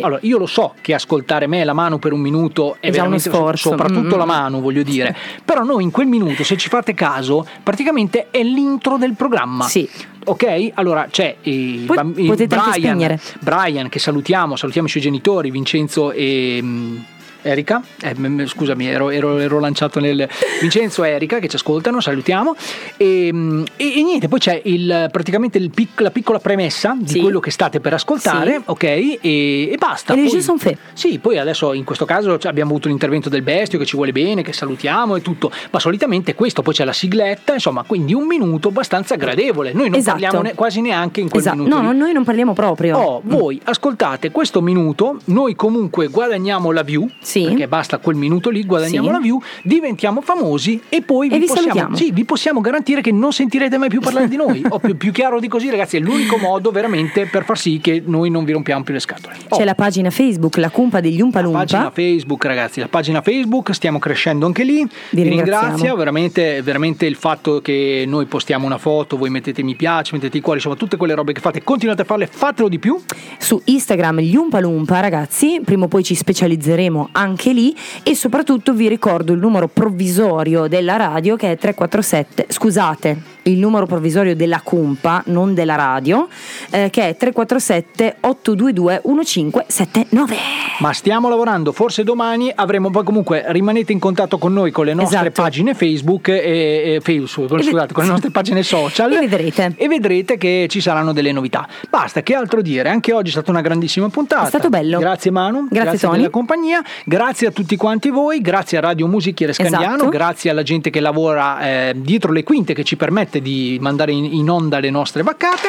Allora, io lo so che ascoltare me la mano per un minuto è, È già uno veramente sforzo. soprattutto Mm. la mano, voglio dire. Però noi in quel minuto, se ci fate caso, praticamente è l'intro del programma. Sì. Ok? Allora c'è il, Poi bamb- anche Brian. Brian che salutiamo, salutiamo i suoi genitori, Vincenzo e mm, Erika, eh, scusami, ero, ero- ero lanciato nel Vincenzo e Erika che ci ascoltano, salutiamo. E, mm, e- e niente, poi c'è il, praticamente il pic- la piccola premessa di Sì. quello che state per ascoltare, Sì. ok? E, e basta. E Poi- jeux sont faits. sì, poi adesso in questo caso abbiamo avuto l'intervento del bestio che ci vuole bene, che salutiamo e tutto, ma solitamente questo, poi c'è la sigletta, insomma, quindi un minuto abbastanza gradevole. Noi non Esatto. parliamo ne- quasi neanche in quel Esatto. minuto. No, lì. no, noi non parliamo proprio. Oh, voi ascoltate questo minuto, noi comunque guadagniamo la view, perché basta quel minuto lì, guadagniamo Sì. la view, diventiamo famosi e poi E vi, vi possiamo, sì, vi possiamo garantire che non sentirete mai più parlare di noi. o più, più chiaro di così, ragazzi, è l'unico modo veramente per far sì che noi non vi rompiamo più le scatole. C'è la pagina Facebook, la cumpa degli Umpa Lumpa. Pagina Facebook, ragazzi, la pagina Facebook, stiamo crescendo anche lì. Vi, ringraziamo. ringrazio, veramente, veramente il fatto che noi postiamo una foto, voi mettete mi piace, mettete i cuori, insomma, tutte quelle robe che fate, continuate a farle, fatelo di più. Su Instagram gli Umpa Lumpa, ragazzi, prima o poi ci specializzeremo anche lì e soprattutto vi ricordo il numero provvisorio della radio che è 347, scusate, il numero provvisorio della cumpa, non della radio, eh, che è 347 822 1579. Ma stiamo lavorando, forse domani avremo poi comunque rimanete in contatto con noi con le nostre Esatto. pagine Facebook e, e Facebook, ve- scusate, con le nostre pagine social E vedrete. e vedrete che ci saranno delle novità. Basta, che altro dire? Anche oggi è stata una grandissima puntata. È stato bello. Grazie Manu, Grazie, Tony. della compagnia, grazie a tutti quanti voi, grazie a Radio Musichiere Scandiano, Esatto. grazie alla gente che lavora eh, dietro le quinte che ci permette di mandare in, onda le nostre vaccate.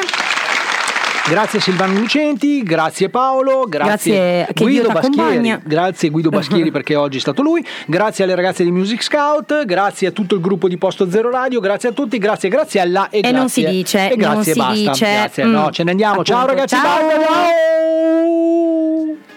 Grazie Silvano Lucenti, grazie Paolo, grazie, Grazie Guido Baschieri, grazie Guido Baschieri perché oggi è stato lui, grazie alle ragazze di Music Scout, grazie a tutto il gruppo di Posto Zero Radio, grazie a tutti, grazie, grazie alla e, E non grazie. si dice, e grazie non si basta, dice. grazie, Mm. no, ce ne andiamo, ciao Appunto, ragazzi, ciao. bye, ciao.